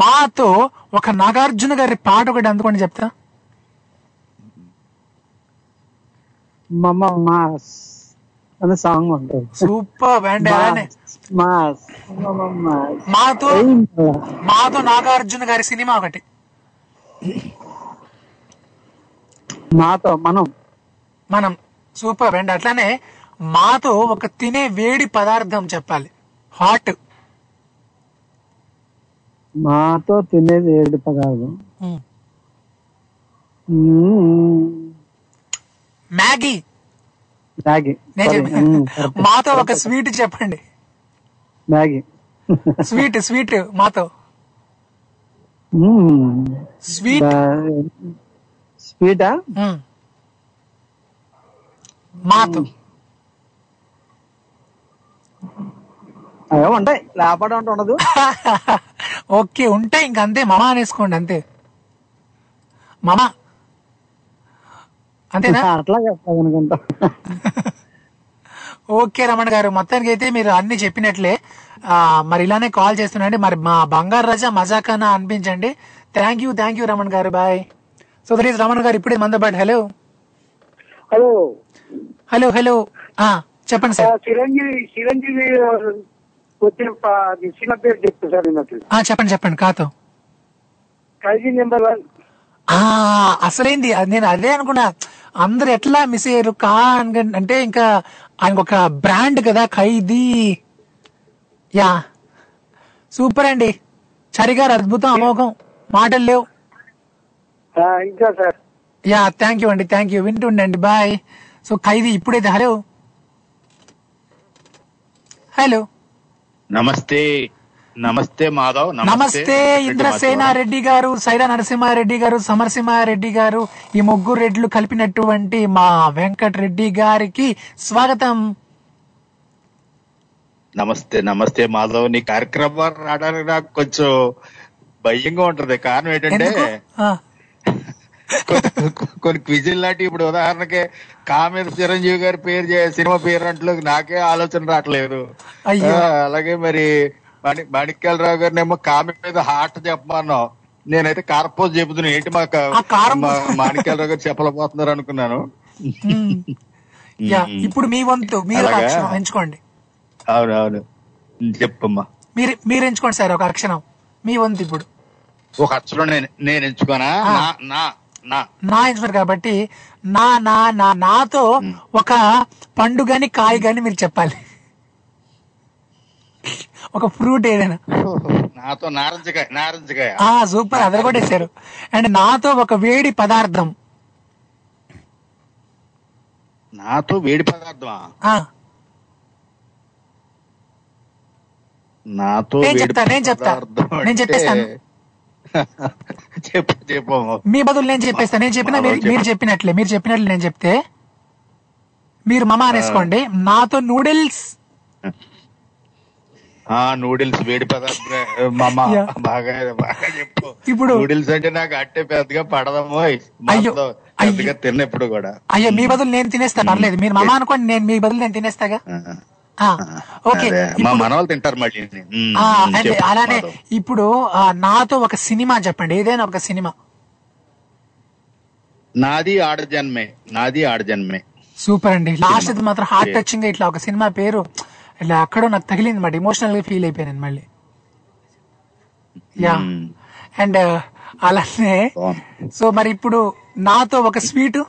మాతో ఒక నాగార్జున గారి పాట ఒకటి అందుకోండి చెప్తా. మమ్మ మాస్ అనే సాంగ్ ఉంటుంది సూపర్ అండి మాస్ మాతో మాతో నాగార్జున గారి సినిమా ఒకటి. మాతో మనం. మనం. సూపర్ అండి అట్లానే మాతో ఒక తినే వేడి పదార్థం చెప్పాలి. హాట్ మాతో తినేది ఏడు పదార్థం. మ్యాగీ. మ్యాగీ. మాతో ఒక స్వీట్ చెప్పండి. మ్యాగీ. స్వీట్ స్వీట్ మాతో. స్వీట్. స్వీటా. మాతో. అవే ఉంటాయి. లేపడం అంటే ఉండదు. ఓకే ఉంటాయి. ఇంక అంతే. మమ అనేసుకోండి అంతే. మమ. అంతేనా? అట్లా అనుకుంటా. ఓకే రమణ గారు మొత్తానికి అయితే మీరు అన్ని చెప్పినట్లే. మరి ఇలానే కాల్ చేస్తున్నాండి మరి మా బంగారు రజా మజాకానా అనిపించండి. Thank you thank you Ramana గారు bye so that is Ramana గారు ఇప్పుడే మంద బట్ హలో హలో హలో హలో ఆ, చెప్పండి సార్. చిరంజీవి చిరంజీవి వచ్చిన పేరు చెప్తా సార్ నాకు ఆ, చెప్పండి చెప్పండి. కాతో. Khaidi number one. ఆ అసలేంది? నేను అదే అనుకున్నా. అందరు ఎట్లా మిస్ అయ్యారు? కా అంటే ఇంకా ఆయనకు ఒక బ్రాండ్ కదా ఖైదీ. యా. సూపర్ అండి. చరి గారు అద్భుతం అమోఘం. మాటలు లేవు. ఇంకా సార్. యా థ్యాంక్ యూ అండి థ్యాంక్ యూ వింటుండండి బాయ్ సో ఖైదీ ఇప్పుడైతే హలో. హలో. నమస్తే. నమస్తే మాధవ్ నమస్తే. ఇంద్రసేన రెడ్డి గారు సైరా నరసింహారెడ్డి గారు సమరసింహారెడ్డి గారు ఈ ముగ్గురు రెడ్లు కలిపినటువంటి మా వెంకట్ రెడ్డి గారికి స్వాగతం. నమస్తే నమస్తే మాధవ్. నీ కార్యక్రమం రావడానికి నాకు కొంచెం భయంగా ఉంటది. కారణం ఏంటంటే కొన్ని క్విజిల్ లాంటి ఇప్పుడు ఉదాహరణకి కామెద చిరంజీవి గారి పేరు సినిమా పేరు అంటూ నాకే ఆలోచన రావట్లేదు. అలాగే మరి మాణి మాణిక్యాలరావు గారిని ఏమో కామె మీద హార్ట్ చెప్పమన్నావు. నేనైతే కార్పోజ్ చెబుతున్నా. ఏంటి మా మాణిక్యాలరావు గారు చెప్పలేకపోతున్నారు అనుకున్నాను. ఇప్పుడు మీ వంతు మీరు ఎంచుకోండి. అవును అవును. చెప్పమ్మా. మీరు మీరు ఎంచుకోండి సార్ ఒక అక్షరం. మీ వంతు ఇప్పుడు. ఒక అక్షరం నేను నేను ఎంచుకోనా. నా నా నా. నా ఎంచుకోరు కాబట్టి నా నా నా నాతో ఒక పండు గాని కాయ గాని మీరు చెప్పాలి. ఒక ఫ్రూట్ ఏదైనా. నాతో నారింజకాయ నారింజకాయ. ఆ సూపర్. అదర కూడా వేశారు అండ్ నాతో ఒక వేడి పదార్థం. నాతో వేడి పదార్థమా? ఆ. నాతో నేను చెప్తా నేను చెప్తా. పదార్థం నేను చెప్పేస్తాను. చెప్పు మీ బదులు నేను చెప్పేస్తాను నేను చెప్పిన మీరు మీరు చెప్పినట్లే మీరు చెప్పినట్లు నేను చెప్తే. మీరు మమ అనేసుకోండి. నాతో నూడిల్స్ ఆ నూడిల్స్ వేడి. బాగా చెప్పు. ఇప్పుడు- నూడిల్స్ అంటే నాకు అట్టే పెద్దగా పడదమ్మో అయ్యో, పెద్దగా తిన్న ఇప్పుడు కూడా. అయ్యో మీ బదులు నేను తినేస్తా పర్లేదు. మీరు మమ అనుకోండి నేను మీ బదులు నేను తినేస్తాగా? ఓకే. మా మనవాళ్ళు తింటారు మళ్ళీ. అలానే. ఇప్పుడు నాతో ఒక సినిమా చెప్పండి. ఏదైనా ఒక సినిమా. నాది ఆడ జన్మే. నాది ఆడ జన్మే. సూపర్ అండి. లాస్ట్ మాత్రం హార్ట్ టచింగ్ ఇట్లా ఒక సినిమా పేరు. ఇట్లా అక్కడో నాకు తగిలింది మాట. ఎమోషనల్గా ఫీల్ అయిపోయాను మళ్ళీ. యా అండ్ అలానే సో మరి ఇప్పుడు నాతో ఒక స్వీట్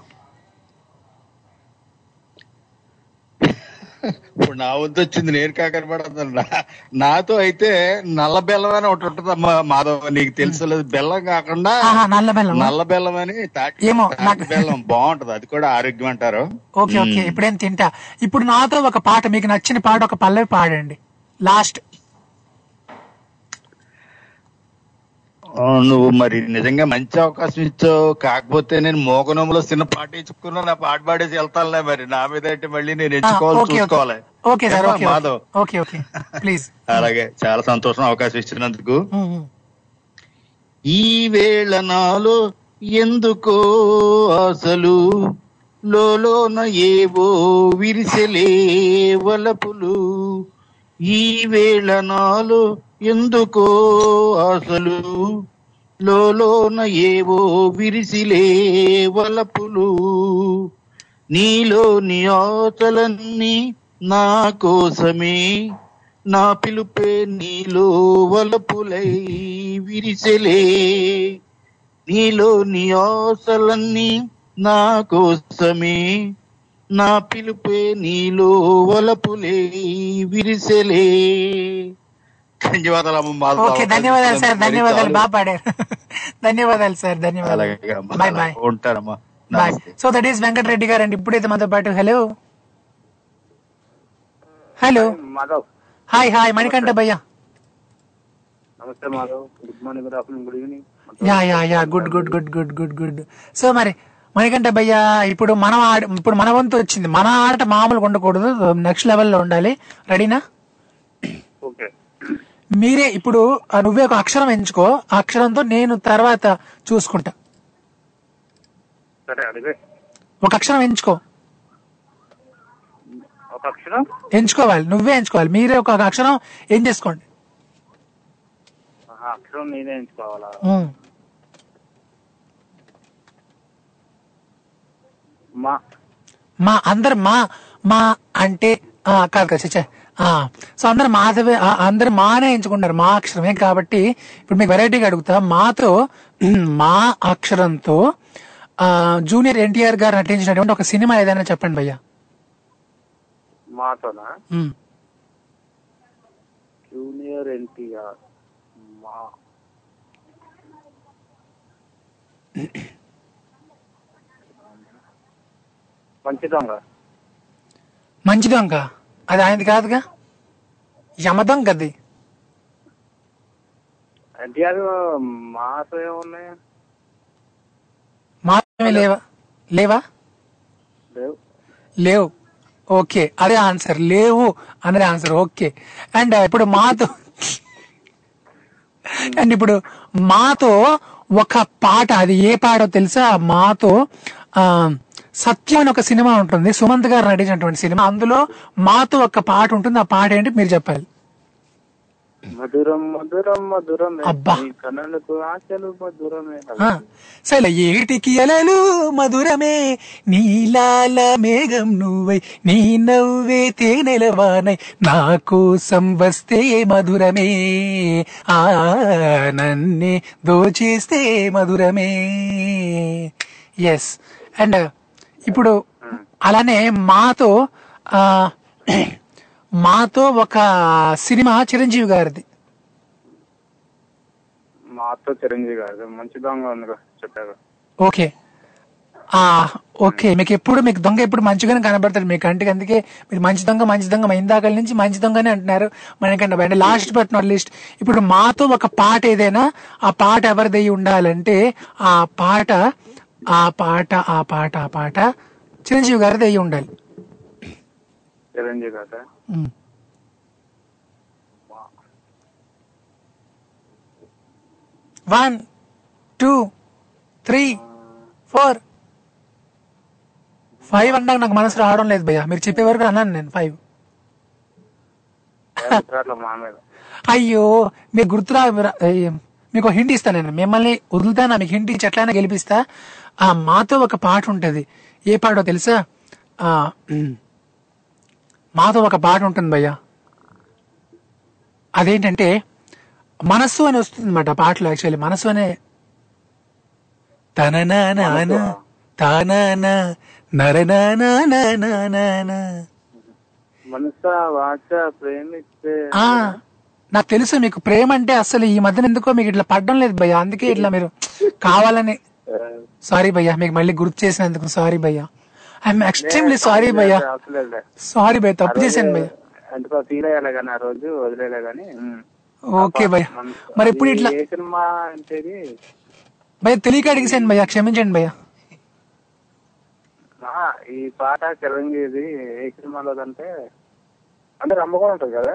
ఇప్పుడు నా వంతు వచ్చింది నేను కాకనపడుతుంది నా- నాతో అయితే నల్ల బెల్లం అని ఒకటి ఉంటుంది మాధవ్ నీకు తెలుసు లేదు. బెల్లం కాకుండా నల్ల బెల్లం. నల్ల బెల్లం అని తాటి బెల్లం బాగుంటది. అది కూడా ఆరోగ్యం అంటారు. Okay okay. ఇప్పుడేం తింటా? ఇప్పుడు నాతో ఒక పాట మీకు నచ్చిన పాట ఒక పల్లవి పాడండి. లాస్ట్ నువ్వు మరి నిజంగా మంచి అవకాశం ఇచ్చావు. కాకపోతే నేను మోగనంలో చిన్న పాట ఇచ్చుకున్నా నా పాట పాడేసి వెళ్తానులే మరి. నా మీద అంటే మళ్ళీ నేను ఎంచుకోవాలి ఓకే చూసుకోవాలి. Okay sir Madhav? Okay okay. Please. అలాగే చాలా సంతోషం అవకాశం ఇచ్చినందుకు. ఈ వేళ నాలో ఎందుకో అసలు లోలోన ఏవో విరిసెలే వలపులు. ఈ వేళ నాలో ఎందుకో అసలు లోలోన ఏవో విరిసిలే వలపులు. నీలోని ఆశలన్నీ నా కోసమే. నా పిలుపే నీలో వలపులై విరిసెలే. నీలోని ఆశలన్నీ నా కోసమే. నా పిలుపే నీలో వలపులే విరిసెలే. ధన్యవాదాలు. ఓకే ధన్యవాదాలు సార్ ధన్యవాదాలు. బాగా పాడారు. ధన్యవాదాలు సార్ ధన్యవాదాలు. Bye bye. ఉంటానమ్మా bye. So that is Venkata Reddy గారు అండి. ఇప్పుడైతే మనతో పాటు hello. Hello. Madhav. Hi hi Manikantha భయ్య. నమస్తే Madhav. Good morning good afternoon good evening. Yeah yeah yeah good good good good good good. So మరి మణికంఠ భయ్య ఇప్పుడు మనం ఆడ ఇప్పుడు మన వంతు వచ్చింది. మన ఆట మామూలుగా ఉండకూడదు. నెక్స్ట్ లెవెల్లో ఉండాలి. రెడీనా? ఓకే. మీరే ఇప్పుడు నువ్వే ఒక అక్షరం ఎంచుకో. ఆ అక్షరంతో నేను తర్వాత చూసుకుంటా. ఒక అక్షరం ఎంచుకో. ఎంచుకోవాలి. నువ్వే ఎంచుకోవాలి. మీరే ఒక అక్షరం ఏం చేసుకోండి. ఆహా, అక్షరం నేనే ఎంచుకోవాలా? ఉమ్. మా. అందరు మా మా అంటే కాదు కాదు చచ్చా సో అందరు మాధవే అందరు మానే ఎంచుకుంటారు మా అక్షరమే కాబట్టి ఇప్పుడు మీకు వెరైటీగా అడుగుతా. మాతో మా అక్షరంతో ఆ, జూనియర్ ఎన్టీఆర్ గారు నటించినటువంటి ఒక సినిమా ఏదైనా చెప్పండి భయ్యా. మాతోనా. జూనియర్ ఎన్టీఆర్ మా. మంచి దొంగ. మంచి దొంగ. అది ఆయనది కాదుగా? ఎన్టీఆర్ మాతో ఏమున్నాయి? మాత్రమే లేవా? లేవా? లేవు. లేవు. ఓకే అదే ఆన్సర్. లేవు అనేది ఆన్సర్. ఓకే. అండ్ ఇప్పుడు మాతో అండ్ ఇప్పుడు మాతో ఒక పాట అది ఏ పాటో తెలుసా? మాతో సత్యం అని ఒక సినిమా ఉంటుంది. సుమంత్ గారు నటించినటువంటి సినిమా. అందులో మాతో ఒక పాట ఉంటుంది. ఆ పాట ఏంటి మీరు చెప్పాలి. మధురం మధురం మధురమే. అబ్బా. నీ కన్నులకు ఆశలు మధురమే. సరే ఏటికి అలలు మధురమే. నీలాల మేఘం నువ్వై నీ నవ్వే తేనెల వానై. నా కోసం వస్తే మధురమే. ఆ నన్నే దోచేస్తే మధురమే. ఎస్ అండ్ ఇప్పుడు అలానే మాతో ఆ మాతో ఒక సినిమా చిరంజీవి గారిది. మాతో చిరంజీవి గారు మంచి దొంగ ఉంది చెప్పారు. ఓకే. ఆ ఓకే. మీకు ఎప్పుడు మీకు దొంగ ఎప్పుడు మంచిగానే కనబడతాడు. మీ కంటికి అందుకే మీరు మంచి దొంగ మంచి దొంగ ఇందాకల నుంచి మంచి దొంగనే అంటున్నారు. మనకంటే బయట లాస్ట్ బట్ నాట్ లిస్ట్ ఇప్పుడు మాతో ఒక పాట ఏదైనా ఆ పాట ఎవరిదై ఉండాలంటే ఆ పాట ఆ పాట ఆ పాట ఆ పాట చిరంజీవి గారిది అయి ఉండాలి. చిరంజీవి గారు. One two three four. Five అన్నాక నాకు మనసు రావడం లేదు భయ్యా. మీరు చెప్పే వరకు అన్నాను నేను ఫైవ్. అయ్యో మీకు గుర్తురా మీకు హింట్ ఇస్తాను నేను. మిమ్మల్ని వదులుతానా మీకు హింట్ ఇచ్చి ఎట్లయినా గెలిపిస్తా. ఆ మాతో ఒక పాట ఉంటది. ఏ పాటో తెలుసా? ఆ మాతో ఒక పాట ఉంటుంది భయ్యా. అదేంటంటే మనస్సు అని వస్తుంది అనమాట పాటలో యాక్చువల్లీ. మనస్సు అనే తననానా నాకు తెలుసు మీకు ప్రేమ అంటే అసలు ఈ మధ్యన ఎందుకో మీకు ఇట్లా పడడం లేదు భయ్యా. అందుకే ఇట్లా మీరు కావాలని సారీ భయ్యా మీకు మళ్ళీ గుర్తు చేసినందుకు సారీ భయ్యా. ఐఎమ్ ఎక్స్ట్రీమ్లీ సారీ భయ్యా. సారీ భయ్యా తప్పు చేశాను భయ్యా. ఓకే భయ్యా. మరి ఎప్పుడు ఇట్లా? భయ్యా తెలియక అడిగేసాను భయ్యా క్షమించండి భయ్యా. ఈ పాట చిరంజీవి ఏ సినిమాలో అంటే అంటే రమ్మ కూడా ఉంటుంది కదా?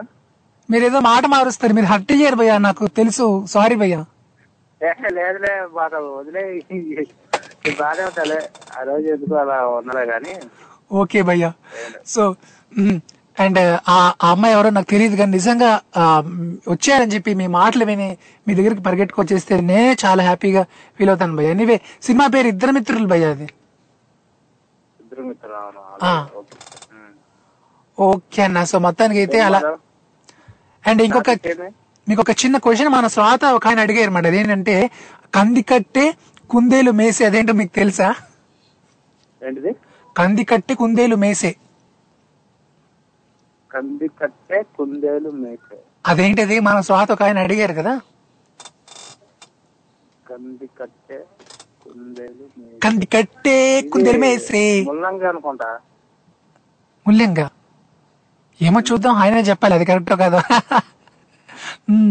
మీరు ఏదో మాట మారుస్తారు మీరు హర్ట్ చేయరు భయ్యా నాకు తెలుసు సారీ భయ్యా. లేదులే వదిలే ఉంటలే ఆ రోజు ఎందుకు అలా ఉన్నలే కానీ ఓకే భయ్యా. సో అండ్ ఆ అమ్మాయి ఎవరో నాకు తెలియదు కానీ నిజంగా వచ్చారని చెప్పి మీ మాటలు విని మీ దగ్గరికి పరిగెట్టుకొచ్చేస్తే నేనే చాలా హ్యాపీగా ఫీల్ అవుతాను భయ్య. ఎనీవే సినిమా పేరు ఇద్దరు మిత్రులు భయ్య అది. ఓకే. అన్న సో మొత్తానికి అయితే అలా అండ్ ఇంకొక మీకు ఒక చిన్న క్వశ్చన్ మన శ్రోత ఒక ఆయన అడిగారు అనమాట అదేంటంటే కంది కట్టే కుందేలు మేసే అదేంటో మీకు తెలుసా? కంది కట్టి కుందేలు మేసే. కంది కట్టే కుందేలు మేకే అదేంటిది? మన శ్రోత ఒక ఆయన అడిగారు కదా. కంది కట్టే కుందేలు కంది కట్టే కుందేలు మేసే. ముల్లంగి అనుకుంటా. ముల్యంగా ఏమో చూద్దాం ఆయనే చెప్పాలి అది కరెక్ట్ కదా.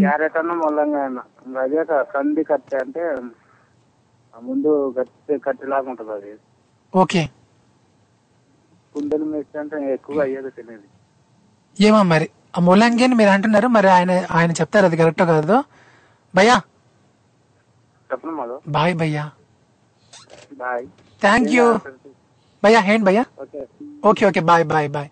క్యారెట్ అన్న ముల్లంగా అన్న అదే కదా, కట్టె అంటే ముందు గట్టి కట్టెలాగా ఉంటది అది. ఓకే. కుందేలు మేస్తే అంటే ఎక్కువ అయ్యేది తెలియదు. ఏమో మరి ఆ ముల్లంగి అని మీరు అంటున్నారు మరి ఆయన ఆయన చెప్తారు అది కరెక్ట్ కాదు. భయ్యా. చెప్పను మాధవ్. బాయ్ భయ్యా. బాయ్. థ్యాంక్ యూ భయ్యా ఏంటి భయ్యా. Okay. Okay okay bye bye bye.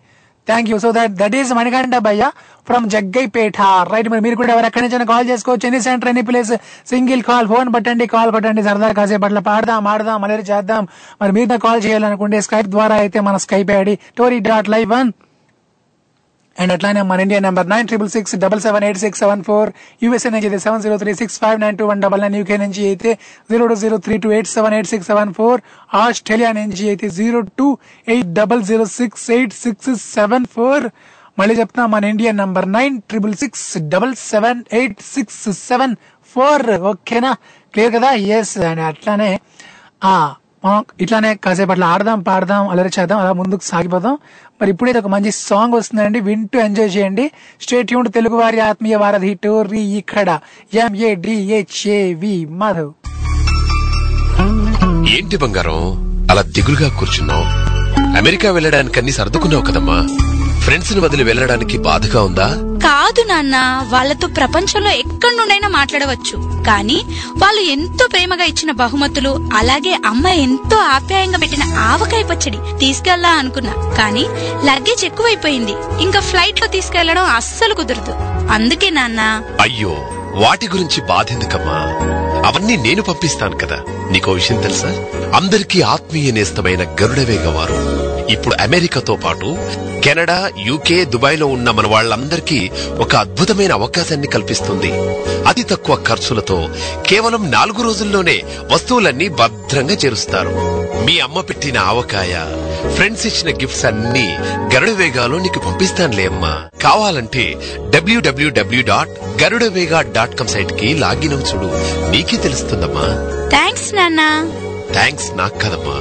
Thank you so that that is Manikantha భయ్య ఫ్రమ్ జగ్గైపేట రైట్ మరి మీరు కూడా ఎవరు ఎక్కడి నుంచి కాల్ చేసుకోవచ్చు. Any centre any place single call phone పట్టండి కాల్ పట్టండి సరదా కాసేపు అట్లా పాడదాం ఆడదాం అలరి చేద్దాం. మరి మీరు కాల్ చేయాలనుకుంటే స్కైప్ ద్వారా అయితే మన Skype ID Tori dot live one and అట్లానే మన India number nine triple six double seven eight six seven four USA నుంచి అయితే seven zero three six five nine two one double nine UK నుంచి అయితే zero two zero three two eight seven eight six seven four Australia నుంచి అయితే zero two eight double zero six eight six seven four మళ్ళీ చెప్తున్నా మన India number nine triple six double seven eight six seven four ఓకేనా clear కదా? Yes and అట్లానే ఇట్లానే కాసేపు అట్లా ఆడదాం పాడదాం అలరి చేద్దాం అలా ముందుకు సాగిపోదాం. మరి ఇప్పుడైతే ఒక మంచి సాంగ్ వస్తుందండి. వింటూ ఎంజాయ్ చేయండి. స్టేట్ యూన్ తెలుగు వారి ఆత్మీయ వారధి టోరీ ఇక్కడ ఎంఏడిహెచ్ఏవి మాధవ్. ఏంటి బంగారం? అలా దిగులుగా కూర్చున్నావు? అమెరికా వెళ్ళడానికి అన్ని సర్దుకున్నావు కదమ్మా. ఫ్రెండ్స్ని వదిలి వెళ్ళడానికి బాధగా ఉందా? కాదు నాన్న వాళ్ళతో ప్రపంచంలో ఎక్కడి నుండైనా మాట్లాడవచ్చు. కానీ వాళ్ళు ఎంతో ప్రేమగా ఇచ్చిన బహుమతులు అలాగే అమ్మ ఎంతో ఆప్యాయంగా పెట్టిన ఆవకాయ పచ్చడి తీసుకెళ్ళా అనుకున్నా. కానీ లగేజ్ ఎక్కువైపోయింది. ఇంకా ఫ్లైట్లో తీసుకెళ్ళడం అస్సలు కుదరదు. అందుకే నాన్న. అయ్యో వాటి గురించి బాధెందుకమ్మా? అవన్నీ నేను పంపిస్తాను కదా. నీకో విషయం తెలుసా? అందరికీ ఆత్మీయ నేస్తమైన గరుడవేగ వారు ఇప్పుడు అమెరికాతో పాటు కెనడా యూకే దుబాయ్లో ఉన్న మన వాళ్ళందరికీ ఒక అద్భుతమైన అవకాశాన్ని కల్పిస్తుంది. అతి తక్కువ ఖర్చులతో కేవలం నాలుగు రోజుల్లోనే వస్తువులన్నీ భద్రంగా చేరుస్తారు. మీ అమ్మ పెట్టిన ఆవకాయ ఫ్రెండ్స్ ఇచ్చిన గిఫ్ట్స్ అన్ని గరుడవేగాలో నీకు పంపిస్తానులే అమ్మా. కావాలంటే W W W dot Garudavega dot com సైట్కి లాగిన్ చూడు. నీకే తెలుస్తుందమ్మా. థ్యాంక్స్ నాన్న. థ్యాంక్స్ నాకు కదమ్మా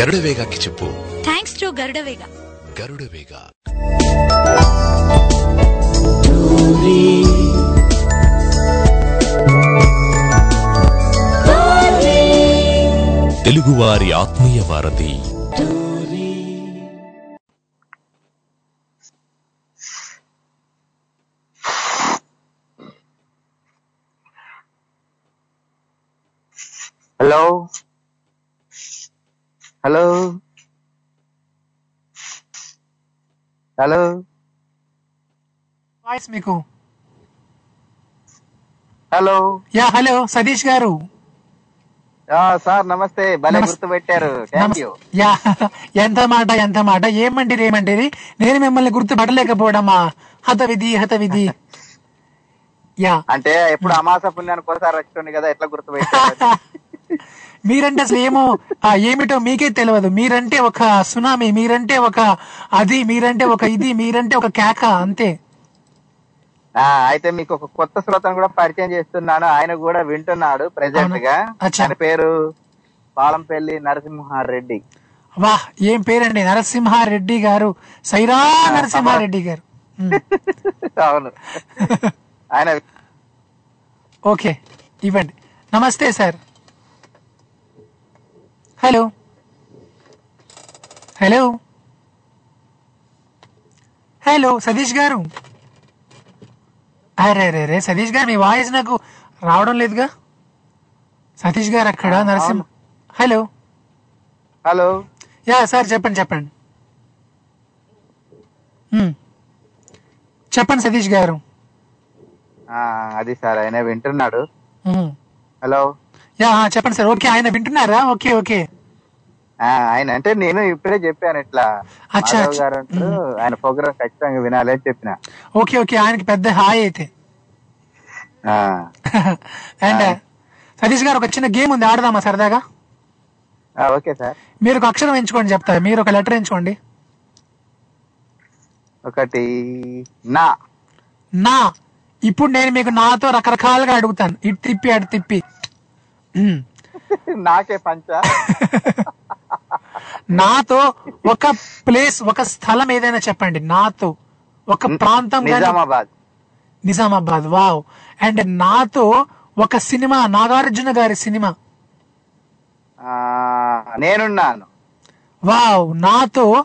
గరుడవేగాకి చెప్పు. థ్యాంక్స్ టు గరుడవేగా గరుడవేగా తెలుగువారి ఆత్మీయ వారధి హలో హలో హలో. వాయిస్ మీకు. హలో. యా హలో సతీష్ గారు. సార్ నమస్తే. భలే గుర్తు పెట్టారు యూ ఎంత మాట ఎంత మాట. ఏమంటిరి ఏమంటిరి నేను మిమ్మల్ని గుర్తుపట్టలేకపోవడమా? హత విధి హత విధి యా. అంటే ఎప్పుడు అమాస పుణ్యానికి ఒకసారి వచ్చింది కదా ఎట్లా గుర్తు పెట్టారు మీరంటే అసలు ఏమో ఆ, ఏమిటో మీకే తెలియదు మీరంటే ఒక సునామీ మీరంటే ఒక అది మీరంటే ఒక ఇది మీరంటే ఒక కేక అంతే. అయితే మీకు ఒక కొత్త శ్రోతను కూడా పరిచయం చేస్తున్నాను. ఆయన కూడా వింటున్నాడు ప్రెసెంట్గా. ఆయన పేరు పాలంపల్లి నరసింహారెడ్డి. వా ఏం పేరండి? నరసింహారెడ్డి గారు. సైరా నరసింహారెడ్డి గారు. అవును. ఆయన ఓకే ఇవ్వండి. నమస్తే sir. Hello. Hello. Hello Satish గారు. అరే రే రే సతీష్ గారు మీ వాయిస్ నాకు రావడం లేదుగా? సతీష్ గారు అక్కడ Narasimha hello. Hello. Yeah sir చెప్పండి చెప్పండి. చెప్పండి సతీష్ గారు. అది సార్ ఆయన వింటున్నాడు. హలో. యా చెప్పండి సార్. ఓకే ఆయన వింటున్నారా? Okay okay. ఆయన అంటే నేను ఇప్పుడే చెప్పాను ఇట్లా. అచ్చా, మాధవ్ అచ్చా. గారు అంటూ ఆయన ప్రోగ్రామ్ ఖచ్చితంగా వినాలి అని చెప్పిన. Okay okay. ఆయనకి పెద్ద హాయ్ అయితే. ఆ, అండ్ సతీష్ గారు ఒక చిన్న గేమ్ ఉంది ఆడదామా సరదాగా? Okay sir. మీరు ఒక అక్షరం ఎంచుకోండి చెప్తా. మీరు ఒక లెటర్ ఎంచుకోండి. ఒకటి నా. నా. ఇప్పుడు నేను మీకు నాతో రకరకాలుగా అడుగుతాను. ఇటు తిప్పి అటు తిప్పి. నాకే పంచ? నాతో ఒక ప్లేస్ ఒక స్థలం ఏదైనా చెప్పండి. నాతో ఒక ప్రాంతం నిజామాబాద్. నిజామాబాద్ వావ్. అండ్ నాతో ఒక సినిమా నాగార్జున గారి సినిమా. నేనున్నాను. వావ్. నాతో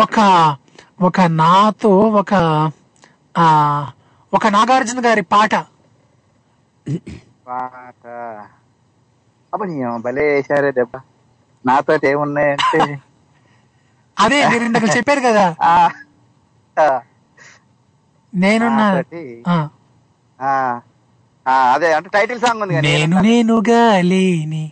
ఒక ఒక నాతో ఒక ఒక నాగార్జున గారి పాట. పాట. అప్పుడు భలే వేశారే దెబ్బ. నాతో ఏమున్నాయంటే? అదే మీరు ఇందాక చెప్పారు కదా. ఆ, అదే అంటే టైటిల్ సాంగ్ ఉంది నేను నేనుగా లేని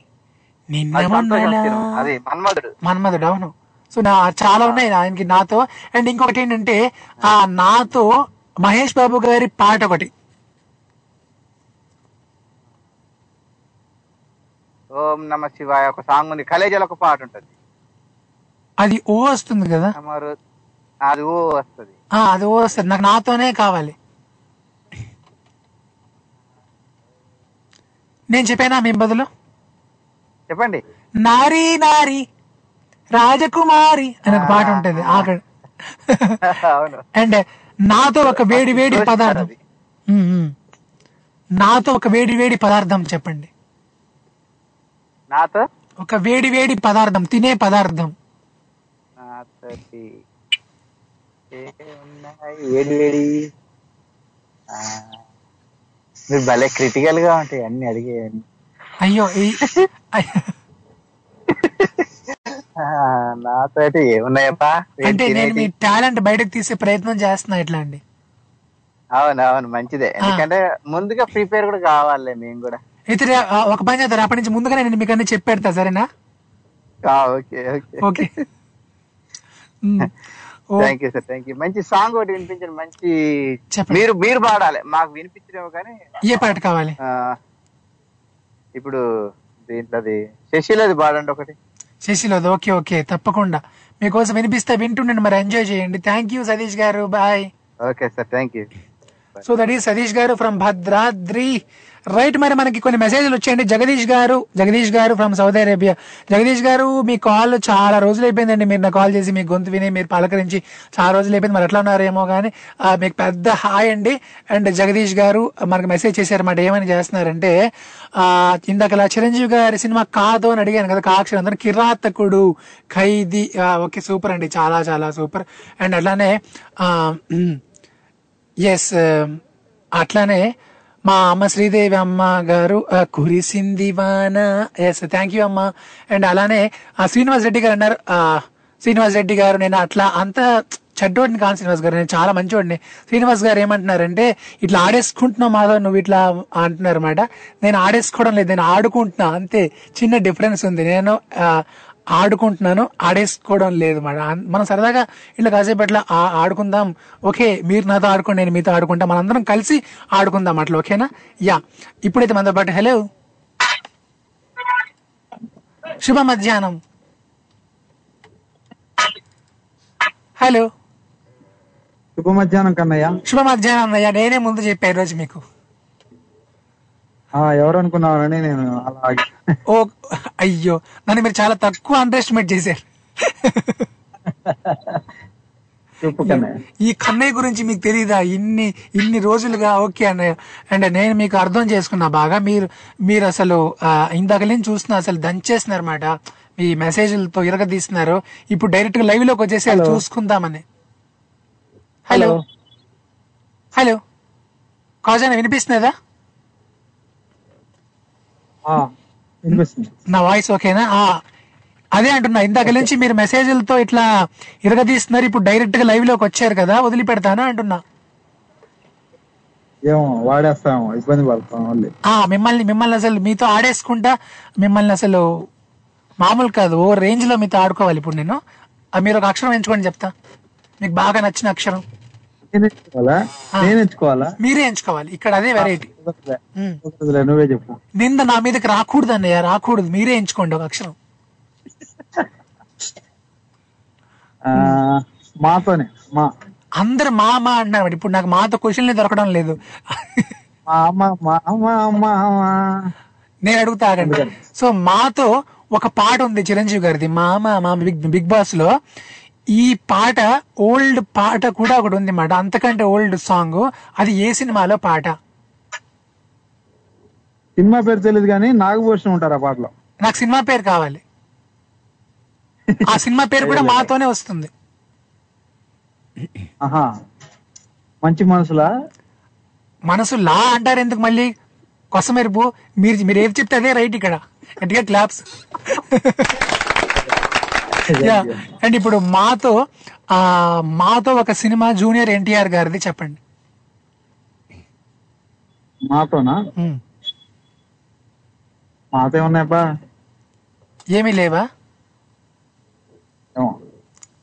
నిన్న అది సంతోషం మొన్నలా సినిమా. అది మన్మధుడు. మన్మధుడు అవును. సో నా చాలా ఉన్నాయి ఆయనకి నాతో. అండ్ ఇంకొకటి ఏంటంటే ఆ నాతో మహేష్ బాబు గారి పాట ఒకటి. ఓం నమ శివాయ. ఒక సాంగ్ ఉంది. కలేజాలో ఒక పాట ఉంటది. అది ఓ వస్తుంది కదా? అది ఓ వస్తది. ఆ, అది ఓ వస్తుంది. నాకు నాతోనే కావాలి. నేను చెప్పానా మీ బదులు? చెప్పండి. నారీ నారి రాజకుమారి అని ఒక పాట ఉంటుంది. అవును. అండ్ నాతో ఒక వేడి వేడి పదార్థం. నాతో ఒక వేడి వేడి పదార్థం చెప్పండి. నాతో ఒక వేడి వేడి పదార్థం తినే పదార్థం. నాతోటి వేడి వేడి. మీరు భలే క్రిటికల్గా ఉంటాయి అన్ని అడిగే అయ్యో. నాతోటి ఏమున్నాయప్పా? అంటే నేను? మీ టాలెంట్ బయటకు తీసే ప్రయత్నం చేస్తున్నా ఇట్లా అండి. అవును అవును మంచిదే ఎందుకంటే ముందుగా ప్రిపేర్ కూడా కావాలి మేము కూడా. అయితే ఒక పని చేద్దాం అప్పటి నుంచి ముందుగానే నేను మీకు అన్ని చెప్పేడతా సరేనా? Okay okay. Thank you sir. Thank you. మంచి సాంగ్ ఒకటి వినిపించండి. మంచి మీరు మీరు పాడాలి. మాకు వినిపించలేము కానీ ఏ పాట కావాలి? ఆ, ఇప్పుడు దీంట్లోది శశిలది పాడండి ఒకటి. శశిలోది ఓకే ఓకే. తప్పకుండా. మీకోసం వినిపిస్తే వింటుండండి మరి ఎంజాయ్ చేయండి. థ్యాంక్ యూ సతీష్ గారు. Bye. Okay sir. Thank you. So that ఈ సతీష్ గారు ఫ్రమ్ భద్రాద్రి. రైట్ మరి మనకి కొన్ని మెసేజ్లు వచ్చాయండి. జగదీష్ గారు జగదీష్ గారు ఫ్రమ్ సౌదీ అరేబియా జగదీష్ గారు మీ కాల్ చాలా రోజులు అయిపోయిందండి. మీరు నా కాల్ చేసి మీ గొంతు విని మీరు పలకరించి చాలా రోజులు అయిపోయింది. మరి ఎట్లా ఉన్నారేమో కానీ మీకు పెద్ద హాయ్ అండి. అండ్ జగదీష్ గారు మనకు మెసేజ్ చేశారన్నమాట. ఏమని చేస్తున్నారంటే ఆ ఇందాక చిరంజీవి గారి సినిమా కాదు అని అడిగాను కదా కాక్షరం అందరూ కిరాతకుడు ఖైదీ ఓకే సూపర్ అండి. చాలా చాలా సూపర్. అండ్ అట్లానే ఎస్ అట్లానే మా అమ్మ శ్రీదేవి అమ్మ గారు కురిసింది వాన. ఎస్ థ్యాంక్ యూ అమ్మ. అండ్ అలానే ఆ, శ్రీనివాస్ రెడ్డి గారు అన్నారు శ్రీనివాస్ రెడ్డి గారు నేను అట్లా అంత చెడ్డోడిని కాను శ్రీనివాస్ గారు నేను చాలా మంచివాడిని శ్రీనివాస్ గారు ఏమంటున్నారంటే ఇట్లా ఆడేసుకుంటున్నావు మాధవ్ నువ్వు ఇట్లా అంటున్నారు అనమాట నేను ఆడేసుకోవడం లేదు నేను ఆడుకుంటున్నా అంతే. చిన్న డిఫరెన్స్ ఉంది. నేను ఆడుకుంటున్నాను ఆడేసుకోవడం లేదు మాట మనం సరదాగా ఇట్లా కాసేపు అట్లా ఆడుకుందాం. ఓకే మీరు నాతో ఆడుకోండి నేను మీతో ఆడుకుంటా. మనందరం కలిసి ఆడుకుందాం అట్లా ఓకేనా? యా. ఇప్పుడైతే మనతో పాటు హలో? శుభ మధ్యాహ్నం. హలో? శుభ మధ్యాహ్నం కన్నయ్య. శుభ మధ్యాహ్నం అన్నయ్య నేనే ముందు చెప్పా ఈ రోజు మీకు. ఎవరు అనుకున్నారని నేను అలా ఓ అయ్యో నన్ను మీరు చాలా తక్కువ అండర్ ఎస్టిమేట్ చేశారు ఈ కన్నయ్య గురించి మీకు తెలియదా ఇన్ని ఇన్ని రోజులుగా ఓకే అన్నయ్య. అండ్ నేను మీకు అర్థం చేసుకున్నా బాగా. మీరు మీరు అసలు ఇందాక నుంచి చూస్తున్నా అసలు దంచేస్తున్నారు మీ మెసేజ్లతో ఇరగదీస్తున్నారు. ఇప్పుడు డైరెక్ట్గా లైవ్లోకి వచ్చేసి అది చూసుకుందామని. హలో హలో కాజాన వినిపిస్తున్నదా నా వాయిస్ ఓకేనా? అదే అంటున్నా. ఇందాక నుంచి మీరు మెసేజ్లతో ఇట్లా ఇరగదీస్తున్నారు. ఇప్పుడు డైరెక్ట్గా లైవ్లోకి వచ్చారు కదా వదిలిపెడతానా అంటున్నా. ఏమో వాడేస్తాము ఇబ్బంది పడతాం మళ్ళీ. ఆ మిమ్మల్ని మిమ్మల్ని అసలు మీతో ఆడేసుకుంటా మిమ్మల్ని అసలు మామూలు కాదు ఓ రేంజ్లో మీతో ఆడుకోవాలి ఇప్పుడు నేను. మీరు ఒక అక్షరం ఎంచుకోండి చెప్తా. మీకు బాగా నచ్చిన అక్షరం. నేను ఎంచుకోవాలా నేను ఎంచుకోవాలా మీరే ఎంచుకోవాలి ఇక్కడ అదే వెరైటీ నువ్వే చెప్పు. నింద నా మీదకి రాకూడదు అన్నయ్య రాకూడదు. మీరే ఎంచుకోండి ఒక అక్షరం. మాతోనే మా. అందరు మా మా అంటున్నారు ఇప్పుడు నాకు మాతో క్వశ్చన్లే దొరకడం లేదు. మా మా. నేను అడుగుతా ఆగండి. సో మాతో ఒక పాట ఉంది చిరంజీవి గారిది. మామ మా బిగ్ బిగ్ బాస్లో ఈ పాట ఓల్డ్ పాట కూడా ఒకటి ఉంది మాట. అంతకంటే ఓల్డ్ సాంగ్. అది ఏ సినిమాలో పాట? సినిమా పేరు తెలియదు కానీ నాగభూషణం ఉంటారు ఆ పాటలో. నాకు సినిమా పేరు కావాలి. ఆ సినిమా పేరు కూడా మాతోనే వస్తుంది. మంచి మనసులా? మనసు లా అంటారు ఎందుకు మళ్ళీ? కొసమెరుపు. మీరు మీరు ఏది చెప్తే అదే రైట్ ఇక్కడ. గట్టిగా క్లాప్స్ అండ్ ఇప్పుడు మాతో మాతో ఒక సినిమా జూనియర్ ఎన్టీఆర్ గారిది చెప్పండి. మాతోనా? ఉమ్. మాతో ఏమున్నాయప్పా ఏమీ లేవా?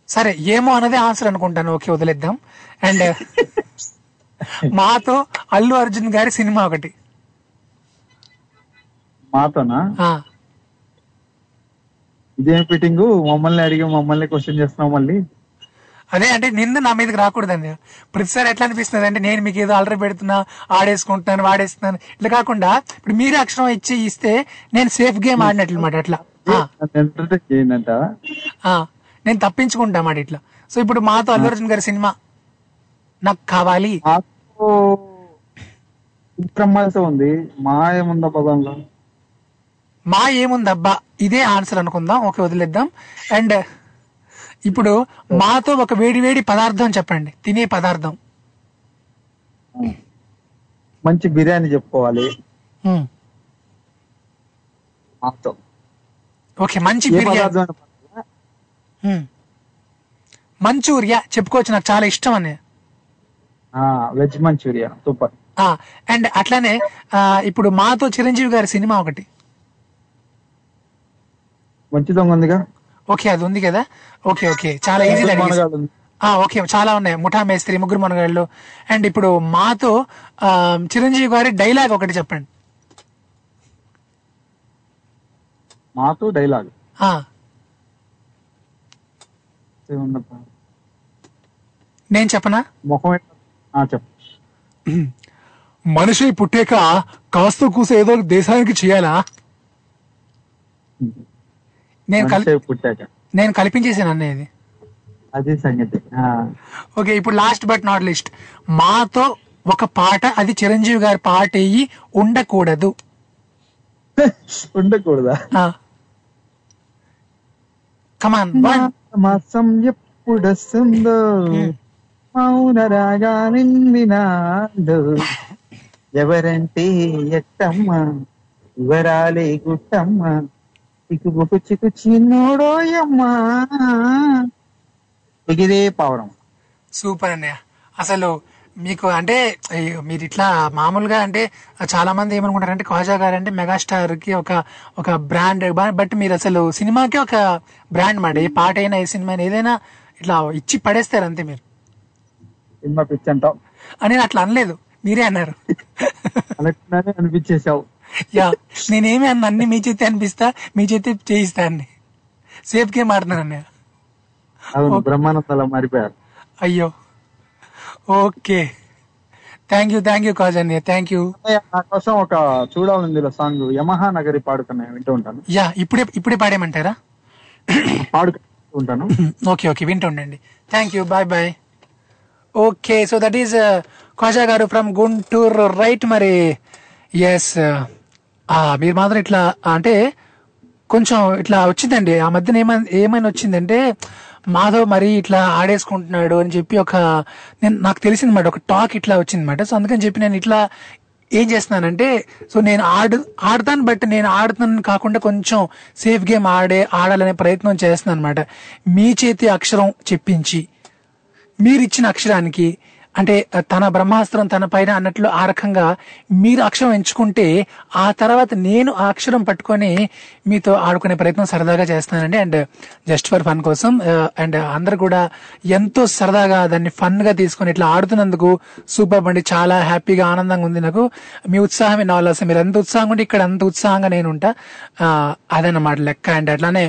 సరే ఏమో అన్నదే ఆన్సర్ అనుకుంటాను. ఓకే వదిలేద్దాం. అండ్ మాతో అల్లు అర్జున్ గారి సినిమా ఒకటి. మాతోనా? ఇదేం ఫిట్టింగ్ మమ్మల్ని అడిగి మమ్మల్ని క్వశ్చన్ చేస్తున్నావు మళ్ళీ. అదే అంటే నింద నా మీదకి రాకూడదండి. ప్రతిసారి ఎట్లా అనిపిస్తుంది అంటే నేను మీకు ఏదో అలరి పెడుతున్నా ఆడేసుకుంటున్నాను వాడేస్తున్నాను ఇట్లా కాకుండా ఇప్పుడు మీరే అక్షరం ఇచ్చి ఇస్తే నేను సేఫ్ గేమ్ ఆడినట్లు అనమాట అట్లా. నేను తప్పించుకుంటా మాట ఇట్లా. సో ఇప్పుడు మాతో అల్లు అర్జున్ గారి సినిమా నాకు కావాలి. ఉంది. మా ఏముందా పదంలో. మా ఏముందబ్బా? ఇదే ఆన్సర్ అనుకుందాం. ఓకే వదిలేద్దాం. అండ్ ఇప్పుడు మాతో ఒక వేడి వేడి పదార్థం చెప్పండి. తినే పదార్థం. మంచి బిర్యానీ చెప్పుకోవాలి. మాతో. ఓకే మంచి బిర్యానీ. హ్మ్. మంచూరియా చెప్పుకోవచ్చు నాకు చాలా ఇష్టం అని. Veg Manchuria. సూపర్. అండ్ అట్లానే ఇప్పుడు మాతో చిరంజీవి గారి సినిమా ఒకటి. మంచి దొంగ ఉందిగా? ఓకే అది ఉంది కదా? Okay okay. చాలా ఈజీ. ఓకే. చాలా ఉన్నాయి. ముఠా మేస్త్రి ముగ్గురు మనగాళ్ళు. అండ్ ఇప్పుడు మాతో ఆ, చిరంజీవి గారి డైలాగ్ ఒకటి చెప్పండి. మాతో డైలాగ్ నేను చెప్పనా? చెప్పు. మనిషి పుట్టాక కాస్త కూస ఏదో ఒక దేశానికి చేయాలా? నేను పుట్టాక. నేను కల్పించేసాను అనేది అది సంగతి. ఓకే ఇప్పుడు లాస్ట్ బట్ నాట్ లిస్ట్ మాతో ఒక పాట అది చిరంజీవి గారి పాట అయ్యి ఉండకూడదు. ఉండకూడదా? కమాన్ మాసం ఎప్పుడొస్తుందో మౌన రాగా నిందినాడు ఎవరంటే ఎట్టమ్మ? వివరాలే గుట్టమ్మ? చిక్కుబుకు చిక్కు చిన్నోడోయమ్మా ఎగిరే పావడం సూపర్ అన్నయ్య. అసలు మీకు అంటే మీరు ఇట్లా మామూలుగా అంటే చాలా మంది ఏమనుకుంటారంటే ఖాజా గారు అంటే మెగాస్టార్కి ఒక ఒక బ్రాండ్. బట్ మీరు అసలు సినిమాకి ఒక బ్రాండ్ మాట. ఏ పాట అయినా ఏ సినిమా అయినా ఏదైనా ఇట్లా ఇచ్చి పడేస్తారు అంతే మీరు. సినిమా పిచ్చి అంటావు. అని అట్లా అనలేదు. మీరే అన్నారు. అనిపించేసావు యా నేనేమి అన్న అన్ని మీ చేతి అనిపిస్తా మీ చేతి చేయిస్తా అన్ని సేఫ్ గేమ్ ఆడుతున్నాను అన్నయ్య అవును బ్రహ్మానందాల మారిపోయారు. అయ్యో. Okay. Thank you thank you cause అన్నయ్య థ్యాంక్ యూ. నా కోసం ఒక చూడాలి సాంగ్ యమహా నగరి పాడుకున్నాయి వింటూ ఉంటాను. యా ఇప్పుడే ఇప్పుడే పాడేయమంటారా? పాడుకుంటూ ఉంటాను. Okay okay వింటుండండి thank you bye bye. Okay so that is Khaja గారు ఫ్రమ్ గుంటూరు రైట్ మరి? ఎస్ మీరు మాత్రం ఇట్లా అంటే కొంచెం ఇట్లా వచ్చిందండి. ఆ మధ్యన ఏమైనా ఏమైనా వచ్చిందంటే మాధవ్ మరి ఇట్లా ఆడేసుకుంటున్నాడు అని చెప్పి ఒక నేను నాకు తెలిసిందన్నమాట ఒక టాక్ ఇట్లా వచ్చిందన్నమాట. సో అందుకని చెప్పి నేను ఇట్లా ఏం చేస్తున్నానంటే సో నేను ఆడు ఆడతాను బట్ నేను ఆడుతున్నాను కాకుండా కొంచెం సేఫ్ గేమ్ ఆడే ఆడాలనే ప్రయత్నం చేస్తున్నాను అనమాట మీ చేతి అక్షరం చెప్పించి మీరిచ్చిన అక్షరానికి అంటే తన బ్రహ్మాస్త్రం తన పైన అన్నట్లు ఆ రకంగా మీరు అక్షరం ఎంచుకుంటే ఆ తర్వాత నేను ఆ అక్షరం పట్టుకొని మీతో ఆడుకునే ప్రయత్నం సరదాగా చేస్తానండి. అండ్ జస్ట్ ఫర్ ఫన్ కోసం అండ్ అందరు కూడా ఎంతో సరదాగా దాన్ని ఫన్గా తీసుకొని ఇట్లా ఆడుతున్నందుకు సూపర్ అండి. చాలా హ్యాపీగా ఆనందంగా ఉంది నాకు. మీ ఉత్సాహం నా వల్ల మీరు ఎంత ఉత్సాహంగా ఉంటే ఇక్కడ అంత ఉత్సాహంగా నేను ఉంటా. అదన్నమాట లెక్క. అండ్ అట్లానే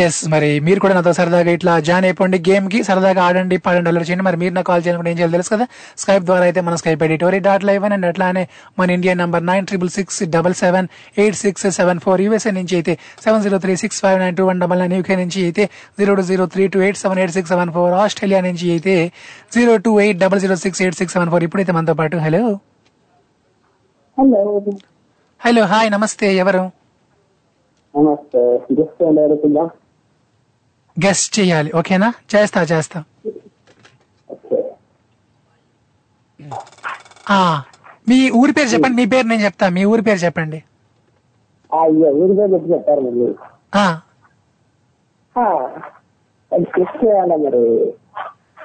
ఎస్ మరి మీరు కూడా నాతో సరదాగా ఇట్లా జాయిన్ అయిపోండి. గేమ్కి సరదాగా ఆడండి పాడండి అల్లరి చేయండి. మరి మీరు నాకు కాల్ చేయాలనుకుంటే ఏం చేయాలి తెలుసు కదా? స్కైప్ ద్వారా అయితే మన Skype ID Tori dot live and అట్లానే మన Indian number nine triple six double seven eight six seven four USA నుంచి అయితే seven zero three six five nine two one double nine UK నుంచి అయితే zero two zero three two eight seven eight six seven four Australia నుంచి అయితే zero two eight double zero six eight six seven four ఇప్పుడైతే మనతో పాటు. Hello hello hello hi నమస్తే. ఎవరు? నమస్తే. గెస్ట్ చేయాలి ఓకేనా? చేస్తా చేస్తా. ఆ, మీ ఊరి పేరు చెప్పండి మీ పేరు నేను చెప్తా మీ ఊరి పేరు చెప్పండి.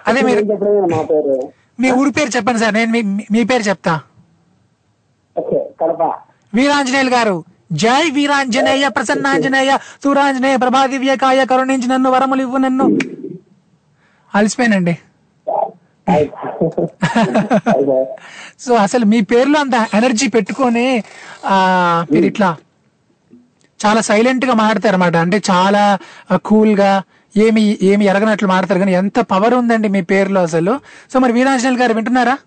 అది మరి? మా ఊరి పేరు చెప్పండి సార్ నేను మీ పేరు చెప్తా. వీరాంజనేయులు గారు జై వీరాంజనేయ ప్రసన్నాంజనేయ సూరాంజనేయ ప్రభాదివ్యకాయ కరుణించి నన్ను వరములు ఇవ్వు నన్ను. అలసిపోయానండి. సో అసలు మీ పేరులో అంత ఎనర్జీ పెట్టుకొని ఆ మీరు ఇట్లా చాలా సైలెంట్గా మాడతారు అనమాట అంటే చాలా కూల్గా ఏమి ఏమి ఎరగనట్లు మాడతారు కానీ ఎంత పవర్ ఉందండి మీ పేరులో అసలు. సో మరి వీరాంజనేయులు గారు వింటున్నారా?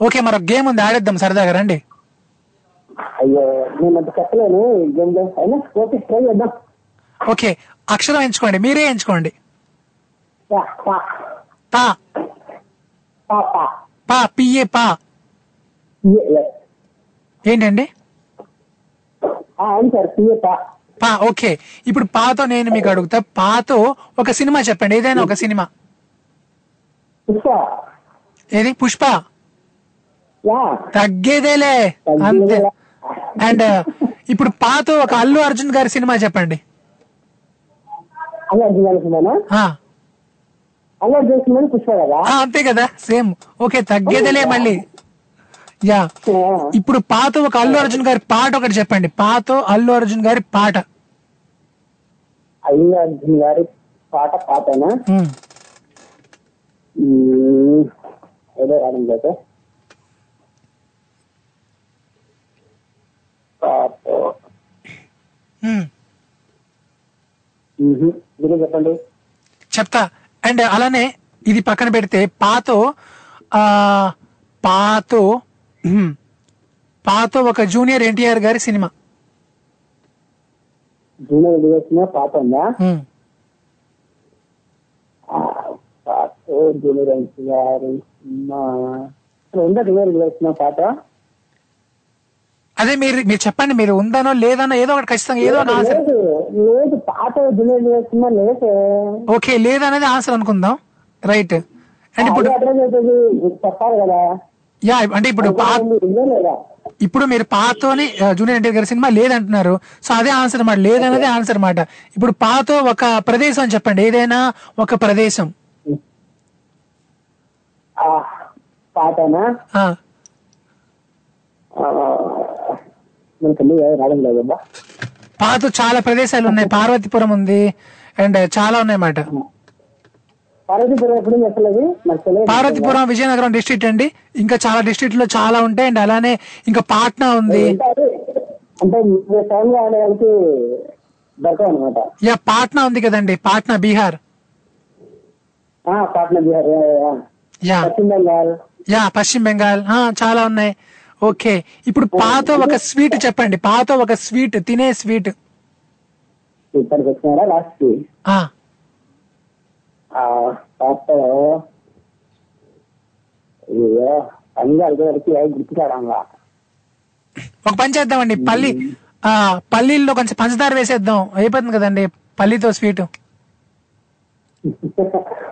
ఓకే మరొక గేమ్ ఉంది ఆడేద్దాం సరదాగా రండి. అయ్యో నేను అంత చెప్పలేను గేమ్లో అయినా ఓకే ట్రై చేద్దాం. ఓకే అక్షరం ఎంచుకోండి మీరే ఎంచుకోండి. పా, పిఏ. ఏంటండి? పా ఓకే. ఇప్పుడు పాతో నేను మీకు అడుగుతా పాతో ఒక సినిమా చెప్పండి ఏదైనా ఒక సినిమా. పుష్ప. ఏది? పుష్ప. తగ్గేదేలే. అంతే. అండ్ ఇప్పుడు పాతో ఒక అల్లు అర్జున్ గారి సినిమా చెప్పండి. అంతే కదా. సేమ్. ఓకే తగ్గేదేలే మళ్ళీ. యా. ఇప్పుడు పాత ఒక అల్లు అర్జున్ గారి పాట ఒకటి చెప్పండి. పాతో అల్లు అర్జున్ గారి పాట. అల్లు అర్జున్ గారి పాట పాటనా. ఏదో రావడం లేదు పాట ఉమ్. మ్మ్. మీరే చెప్పండి. చెప్తా. అండ్ అలానే ఇది పక్కన పెడితే పాతో పాతో పాతో ఒక జూనియర్ ఎన్టీఆర్ గారి సినిమా. జూనియర్ దివేసిన పాట ఉందా? ఉమ్. ఆ, పాట జూనియర్ గారి సినిమా. ఉందా జూనియర్ దివేసిన పాట అదే మీరు మీరు చెప్పండి మీరు ఉందనో లేదనో ఏదో ఒకటి ఖచ్చితంగా ఏదో ఆన్సర్. లేదు పాట ఓకే లేదనేది ఆన్సర్ అనుకుందాం. రైట్. అండ్ ఇప్పుడు చెప్పాలి కదా. యా అంటే ఇప్పుడు ఇప్పుడు మీరు పాతోని జూనియర్ ఎన్టీఆర్ గారి సినిమా లేదంటున్నారు. సో అదే ఆన్సర్ అన్నమాట లేదనేది ఆన్సర్ అన్నమాట ఇప్పుడు పాతో ఒక ప్రదేశం అని చెప్పండి. ఏదైనా ఒక ప్రదేశం. మనకి అన్ని రావడం లేదమ్మా పాతో చాలా ప్రదేశాలు ఉన్నాయి. పార్వతీపురం ఉంది. అండ్ చాలా ఉన్నాయి అన్నమాట. పార్వతీపురం విజయనగరం డిస్ట్రిక్ట్ అండి. ఇంకా చాలా డిస్ట్రిక్ట్లో చాలా ఉంటాయి. అండ్ అలానే ఇంకా పాట్నా ఉంది. యా పాట్నా ఉంది కదండి. పాట్నా బీహార్. పాట్నా బీహార్. యా, పశ్చిమ బెంగాల్. యా పశ్చిమ బెంగాల్. ఆ, చాలా ఉన్నాయి. ఓకే. ఇప్పుడు పాతో ఒక స్వీట్ చెప్పండి. పాతో ఒక స్వీట్ తినే స్వీట్. ఇక్కడికి వచ్చినారా లాస్ట్ ఒక పని చేద్దామండి. పల్లి ఆ పల్లీల్లో కొంచెం పంచదార వేసేద్దాం. అయిపోతుంది కదండి పల్లితో స్వీట్.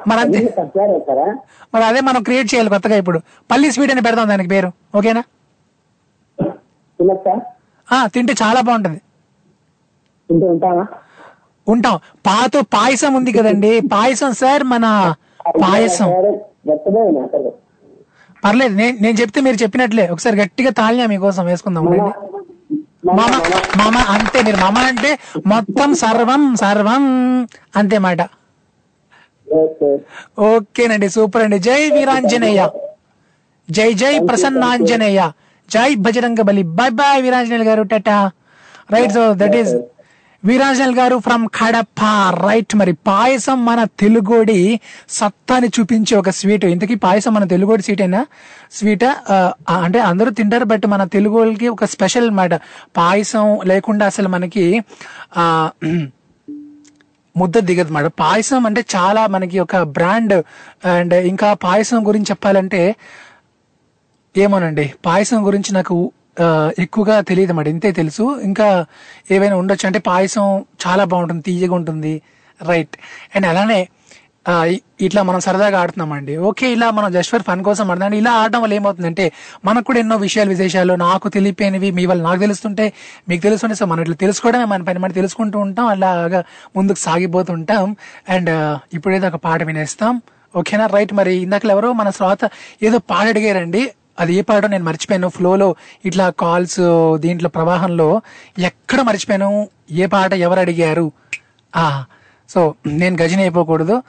మరి అంతే. మరి అదే మనం క్రియేట్ చేయాలి కొత్తగా ఇప్పుడు. పల్లి స్వీట్ అని పెడదాం దానికి పేరు. ఓకేనా? తినచ్చా? తింటే చాలా బాగుంటది. తింటూ ఉంటాం. పాతో పాయసం ఉంది కదండి. పాయసం సార్ మన పాయసం. పర్లేదు నేను నేను చెప్తే మీరు చెప్పినట్లే. ఒకసారి గట్టిగా తాళియా మీకోసం వేసుకుందాం. మామ మామ అంతే మీరు. మామ అంటే మొత్తం సర్వం సర్వం అంతే మాట. ఓకేనండి సూపర్ అండి. జై వీరాంజనేయ. జై జై ప్రసన్నాంజనేయ. జై బజరంగ బలి. బై బై వీరాంజనేల్ గారు tata. Right so that is Veeranjanel గారు ఫ్రమ్ కడప. రైట్ మరి పాయసం మన తెలుగోడి సత్తాని చూపించే ఒక స్వీట్. ఇంతకీ పాయసం మన తెలుగోడి స్వీటేనా స్వీట్ అంటే అందరూ తింటారు బట్ మన తెలుగోళ్ళకి ఒక స్పెషల్ అనమాట పాయసం లేకుండా అసలు మనకి ఆ ముద్ద దిగదు మాట. పాయసం అంటే చాలా మనకి ఒక బ్రాండ్ అండ్ ఇంకా పాయసం గురించి చెప్పాలంటే ఏమోనండి పాయసం గురించి నాకు ఎక్కువగా తెలియదు మరి. ఇంతే తెలుసు. ఇంకా ఏవైనా ఉండొచ్చు. అంటే పాయసం చాలా బాగుంటుంది. తీయగా ఉంటుంది. రైట్. అండ్ అలానే ఇట్లా మనం సరదాగా ఆడుతున్నామండి ఓకే ఇలా మనం జస్ట్ ఫర్ ఫన్ కోసం ఆడుతున్నాం. ఇలా ఆడడం వల్ల ఏమవుతుందంటే మనకు కూడా ఎన్నో విషయాలు విశేషాలు నాకు తెలియపోయినవి మీ వల్ల నాకు తెలుస్తుంటే మీకు తెలుస్తుంటే సో మనం ఇట్లా తెలుసుకోవడమే మన పని మనం తెలుసుకుంటూ ఉంటాం. అలాగా ముందుకు సాగిపోతుంటాం అండ్ ఇప్పుడేదో ఒక పాట వినేస్తాం. ఓకేనా? రైట్. మరి ఇందాక ఎవరో మన శ్రోత ఏదో పాట అడిగారండి. అది ఏ పాట నేను మర్చిపోయాను. ఫ్లోలో ఇట్లా కాల్స్ దీంట్లో ప్రవాహంలో ఎక్కడ మర్చిపోయాను? ఏ పాట ఎవరు అడిగారు? ఆ సో నేను గజని అయిపోకూడదు.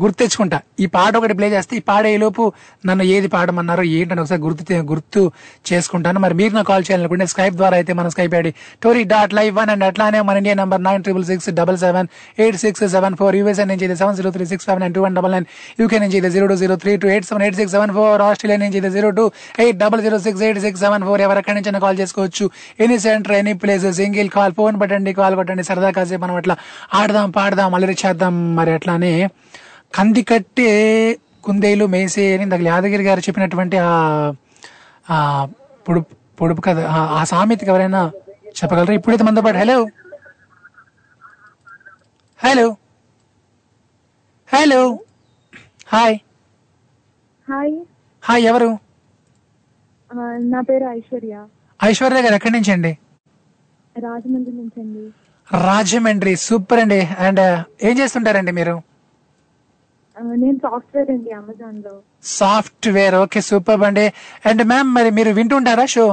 గుర్తు తెచ్చుకుంటా. ఈ పాట ఒకటి ప్లే చేస్తే ఈ పాడే లోపు నన్ను ఏది పాడమన్నారో ఏంటని ఒకసారి గుర్తు గుర్తు చేసుకుంటాను. మరి మీరు నాకు కాల్ చేయాలనుకుంటే స్కైప్ ద్వారా అయితే మన Skype ID Tori dot live one and అట్లానే మన India number nine triple six double seven eight six seven four USA నుంచి seven zero three six five nine two one double nine UK నుంచి zero two zero three two eight seven eight six seven four Australia నుంచి zero two eight double zero six eight six seven four ఎవరెక్కడి నుంచి call చేసుకోవచ్చు. Any centre any place single call phone పట్టండి call కొట్టండి. సరదా కాసేపు మనం అట్లా ఆడదాం పాడదాం అలరి చేద్దాం. మరి అట్లానే కంది కట్టే కుందేలు మేసే అని ఇందాక యాదగిరి గారు చెప్పినటువంటి ఆ పొడుపు పొడుపు కథ ఆ- సామెతకి ఎవరైనా చెప్పగలరా? ఇప్పుడైతే మనతో పాటు hello hello hello hi hi hi ఎవరు? నా పేరు ఐశ్వర్య. ఐశ్వర్య గారు ఎక్కడి నుంచి అండి? రాజమండ్రి నుంచి అండి. రాజమండ్రి సూపర్ అండి. అండ్ ఏం చేస్తుంటారండి మీరు? నేను సాఫ్ట్వేర్ అండి అమెజాన్లో సాఫ్ట్వేర్ ఓకే సూపర్ అండి. అండ్ మ్యామ్ మరి మీరు వింటుంటారా షో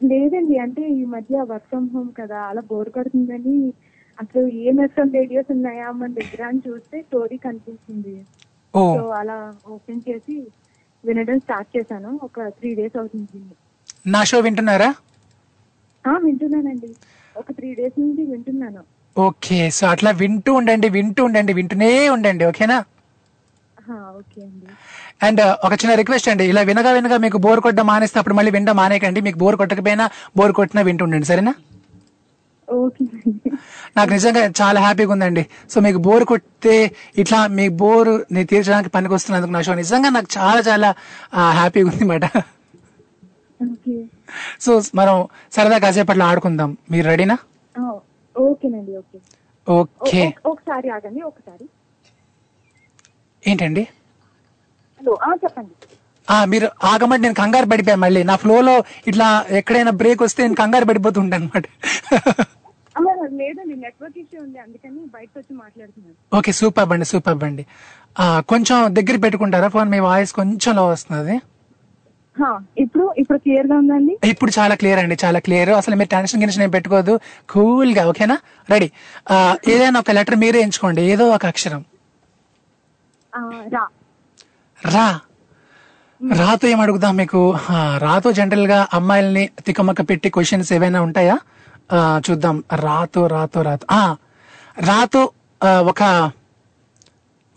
లేదండి అంటే ఈ మధ్య వర్క్ ఫ్రమ్ హోమ్ కదా అలా బోర్ కొడుతుందని అసలు ఏం ఎఫ్ఎం రేడియోస్ ఉన్నాయా మన దగ్గర అని చూస్తే స్టోరీ కనిపించింది. సో అలా ఓపెన్ చేసి వినడం స్టార్ట్ చేశాను ఒక త్రీ డేస్ అవుతుంది. నా షో వింటున్నారా? వింటున్నానండి. ఒక త్రీ డేస్ నుంచి వింటున్నాను. ఓకే సో అట్లా వింటూ ఉండండి వింటూ ఉండండి వింటూనే ఉండండి ఓకేనా? అండి. ఒక చిన్న రిక్వెస్ట్ అండి ఇలా వినగా వినగా మీకు బోర్ కొట్టడం మానేస్తే అప్పుడు మళ్ళీ వినడం మానేకండి మీకు బోర్ కొట్టకపోయినా బోర్ కొట్టినా వింటూ ఉండండి సరేనా? ఓకే. నాకు నిజంగా చాలా హ్యాపీగా ఉందండి. సో మీకు బోర్ కొట్టే ఇట్లా మీ బోర్ని తీర్చడానికి పనికి వస్తున్నందుకు నా షో నిజంగా నాకు చాలా చాలా హ్యాపీగా ఉంది మాట. సో మనం సరదా కాసేపట్లో ఆడుకుందాం. మీరు రెడీనా? ఓకేనండి ఓకే. ఓకే. ఒకసారి ఆగండి ఒకసారి. ఏంటండి? హలో చెప్పండి. మీరు ఆగమంటే నేను కంగారు పడిపోయా మళ్ళీ. నా ఫ్లోలో ఇట్లా ఎక్కడైనా బ్రేక్ వస్తే నేను కంగారు పడిపోతుంటాను అనమాట ఆ, లేదండి నెట్వర్క్ ఇష్యూ ఉంది అందుకని బయటకు వచ్చి మాట్లాడుతున్నాను. ఓకే సూపర్ బండి సూపర్ బండి. కొంచెం దగ్గర పెట్టుకుంటారా? ఫోన్ మీ వాయిస్ కొంచెం లో వస్తుంది. ఇప్పుడు ఇప్పుడు క్లియర్గా ఉందండి? ఇప్పుడు చాలా క్లియర్ అండి చాలా క్లియర్ అసలు మీరు టెన్షన్ గిన్షన్ ఏం పెట్టుకోవద్దు. కూల్గా ఓకేనా రెడీ ఏదైనా ఒక లెటర్ మీరే ఎంచుకోండి ఏదో ఒక అక్షరం. రా. రా. రాతో ఏం అడుగుదాం మీకు? రాతో జనరల్గా అమ్మాయిల్ని తికమక్క పెట్టి క్వశ్చన్స్ ఏవైనా ఉంటాయా? చూద్దాం. రాతో రాతో రాతో. ఆ, రాతో ఒక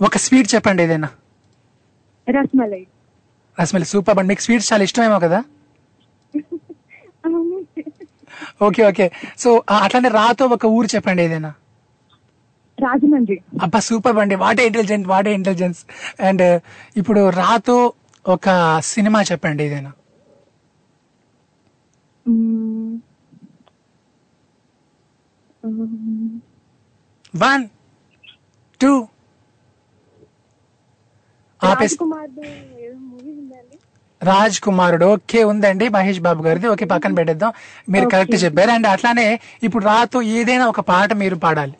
ఒక స్వీట్ చెప్పండి ఏదైనా. రస్మలై. రసమల్లి సూపర్ అండి మీకు స్వీట్స్ చాలా ఇష్టమేమో కదా. Okay okay. సో అట్లానే రాతో ఒక ఊరు చెప్పండి ఏదైనా. రాజమండ్రి. అబ్బా సూపర్ అండి. What a intelligent what a intelligence and ఇప్పుడు రాతో ఒక సినిమా చెప్పండి ఏదైనా. వన్ టూ ఆపేస్ రాజకుమార్ది ఏదో మూవీ ఉందండి రాజ్ కుమారుడు. ఓకే ఉందండి మహేష్ బాబు గారిది. ఓకే పక్కన పెట్టేద్దాం. మీరు కరెక్ట్ చెప్పారు. అండ్ అట్లానే ఇప్పుడు రాతో ఏదైనా ఒక పాట మీరు పాడాలి.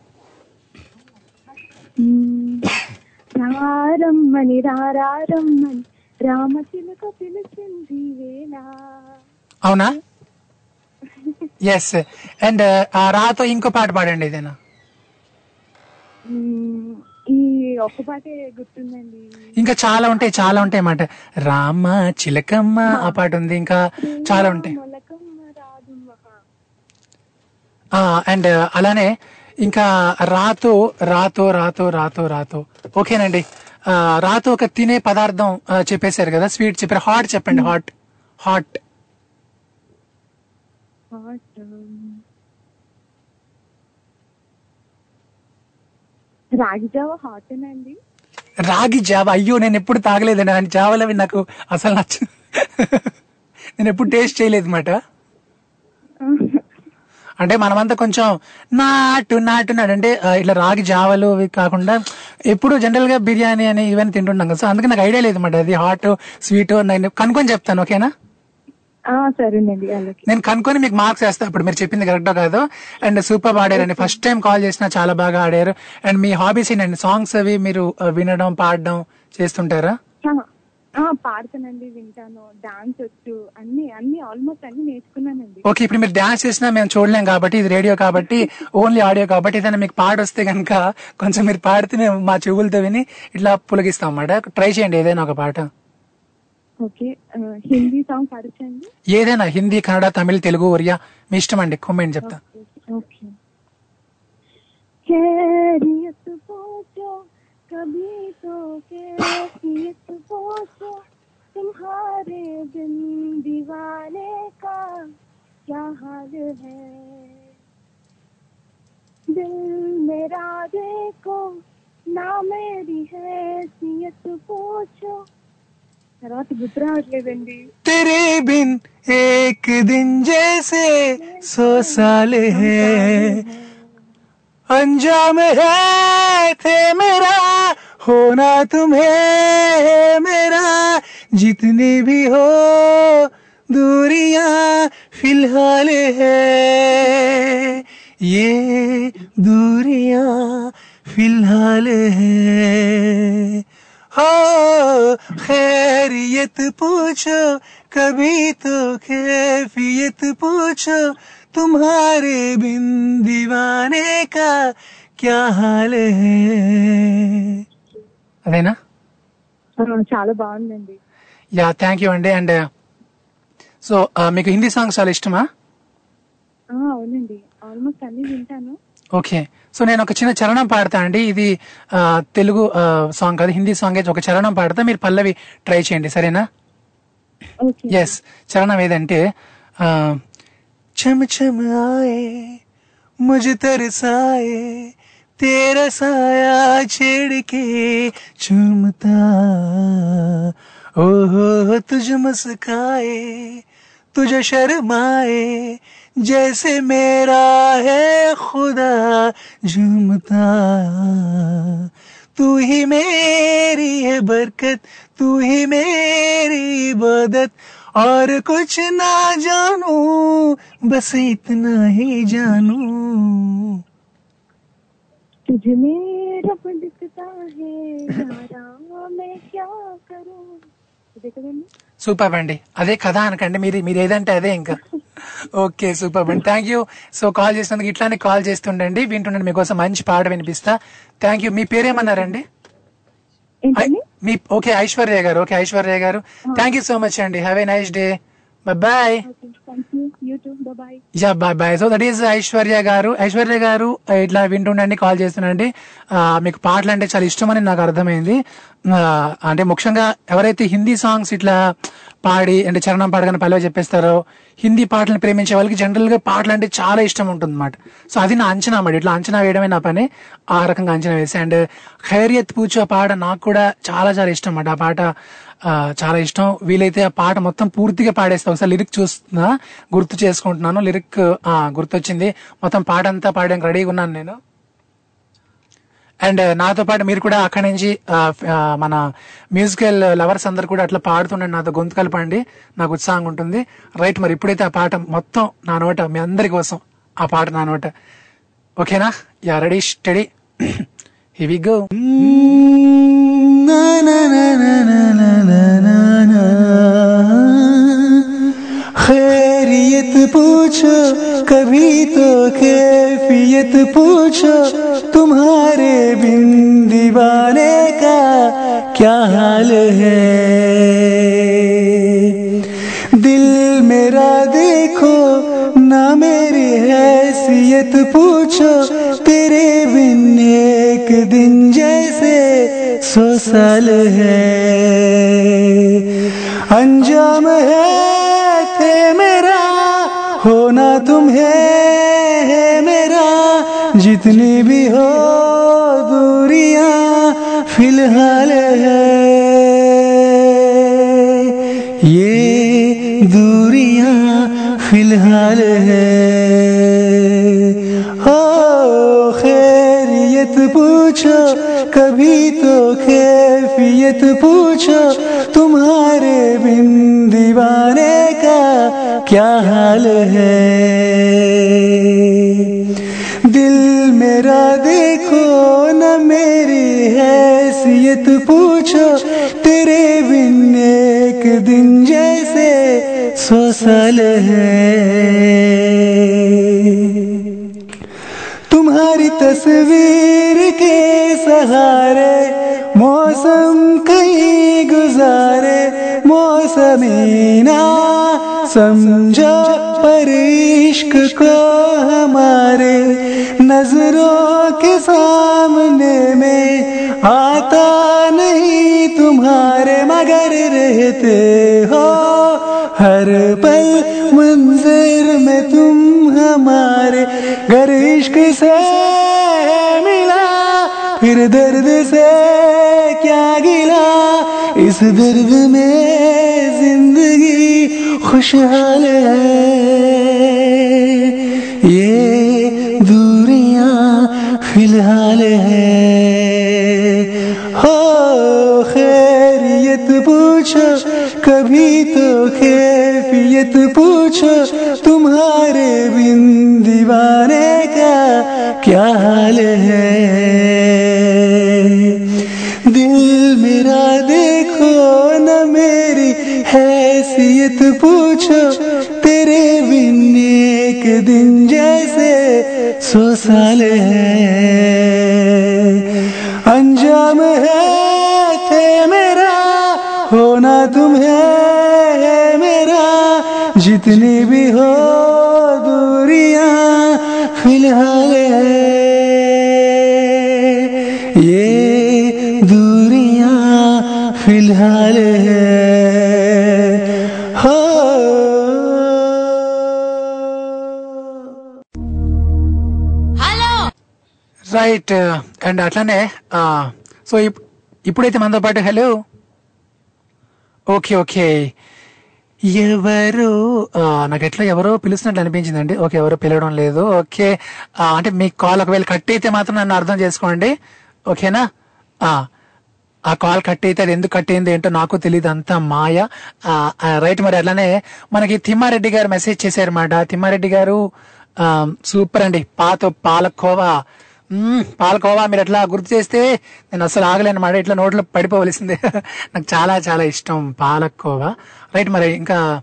మ్మ్. రారమ్మని రారమ్మని రామచిలుక పిలిచింది వేళ. అవునా? ఎస్ అండ్ ఆ రాతో ఇంకో పాట పాడండి ఏదైనా. ఒక్క పాటే గుర్తుందండి. ఇంకా చాలా ఉంటాయి చాలా ఉంటాయి అన్నమాట. రామ చిలకమ్మ ఆ. పాట ఉంది ఇంకా చాలా ఉంటాయి. అండ్ అలానే ఇంకా రాతో రాతో రాతో రాతో రాతో. ఓకేనండి. రాతో ఒక తినే పదార్థం చెప్పేశారు కదా స్వీట్ చెప్పారు. హాట్ చెప్పండి హాట్. హాట్. హాట్ రాగి జావ హాట్ అండి. రాగి జావ అయ్యో నేను ఎప్పుడు తాగలేదండి. దాని జావలు అవి నాకు అసలు నచ్చ నేను ఎప్పుడు టేస్ట్ చేయలేదు మాట. అంటే మనమంతా కొంచెం నాటు నాటున్నాడు అంటే ఇట్లా రాగి జావలు అవి కాకుండా ఎప్పుడు జనరల్గా బిర్యానీ అని ఇవన్నీ తింటుంటాం కదా. సో అందుకే నాకు ఐడియా లేదు మాట. అది హాట్ స్వీట్ నేను కనుక్కొని చెప్తాను ఓకేనా? సరేనండి నేను కనుక్కొని మీకు మార్క్స్ వేస్తాను ఇప్పుడు మీరు చెప్పింది కరెక్టో కాదు. అండ్ సూపర్ ఆడారండి ఫస్ట్ టైం కాల్ చేసినా చాలా బాగా ఆడారు. అండ్ మీ హాబీస్ ఏంటండి? సాంగ్స్ అవి మీరు వినడం పాడడం చేస్తుంటారా? పాడతానండి వింటాను. డాన్స్ వచ్చు అన్ని అన్ని ఆల్మోస్ట్ అన్ని నేర్చుకున్నానండి. ఓకే ఇప్పుడు మీరు డాన్స్ చేసినా మేము చూడలేం కాబట్టి ఇది రేడియో కాబట్టి ఓన్లీ ఆడియో కాబట్టి ఏదైనా మీకు పాట వస్తే కనుక కొంచెం మీరు పాడితే మేము మా చెవులతో విని ఇట్లా పులగిస్తాం అన్నమాట. ట్రై చేయండి ఏదైనా ఒక పాట. ఓకే ఆ, హిందీ సాంగ్ పాడచ్చండి ఏదైనా హిందీ కన్నడ తమిళ్ తెలుగు ఒరియా మీ ఇష్టం అండి కొమ్మెంట్ చెప్తా ఓకే खैरियत पूछो कभी तो कैफियत पूछो तुम्हारे बिन दीवाने का क्या हाल है दिल मेरा देखो ना मेरी हैसियत पूछो తర్వాత గుర్తు రావట్లేదండి तेरे बिन एक दिन जैसे सौ साल है अंजाम है थे मेरा होना तुम्हें है मेरा जितनी भी हो दूरियां फिलहाल है ये दूरियां फिलहाल है हो खैरियत पूछो कभी तो कैफियत पूछो तुम्हारे बिन दीवाने का क्या हाल है అదేనా ఆ, చాలా బాగుందండి యా థ్యాంక్ యూ అండి అండ్ సో మీకు హిందీ సాంగ్స్ చాలా ఇష్టమా ఆ, అవునండి ఆల్మోస్ట్ అన్ని వింటాను ఓకే సో నేను ఒక చిన్న చరణం పాడతా అండి. ఇది తెలుగు సాంగ్ కాదు హిందీ సాంగ్ అయితే ఒక చరణం పాడతా. మీరు పల్లవి ట్రై చేయండి సరేనా? ఎస్ చరణం ఏదంటే చమ చమ ఆయే ముజ తరసాయే తేరా సాయా చెడికే చుమతా ఓహో తుజ మస్కాయే తుజ శర్మాయే जैसे मेरा है खुदा झूमता। तू ही मेरी है बरकत, तू ही मेरी इबादत। और कुछ ना जानू, बस इतना ही जानू। तुझे मेरा पंडित है मैं क्या करूँ? देखो సూపర్ అండి. అదే కథ అనకండి మీరు మీరు ఏదంటే అదే ఇంకా. ఓకే సూపర్ అండి. థ్యాంక్ యూ సో కాల్ చేసినందుకు ఇట్లానే కాల్ చేస్తుండండి. వింటుండండి మీకోసం మంచి పాట వినిపిస్తా. థ్యాంక్ యూ మీ పేరేమన్నారండి? మీ ఓకే ఐశ్వర్య గారు ఓకే ఐశ్వర్య గారు. థ్యాంక్ యూ సో మచ్ అండి. Have a nice day bye bye yeah bye bye so that is Aishwarya గారు. ఐశ్వర్య గారు ఆ, ఇట్లా వింటుండండి కాల్ చేస్తుండండి. ఆ, మీకు పాటలు అంటే చాలా ఇష్టం అని నాకు అర్థమైంది. ఆ, అంటే ముఖ్యంగా ఎవరైతే హిందీ సాంగ్స్ ఇట్లా పాడి అంటే చరణం పాడగానే పల్లవి చెప్పేస్తారో హిందీ పాటలను ప్రేమించే వాళ్ళకి జనరల్గా పాటలు అంటే చాలా ఇష్టం ఉంటుంది అనమాట సో అది నా అంచనా మరి ఇట్లా అంచనా వేయడమే నా పని. ఆ రకంగా అంచనా వేసి అండ్ ఖైరియత్ పూచు ఆ పాట నాకు కూడా చాలా చాలా ఇష్టం అన్నమాట. ఆ పాట చాలా ఇష్టం. వీలైతే ఆ పాట మొత్తం పూర్తిగా పాడేస్తా. ఒకసారి లిరిక్ చూస్తున్నా గుర్తు చేసుకుంటున్నాను. లిరిక్ ఆ, గుర్తొచ్చింది. మొత్తం పాట అంతా పాడడానికి రెడీగా ఉన్నాను నేను. అండ్ నాతో పాటు మీరు కూడా అక్కడి నుంచి మన మ్యూజికల్ లవర్స్ అందరు కూడా అట్లా పాడుతుండండి. నాతో గొంతు కలపండి. నాకు ఉత్సాహంగా ఉంటుంది. రైట్ మరి ఇప్పుడైతే ఆ పాట మొత్తం నా నోట మీ అందరి కోసం ఆ పాట నా నోట. ఓకేనా? Yeah ready steady. హివి గో खैरियत पूछो, कभी तो कैफियत पूछो, तुम्हारे बिन दीवाने का क्या हाल है? दिल मेरा देखो, ना मेरी हैसियत पूछो तेरे बिन एक दिन जैसे सौ साल है। अंजाम है थे मेरा होना तुम्हें है मेरा, जितनी भी हो नियत पूछो, तुम्हारे बिन दीवाने का क्या हाल है? दिल मेरा देखो, न मेरी हैसियत पूछो, तेरे बिन एक दिन जैसे सोसल है। तुम्हारी तस्वीर के सहारे मौसम कहीं गुजारे मौसमी ना समझो पर इश्क को हमारे नज़रों के सामने में आता नहीं तुम्हारे, मगर रहते हो हर पल मंजर में तुम हमारे घर इश्क से इस दर्द में ज़िंदगी खुशहाल है। ये दूरियाँ फ़िलहाल है। हो खैरियत पूछो, कभी तो कैफियत पूछो, तुम्हारे बिन दीवाने का क्या हाल है? हैसियत पूछो, तेरे बिन एक दिन जैसे सो साल है। अंजाम है, थे मेरा, होना तुम्हें है मेरा, जितनी भी हो రైట్ అండ్ అట్లానే సో ఇప్పుడైతే మనతో పాటు హలో ఓకే ఓకే ఎవరు నాకు ఎట్లా ఎవరో పిలుస్తున్నట్లు అనిపించిందండి. ఓకే ఎవరో పిలవడం లేదు. ఓకే uh, అంటే మీ కాల్ ఒకవేళ కట్ అయితే మాత్రం నన్ను అర్థం చేసుకోండి. ఓకేనా uh, ఆ, కాల్ కట్ అయితే అది ఎందుకు కట్ అయింది ఏంటో నాకు తెలియదు అంతా మాయ. Uh, రైట్ మరి అట్లానే మనకి తిమ్మారెడ్డి గారు మెసేజ్ చేశారన్నమాట. తిమ్మారెడ్డి గారు um, సూపర్ అండి. పాత పాలకోవా. పాలకోవా మీరు ఎట్లా గుర్తు చేస్తే నేను అసలు ఆగలేను. మాట ఇట్లా నోట్లో పడిపోవలసిందే. నాకు చాలా చాలా ఇష్టం పాలకోవా రైట్ మరి ఇంకా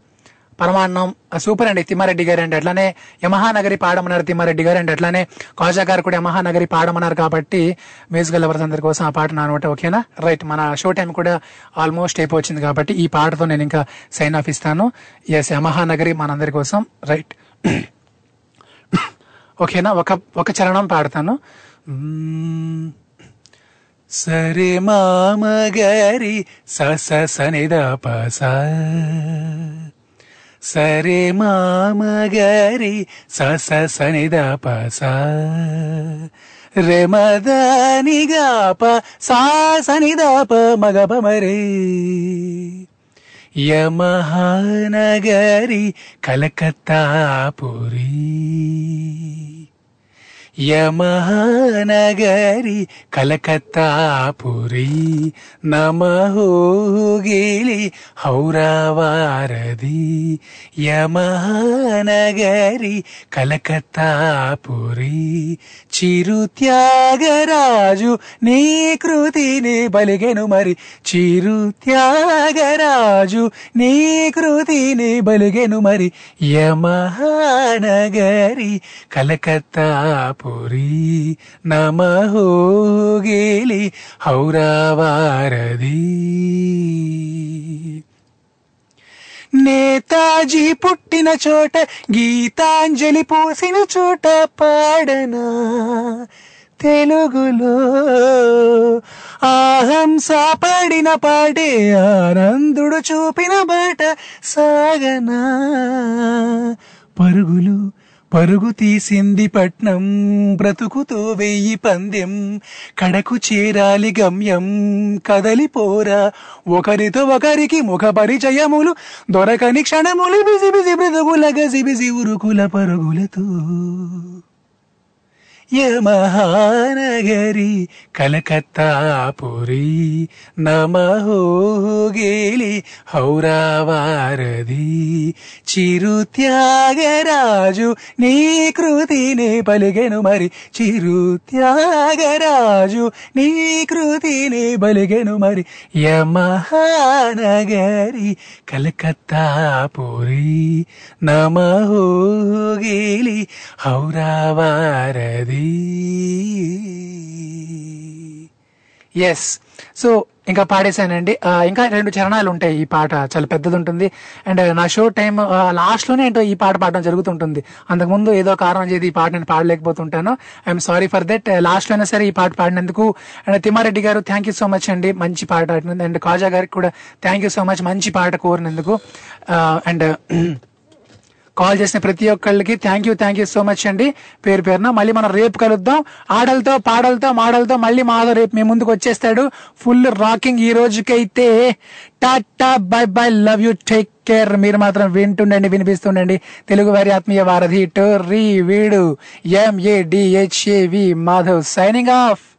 పరమాన్నం సూపర్ అండి తిమ్మారెడ్డి గారు అండి అట్లానే యమహానగరి పాడమన్నారు తిమ్మారెడ్డి గారు అండి అట్లానే కాజా గారు కూడా యమహానగరి పాడమన్నారు కాబట్టి మ్యూజికల్ లవర్స్ అందరి కోసం ఆ పాట నా ఓకేనా? రైట్ మన షో టైం కూడా ఆల్మోస్ట్ అయిపోయింది కాబట్టి ఈ పాటతో నేను ఇంకా సైన్ ఆఫ్ ఇస్తాను. ఎస్ యమహానగరి మనందరి కోసం. రైట్. ఓకేనా? ఒక ఒక చరణం పాడతాను. సరే మామగరి స స సనిద పస. సరే మామగరి స స సనిద పస. రే మదనిగాప సా సనిదాప మగప మరే. యమహానగరి కలకత్తాపురి. యమహానగరి కలకత్తాపురి నమహోగిలి హౌరావారది యమహానగరి కలకత్తాపురి చిరుత్యాగరాజు నీ కృతిని బలిగెను మరి. చిరుత్యాగరాజు నీ కృతిని బలిగెను మరి. యమహానగరి కలకత్తాపురి నమహోగిలి హౌరావారది నేతాజీ పుట్టిన చోట గీతాంజలి పోసిన చోట పాడనా తెలుగులో ఆహంస పడిన పాటే ఆనందుడు చూపిన బాట సాగనా. పరుగులు పరుగు తీసింది పట్నం బ్రతుకుతో వెయ్యి పందెం కడకు చేరాలి గమ్యం కదలిపోరా ఒకరితో ఒకరికి ముఖ పరిచయములు దొరకని క్షణములు బిజి బిజి బ్రతుకుల గజి బిజి ఉరుకుల పరుగులతో. యమహానగరి కలకత్తాపురి నమహో గేలి హౌరావారది చిరు నీ కృతిని పలిగెను మరి. చిరుత్యాగరాజు నీ కృతిని పలిగెను మరి. యమహానగరి కలకత్తాపురి నమహోగేలి హౌరావారది ఎస్ సో ఇంకా పాడేశానండి. ఇంకా రెండు చరణాలు ఉంటాయి ఈ పాట. చాలా పెద్దది ఉంటుంది అండ్ uh, నా షో టైం లాస్ట్లోనే ఏంటో ఈ పాట పాడడం జరుగుతుంటుంది. అంతకుముందు ఏదో కారణం చేసి ఈ పాట నేను పాడలేకపోతుంటాను. ఐఎమ్ సారీ ఫర్ దట్ లాస్ట్లోనే సరే ఈ పాట పాడినందుకు. అండ్ uh, తిమ్మారెడ్డి గారు థ్యాంక్ యూ సో మచ్ అండి. మంచి పాట. పాడినందుకు. అండ్ uh, కాజా గారికి కూడా థ్యాంక్ యూ సో మచ్ మంచి పాట కోరినందుకు. అండ్ కాల్ చేసిన ప్రతి ఒక్కళ్ళకి thank you thank you so much అండి. పేరు పేరున మళ్ళీ మనం రేపు కలుద్దాం. ఆడలతో పాడలతో మాడలతో మళ్ళీ మాధవ్ రేపు మీ ముందుకు వచ్చేస్తాడు. ఫుల్ రాకింగ్ ఈ రోజుకైతే. Tata bye bye love you take care. మీరు మాత్రం వింటుండండి వినిపిస్తుండండి. తెలుగు వారి ఆత్మీయ వారధి టోర్రీ వీడు ఎంఏడిహెచ్ఏవి మాధవ్ సైనింగ్ ఆఫ్.